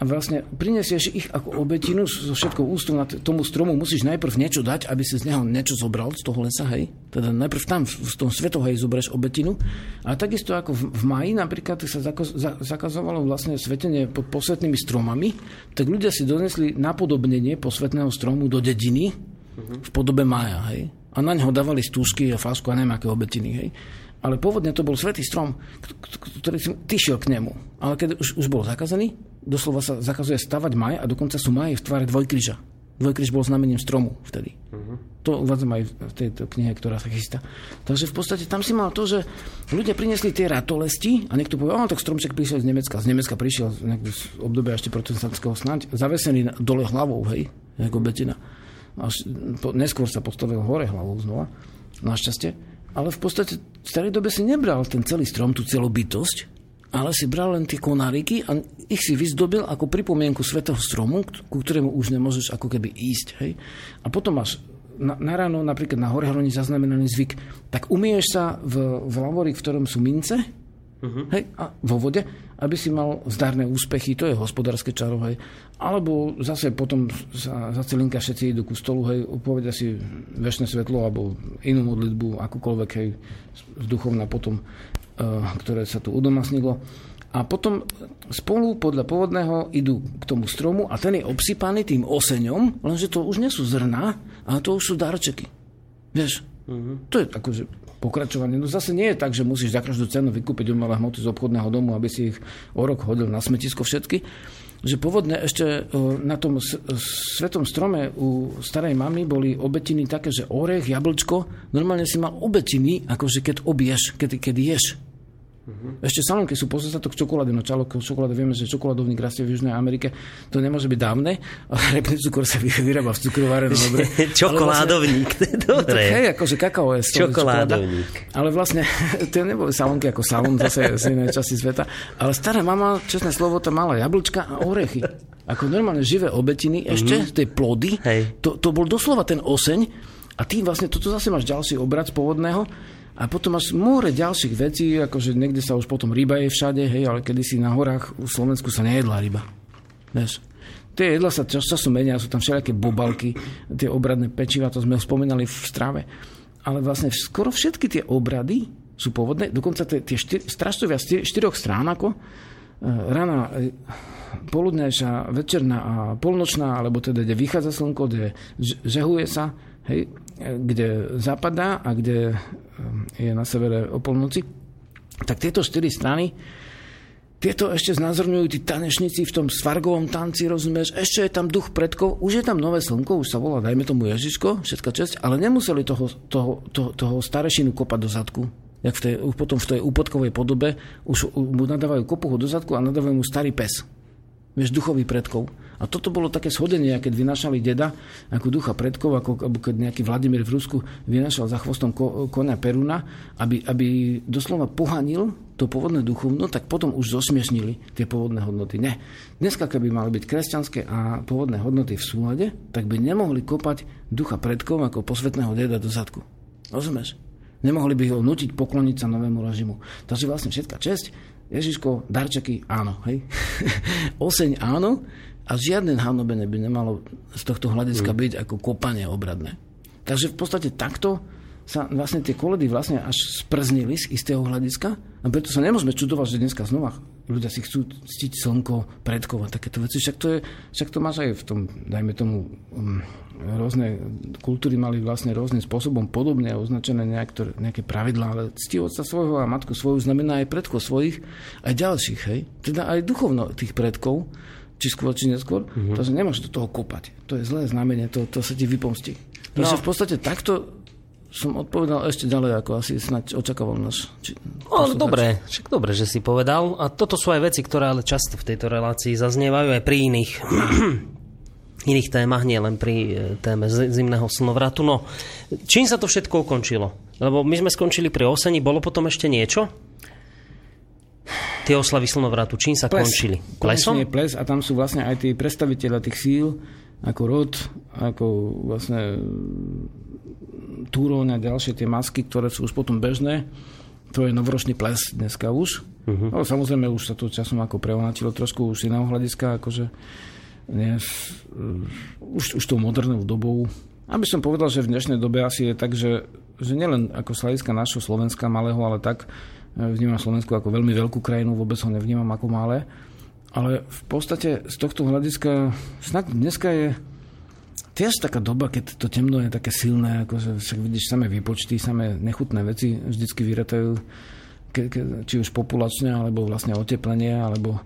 a vlastne prinesieš ich ako obetinu so všetkou ústou na tomu stromu, musíš najprv niečo dať, aby si z neho niečo zobral z toho lesa, hej. Teda najprv tam v tom svetohej zoberieš obetinu. A takisto ako v, v maji napríklad sa zakazovalo vlastne svetenie pod posvetnými stromami, tak ľudia si donesli napodobnenie posvetného stromu do dediny v podobe mája, hej a na neho dávali stúžky a fásku a neviem aké obetiny. Hej. Ale pôvodne to bol svetý strom, ktorý ty šiel k nemu. Ale keď už, už bol zakazený, doslova sa zakazuje stavať maj a dokonca sú maje v tvare dvojkryža. Dvojkryž bol znamením stromu vtedy. Uh-huh. To uvádzam aj v tejto knihe, ktorá sa chystá. Takže v podstate tam si mal to, že ľudia priniesli tie ratolesti a niekto povedal, tak stromček prišiel z Nemecka. Z Nemecka prišiel z obdobia ešte protestantského snáď, zavesený dole hlavou, hej, ako betina. Až po, neskôr sa postavil hore hlavou znova, našťastie. Ale v podstate v starej dobe si nebral ten celý strom, tú celú bytosť, ale si bral len tie konáriky a ich si vyzdobil ako pripomienku svetého stromu, ku ktorému už nemôžeš ako keby ísť. Hej? A potom máš na, na ráno, napríklad na Horhroni zaznamenaný zvyk, tak umieš sa v, v lavori, v ktorom sú mince, uh-huh. hej, a vo vode, aby si mal zdarné úspechy, to je hospodárske čaro, hej. Alebo zase potom za, za celinka všetci idú ku stolu, hej, povedia si väčšie svetlo alebo inú modlitbu, akúkoľvek, hej, z duchovná potom, uh, ktoré sa tu udomasnilo. A potom spolu podľa pôvodného idú k tomu stromu a ten je obsypaný tým oseňom, lenže to už nie sú zrná, ale to už sú darčeky. Vieš? Uh-huh. To je akože pokračovanie. No zase nie je tak, že musíš za každú cenu vykúpiť umelé hmoty z obchodného domu, aby si ich o rok hodil na smetisko všetky. Že pôvodne ešte e, na tom svetom strome u starej mamy boli obetiny také, že orech, jablčko, normálne si mal obetiny, akože keď obješ, keď, keď ješ. Uh-huh. Ešte salonky sú pozostatok čokolády, no čalo, čokoláda, vieme, že čokoládovník rastie v Južnej Amerike, to nemôže byť dávne, ale repný cukor sa vyrába v cukrováre, no dobre. Čokoládovník, to je dobre. Hej, akože kakao je Čokoládovník. Ale vlastne, to neboli salonky ako salon zase z inej časti sveta, ale stará mama, čestné slovo, tam mala jablčka a orechy. Ako normálne živé obetiny, ešte mm-hmm. tej plody, hej. To, to bol doslova ten oseň, a tým vlastne, toto zase máš ďalší obrad z pôvodného, a potom máš more ďalších vecí, akože niekde sa už potom ryba je všade, hej, ale kedysi na horách v Slovensku sa nejedla ryba. Vieš? Tie jedla sa čas času menia, sú tam všelijaké bobalky, tie obradné pečiva, to sme spomínali v strave. Ale vlastne skoro všetky tie obrady sú pôvodné, dokonca tie, tie štyr, straštovia z štyroch strán, ako e, rana, e, poludnejšia, večerná a polnočná, alebo teda, kde vychádza slnko, kde žehuje sa, hej, kde zapadá a kde um, je na severe o polnoci, tak tieto štyri strany tieto ešte znázorňujú tí tanečníci v tom svargovom tanci, rozumieš? Ešte je tam duch predkov, už je tam nové slnko, už sa volá, dajme tomu Ježiško, všetka časť, ale nemuseli toho, toho, toho, toho starešinu kopať do zadku. Jak v tej, potom v tej úpodkovej podobe už mu nadávajú kopuhu do zadku a nadávajú mu starý pes. Vieš, duchový predkov. A toto bolo také shodenie, keď vynašali deda ako ducha predkov, ako keď nejaký Vladimír v Rusku vynašal za chvostom ko, konia Peruna, aby, aby doslova pohanil to pôvodné duchovno, tak potom už zosmiešnili tie pôvodné hodnoty. Ne. Dneska, keby mali byť kresťanské a pôvodné hodnoty v súlade, tak by nemohli kopať ducha predkov ako posvetného deda do zadku. Rozumieš? Nemohli by ho nutiť pokloniť sa novému režimu. Takže vlastne všetká česť, Ježiško, darčeky, áno. Hej? Oseň, áno a žiadne hanobenie by nemalo z tohto hľadiska mm. byť ako kopanie obradné. Takže v podstate takto sa vlastne tie koledy vlastne až sprznili z istého hľadiska a preto sa nemôžeme čudovať, že dneska znova ľudia si chcú ctiť slnko, predkov a takéto veci. Však to, je, však to máš aj v tom, dajme tomu, um, rôzne kultúry mali vlastne rôznym spôsobom podobne označené nejaké, nejaké pravidlá, ale cti otca svojho a matku svoju znamená aj predkov svojich, aj ďalších, hej? Teda aj duchovno tých predkov, či skôr, či neskôr, mm-hmm. takže nemáš do toho kopať. To je zlé znamenie, to, to sa ti vypomstí. No. v podstate takto som odpovedal ešte ďalej, ako asi snať očakával náš. Či, no, dobre, však dobre, že si povedal. A toto sú aj veci, ktoré ale často v tejto relácii zaznievajú aj pri iných iných témach, nie len pri e, téme zimného slnovratu. No, čím sa to všetko ukončilo? Lebo my sme skončili pri oseni, bolo potom ešte niečo? tie oslavy slnovratu, čím sa ples. končili? Plesom? je ples a tam sú vlastne aj tí predstaviteľa tých síl, ako rod, ako vlastne túroň a ďalšie tie masky, ktoré sú už potom bežné. To je novoročný ples dneska už. Uh-huh. No, samozrejme už sa to časom ako preonačilo trošku už iného hľadiska, akože nie, už, už tou modernou dobou. Aby som povedal, že v dnešnej dobe asi je tak, že, že nielen ako sladiska našho Slovenska malého, ale tak vnímam Slovensku ako veľmi veľkú krajinu, vôbec ho nevnímam ako malé. Ale v podstate z tohto hľadiska snad dneska je tiež taká doba, keď to temno je také silné, ako že však vidíš samé výpočty, samé nechutné veci vždycky vyratajú, ke, ke, či už populačne, alebo vlastne oteplenie, alebo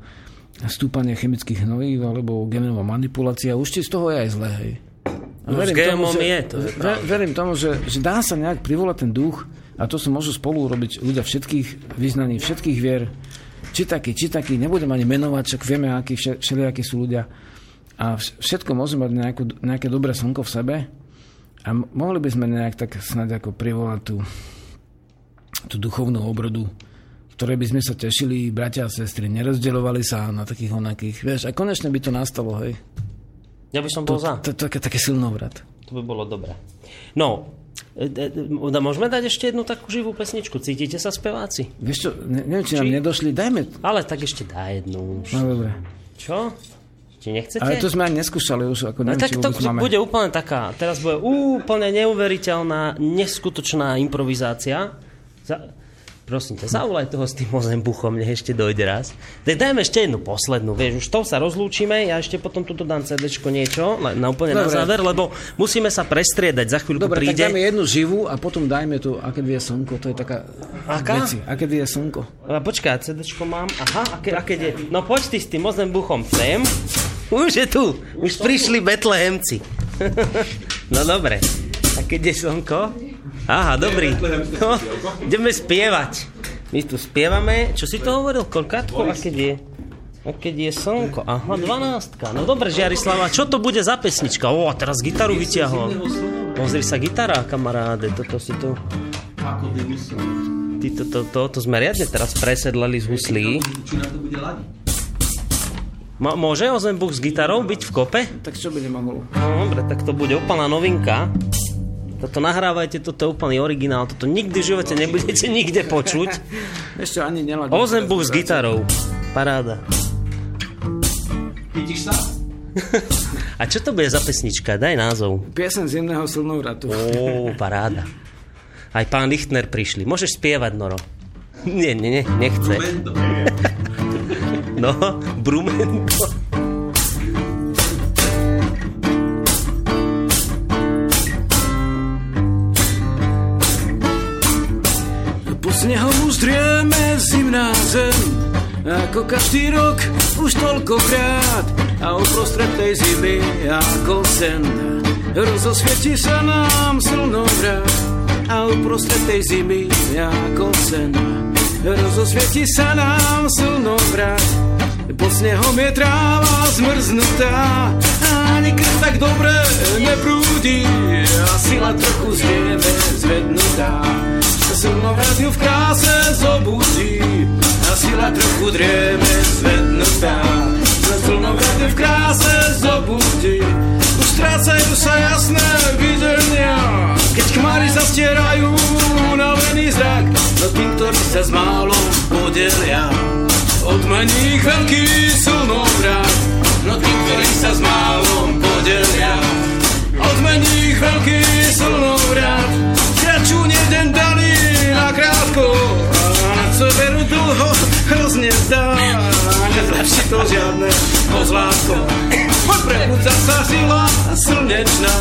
stúpanie chemických hnojív, alebo genová manipulácia. Už ti z toho je aj zlé, hej. No, verím tomu, že, je, to je verím tomu, že, že dá sa nejak privolať ten duch a to sa môžu spolu robiť ľudia všetkých vyznaní, všetkých vier, či taký, či taký, nebudem ani menovať, však vieme, akí všelijakí sú ľudia. A všetko môže mať nejakú, nejaké dobré slnko v sebe, A mohli by sme nejak tak snad ako privolať tú, tú duchovnú obrodu, v ktorej by sme sa tešili, bratia a sestry, nerozdeľovali sa na takých onakých, vieš, a konečne by to nastalo, hej. Ja by som bol za. To je také, silnovrat. To by bolo dobré. No, e, e, e, môžeme dať ešte jednu takú živú pesničku. Cítite sa speváci? Vieš čo, ne, neviem, či nám nedošli, dajme... Ale tak ešte dá jednu. už. No dobre. Čo? Či nechcete? Ale to sme ani neskúšali už, ako No neviem, tak či to máme. bude úplne taká, teraz bude úplne neuveriteľná, neskutočná improvizácia. Za, prosím ťa, zavolaj toho s tým ozembuchom, nech ešte dojde raz. Daj, dajme ešte jednu poslednú, vieš, už to sa rozlúčime, ja ešte potom tuto dám CDčko niečo, na, na úplne na Dobre. záver, lebo musíme sa prestriedať, za chvíľku Dobre, príde. tak dáme jednu živú a potom dajme tu, aké vie slnko, to je taká Aká? veci. Aké vie slnko. A počkaj, CDčko mám. Aha, aké, aké je? No poď ty s tým ozembuchom sem. Už je tu. Už prišli Betlehemci. no dobre. A keď je slnko? Aha, dobrý. No, ideme spievať. My tu spievame. Čo si to hovoril? Koľkátko? A keď je? A keď je slnko? Aha, dvanástka. No dobre, Žiarislava, čo to bude za pesnička? O, teraz gitaru vytiahol. Pozri sa, gitara, kamaráde. Toto si tu... Ty, to, to, to, to sme riadne teraz presedlali z huslí. Mo- môže Ozembuch s gitarou byť v kope? Tak čo by nemohol? No dobre, tak to bude úplná novinka. Toto nahrávajte, toto je úplný originál, toto nikdy v živote nebudete nikde počuť. Ešte ani neladím. Ozembuch s gitarou. Paráda. Vidíš sa? A čo to bude za pesnička? Daj názov. Piesen zimného slnovratu. Ó, paráda. Aj pán Lichtner prišli. Môžeš spievať, Noro. Nie, nie, nie, nechce. No, Brumento. Po snehu už drieme zimná zem, ako každý rok už toľkokrát. A uprostred tej zimy ako sen, rozosvieti sa nám slnovrat. A uprostred tej zimy ako sen, rozosvieti sa nám slnovrat. Pod snehom je tráva zmrznutá, ani krv tak dobre neprúdi, a sila trochu zvieme zvednutá. Slnovrat ju v kráse zobudí, a sila trochu drieme zvednutá. Slnovrat ju v kráse zobudí, už strácajú sa jasné videnia, keď chmári zastierajú unavený zrak, no tým, ktorí sa s málom podelia. Odmení veľký slnovrat, no tí, ktorí sa s málom podelia. Odmení veľký slnovrat, kračú jeden daný na krátko, a na co veru dlho hrozne zdá. Nezlepší to žiadne pozlátko, prebudza sa sila slnečná,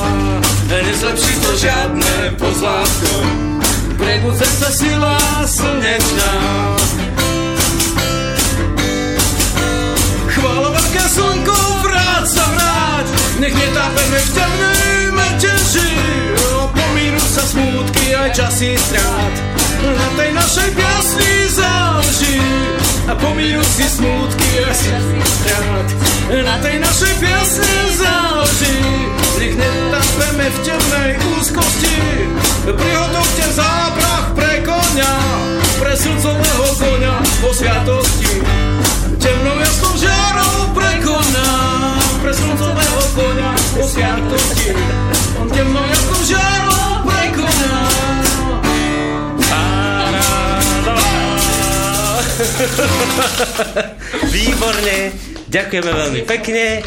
nezlepší to žiadne pozlátko. Prebudza sa sila slnečná, slnko, vráť sa vráť, nech netápeme v temnej meteži. Pomínu sa smútky aj časy strát, na tej našej piasni záleží. A pomínu si smútky aj časy strát, na tej našej piasni Výborne. Ďakujeme veľmi pekne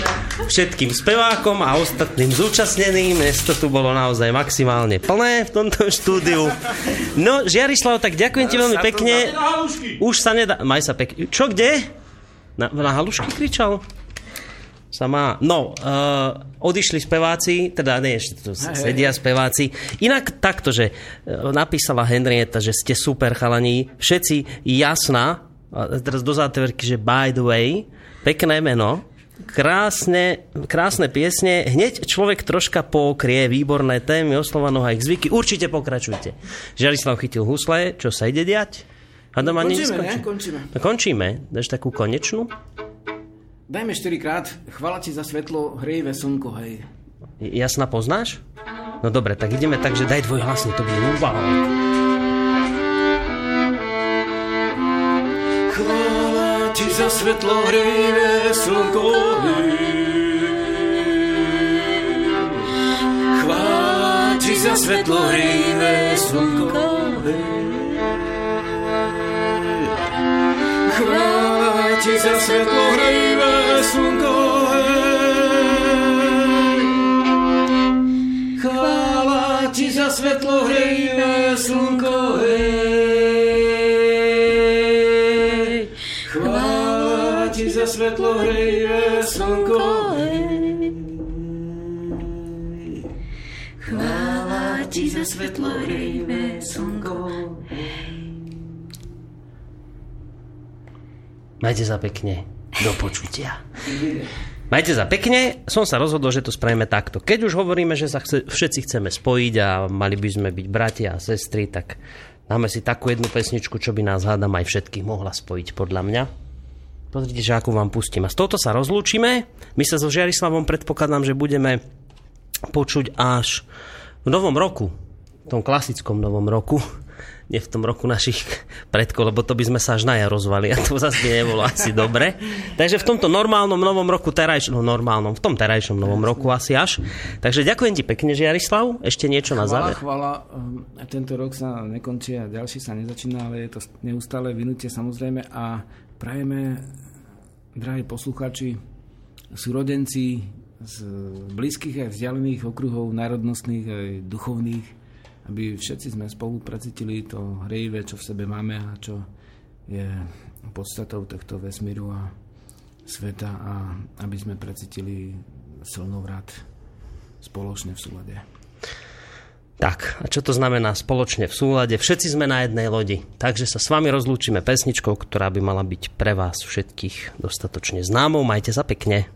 všetkým spevákom a ostatným zúčastneným. Dnes to tu bolo naozaj maximálne plné v tomto štúdiu. No, Žiarislav, tak ďakujem ti veľmi pekne. Už sa nedá... Maj sa pekne. Čo, kde? Na, na halušky kričal? Sa má. No, uh, odišli speváci, teda nie, ešte tu sedia speváci. Inak takto, že uh, napísala Henrieta, že ste super chalani, všetci jasná, a teraz do zátverky, že by the way, pekné meno, krásne, krásne piesne, hneď človek troška pokrie, výborné témy, oslovaného aj zvyky, určite pokračujte. Žarislav chytil husle, čo sa ide diať? Hádam, ani Končíme, ne? Končíme. No, končíme. Dáš takú konečnú? Dajme 4 krát, chvala ti za svetlo, hrejivé slnko, hej. Jasná poznáš? No dobre, tak ideme tak, že daj dvojhlasne, to bude úvaho. Za svetlo hrivé slnko. Chvála ti za svetlo hrivé slnko. Chvála ti za svetlo hrivé slnko. Chvála ti za svetlo hrivé slnko. Chvála svetlo hrivé slnko. Chvála ti za svetlo hrivé slnko. Majte sa pekne. Do počutia. Majte sa pekne. Som sa rozhodol, že to spravíme takto. Keď už hovoríme, že sa chce, všetci chceme spojiť a mali by sme byť bratia a sestry, tak dáme si takú jednu pesničku, čo by nás hádam aj všetkých mohla spojiť podľa mňa. Pozrite, že akú vám pustím. A s touto sa rozlúčime. My sa so Žiarislavom predpokladám, že budeme počuť až v novom roku. V tom klasickom novom roku nie v tom roku našich predkov, lebo to by sme sa až na jar rozvali a to zase by nebolo asi dobre. Takže v tomto normálnom novom roku, terajšom, no normálnom, v tom terajšom novom roku asi až. Takže ďakujem ti pekne, Žiarislav. Ešte niečo na záver. Chvala, chvala. Tento rok sa nekončí a ďalší sa nezačína, ale je to neustále vynutie samozrejme a prajeme, drahí posluchači, súrodenci z blízkych a vzdialených okruhov národnostných aj duchovných, aby všetci sme spolu precítili to hrejivé, čo v sebe máme a čo je podstatou tohto vesmíru a sveta a aby sme precítili vrat spoločne v súlade. Tak, a čo to znamená spoločne v súlade? Všetci sme na jednej lodi, takže sa s vami rozlúčime pesničkou, ktorá by mala byť pre vás všetkých dostatočne známou. Majte sa pekne.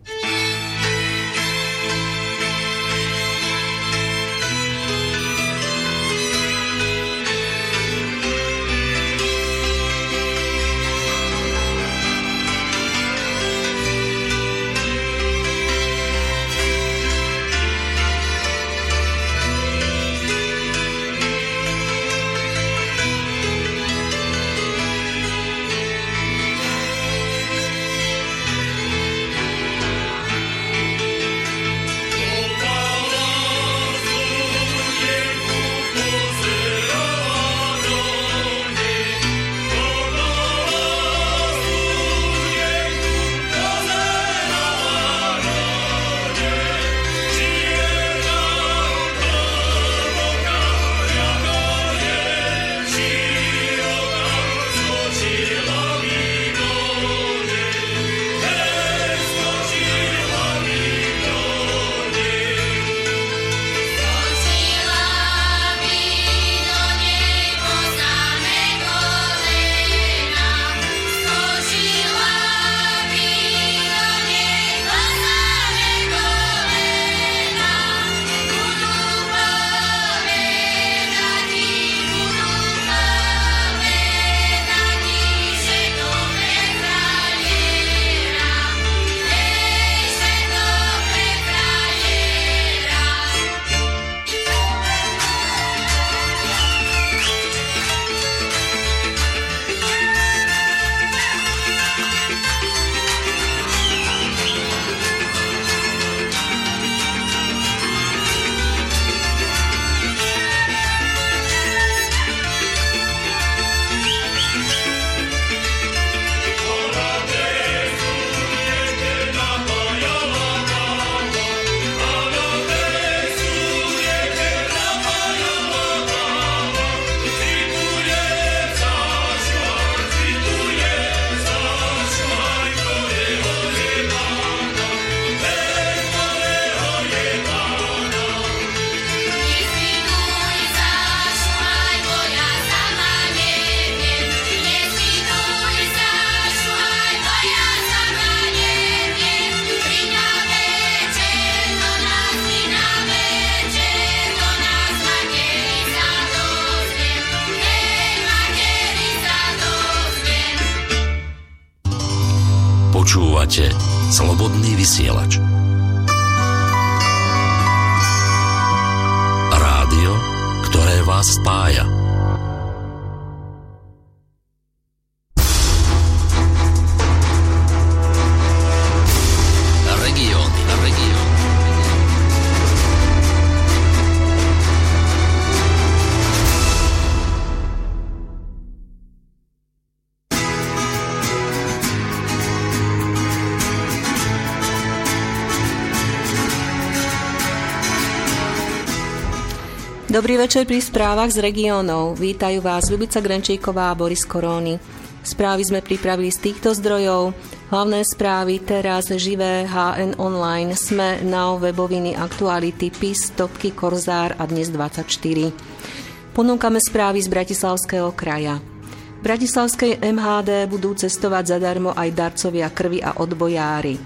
Dobrý večer pri správach z regiónov. Vítajú vás Ľubica Grenčíková a Boris Koróny. Správy sme pripravili z týchto zdrojov. Hlavné správy teraz živé HN Online, sme na weboviny Aktuality, PIS, Topky, Korzár a dnes 24. Ponúkame správy z Bratislavského kraja. V Bratislavskej MHD budú cestovať zadarmo aj darcovia krvi a odbojári.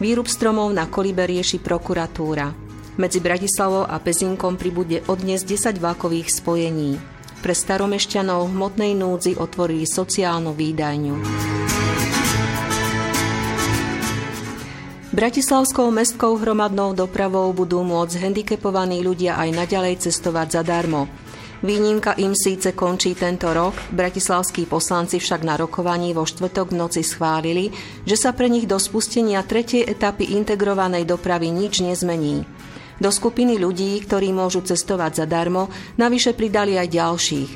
Výrub stromov na kolibe rieši prokuratúra. Medzi Bratislavou a Pezinkom pribude od dnes 10 vlakových spojení. Pre staromešťanov hmotnej núdzi otvorili sociálnu výdajňu. Bratislavskou mestskou hromadnou dopravou budú môcť handicapovaní ľudia aj naďalej cestovať zadarmo. Výnimka im síce končí tento rok, bratislavskí poslanci však na rokovaní vo štvrtok v noci schválili, že sa pre nich do spustenia tretej etapy integrovanej dopravy nič nezmení. Do skupiny ľudí, ktorí môžu cestovať zadarmo, navyše pridali aj ďalších.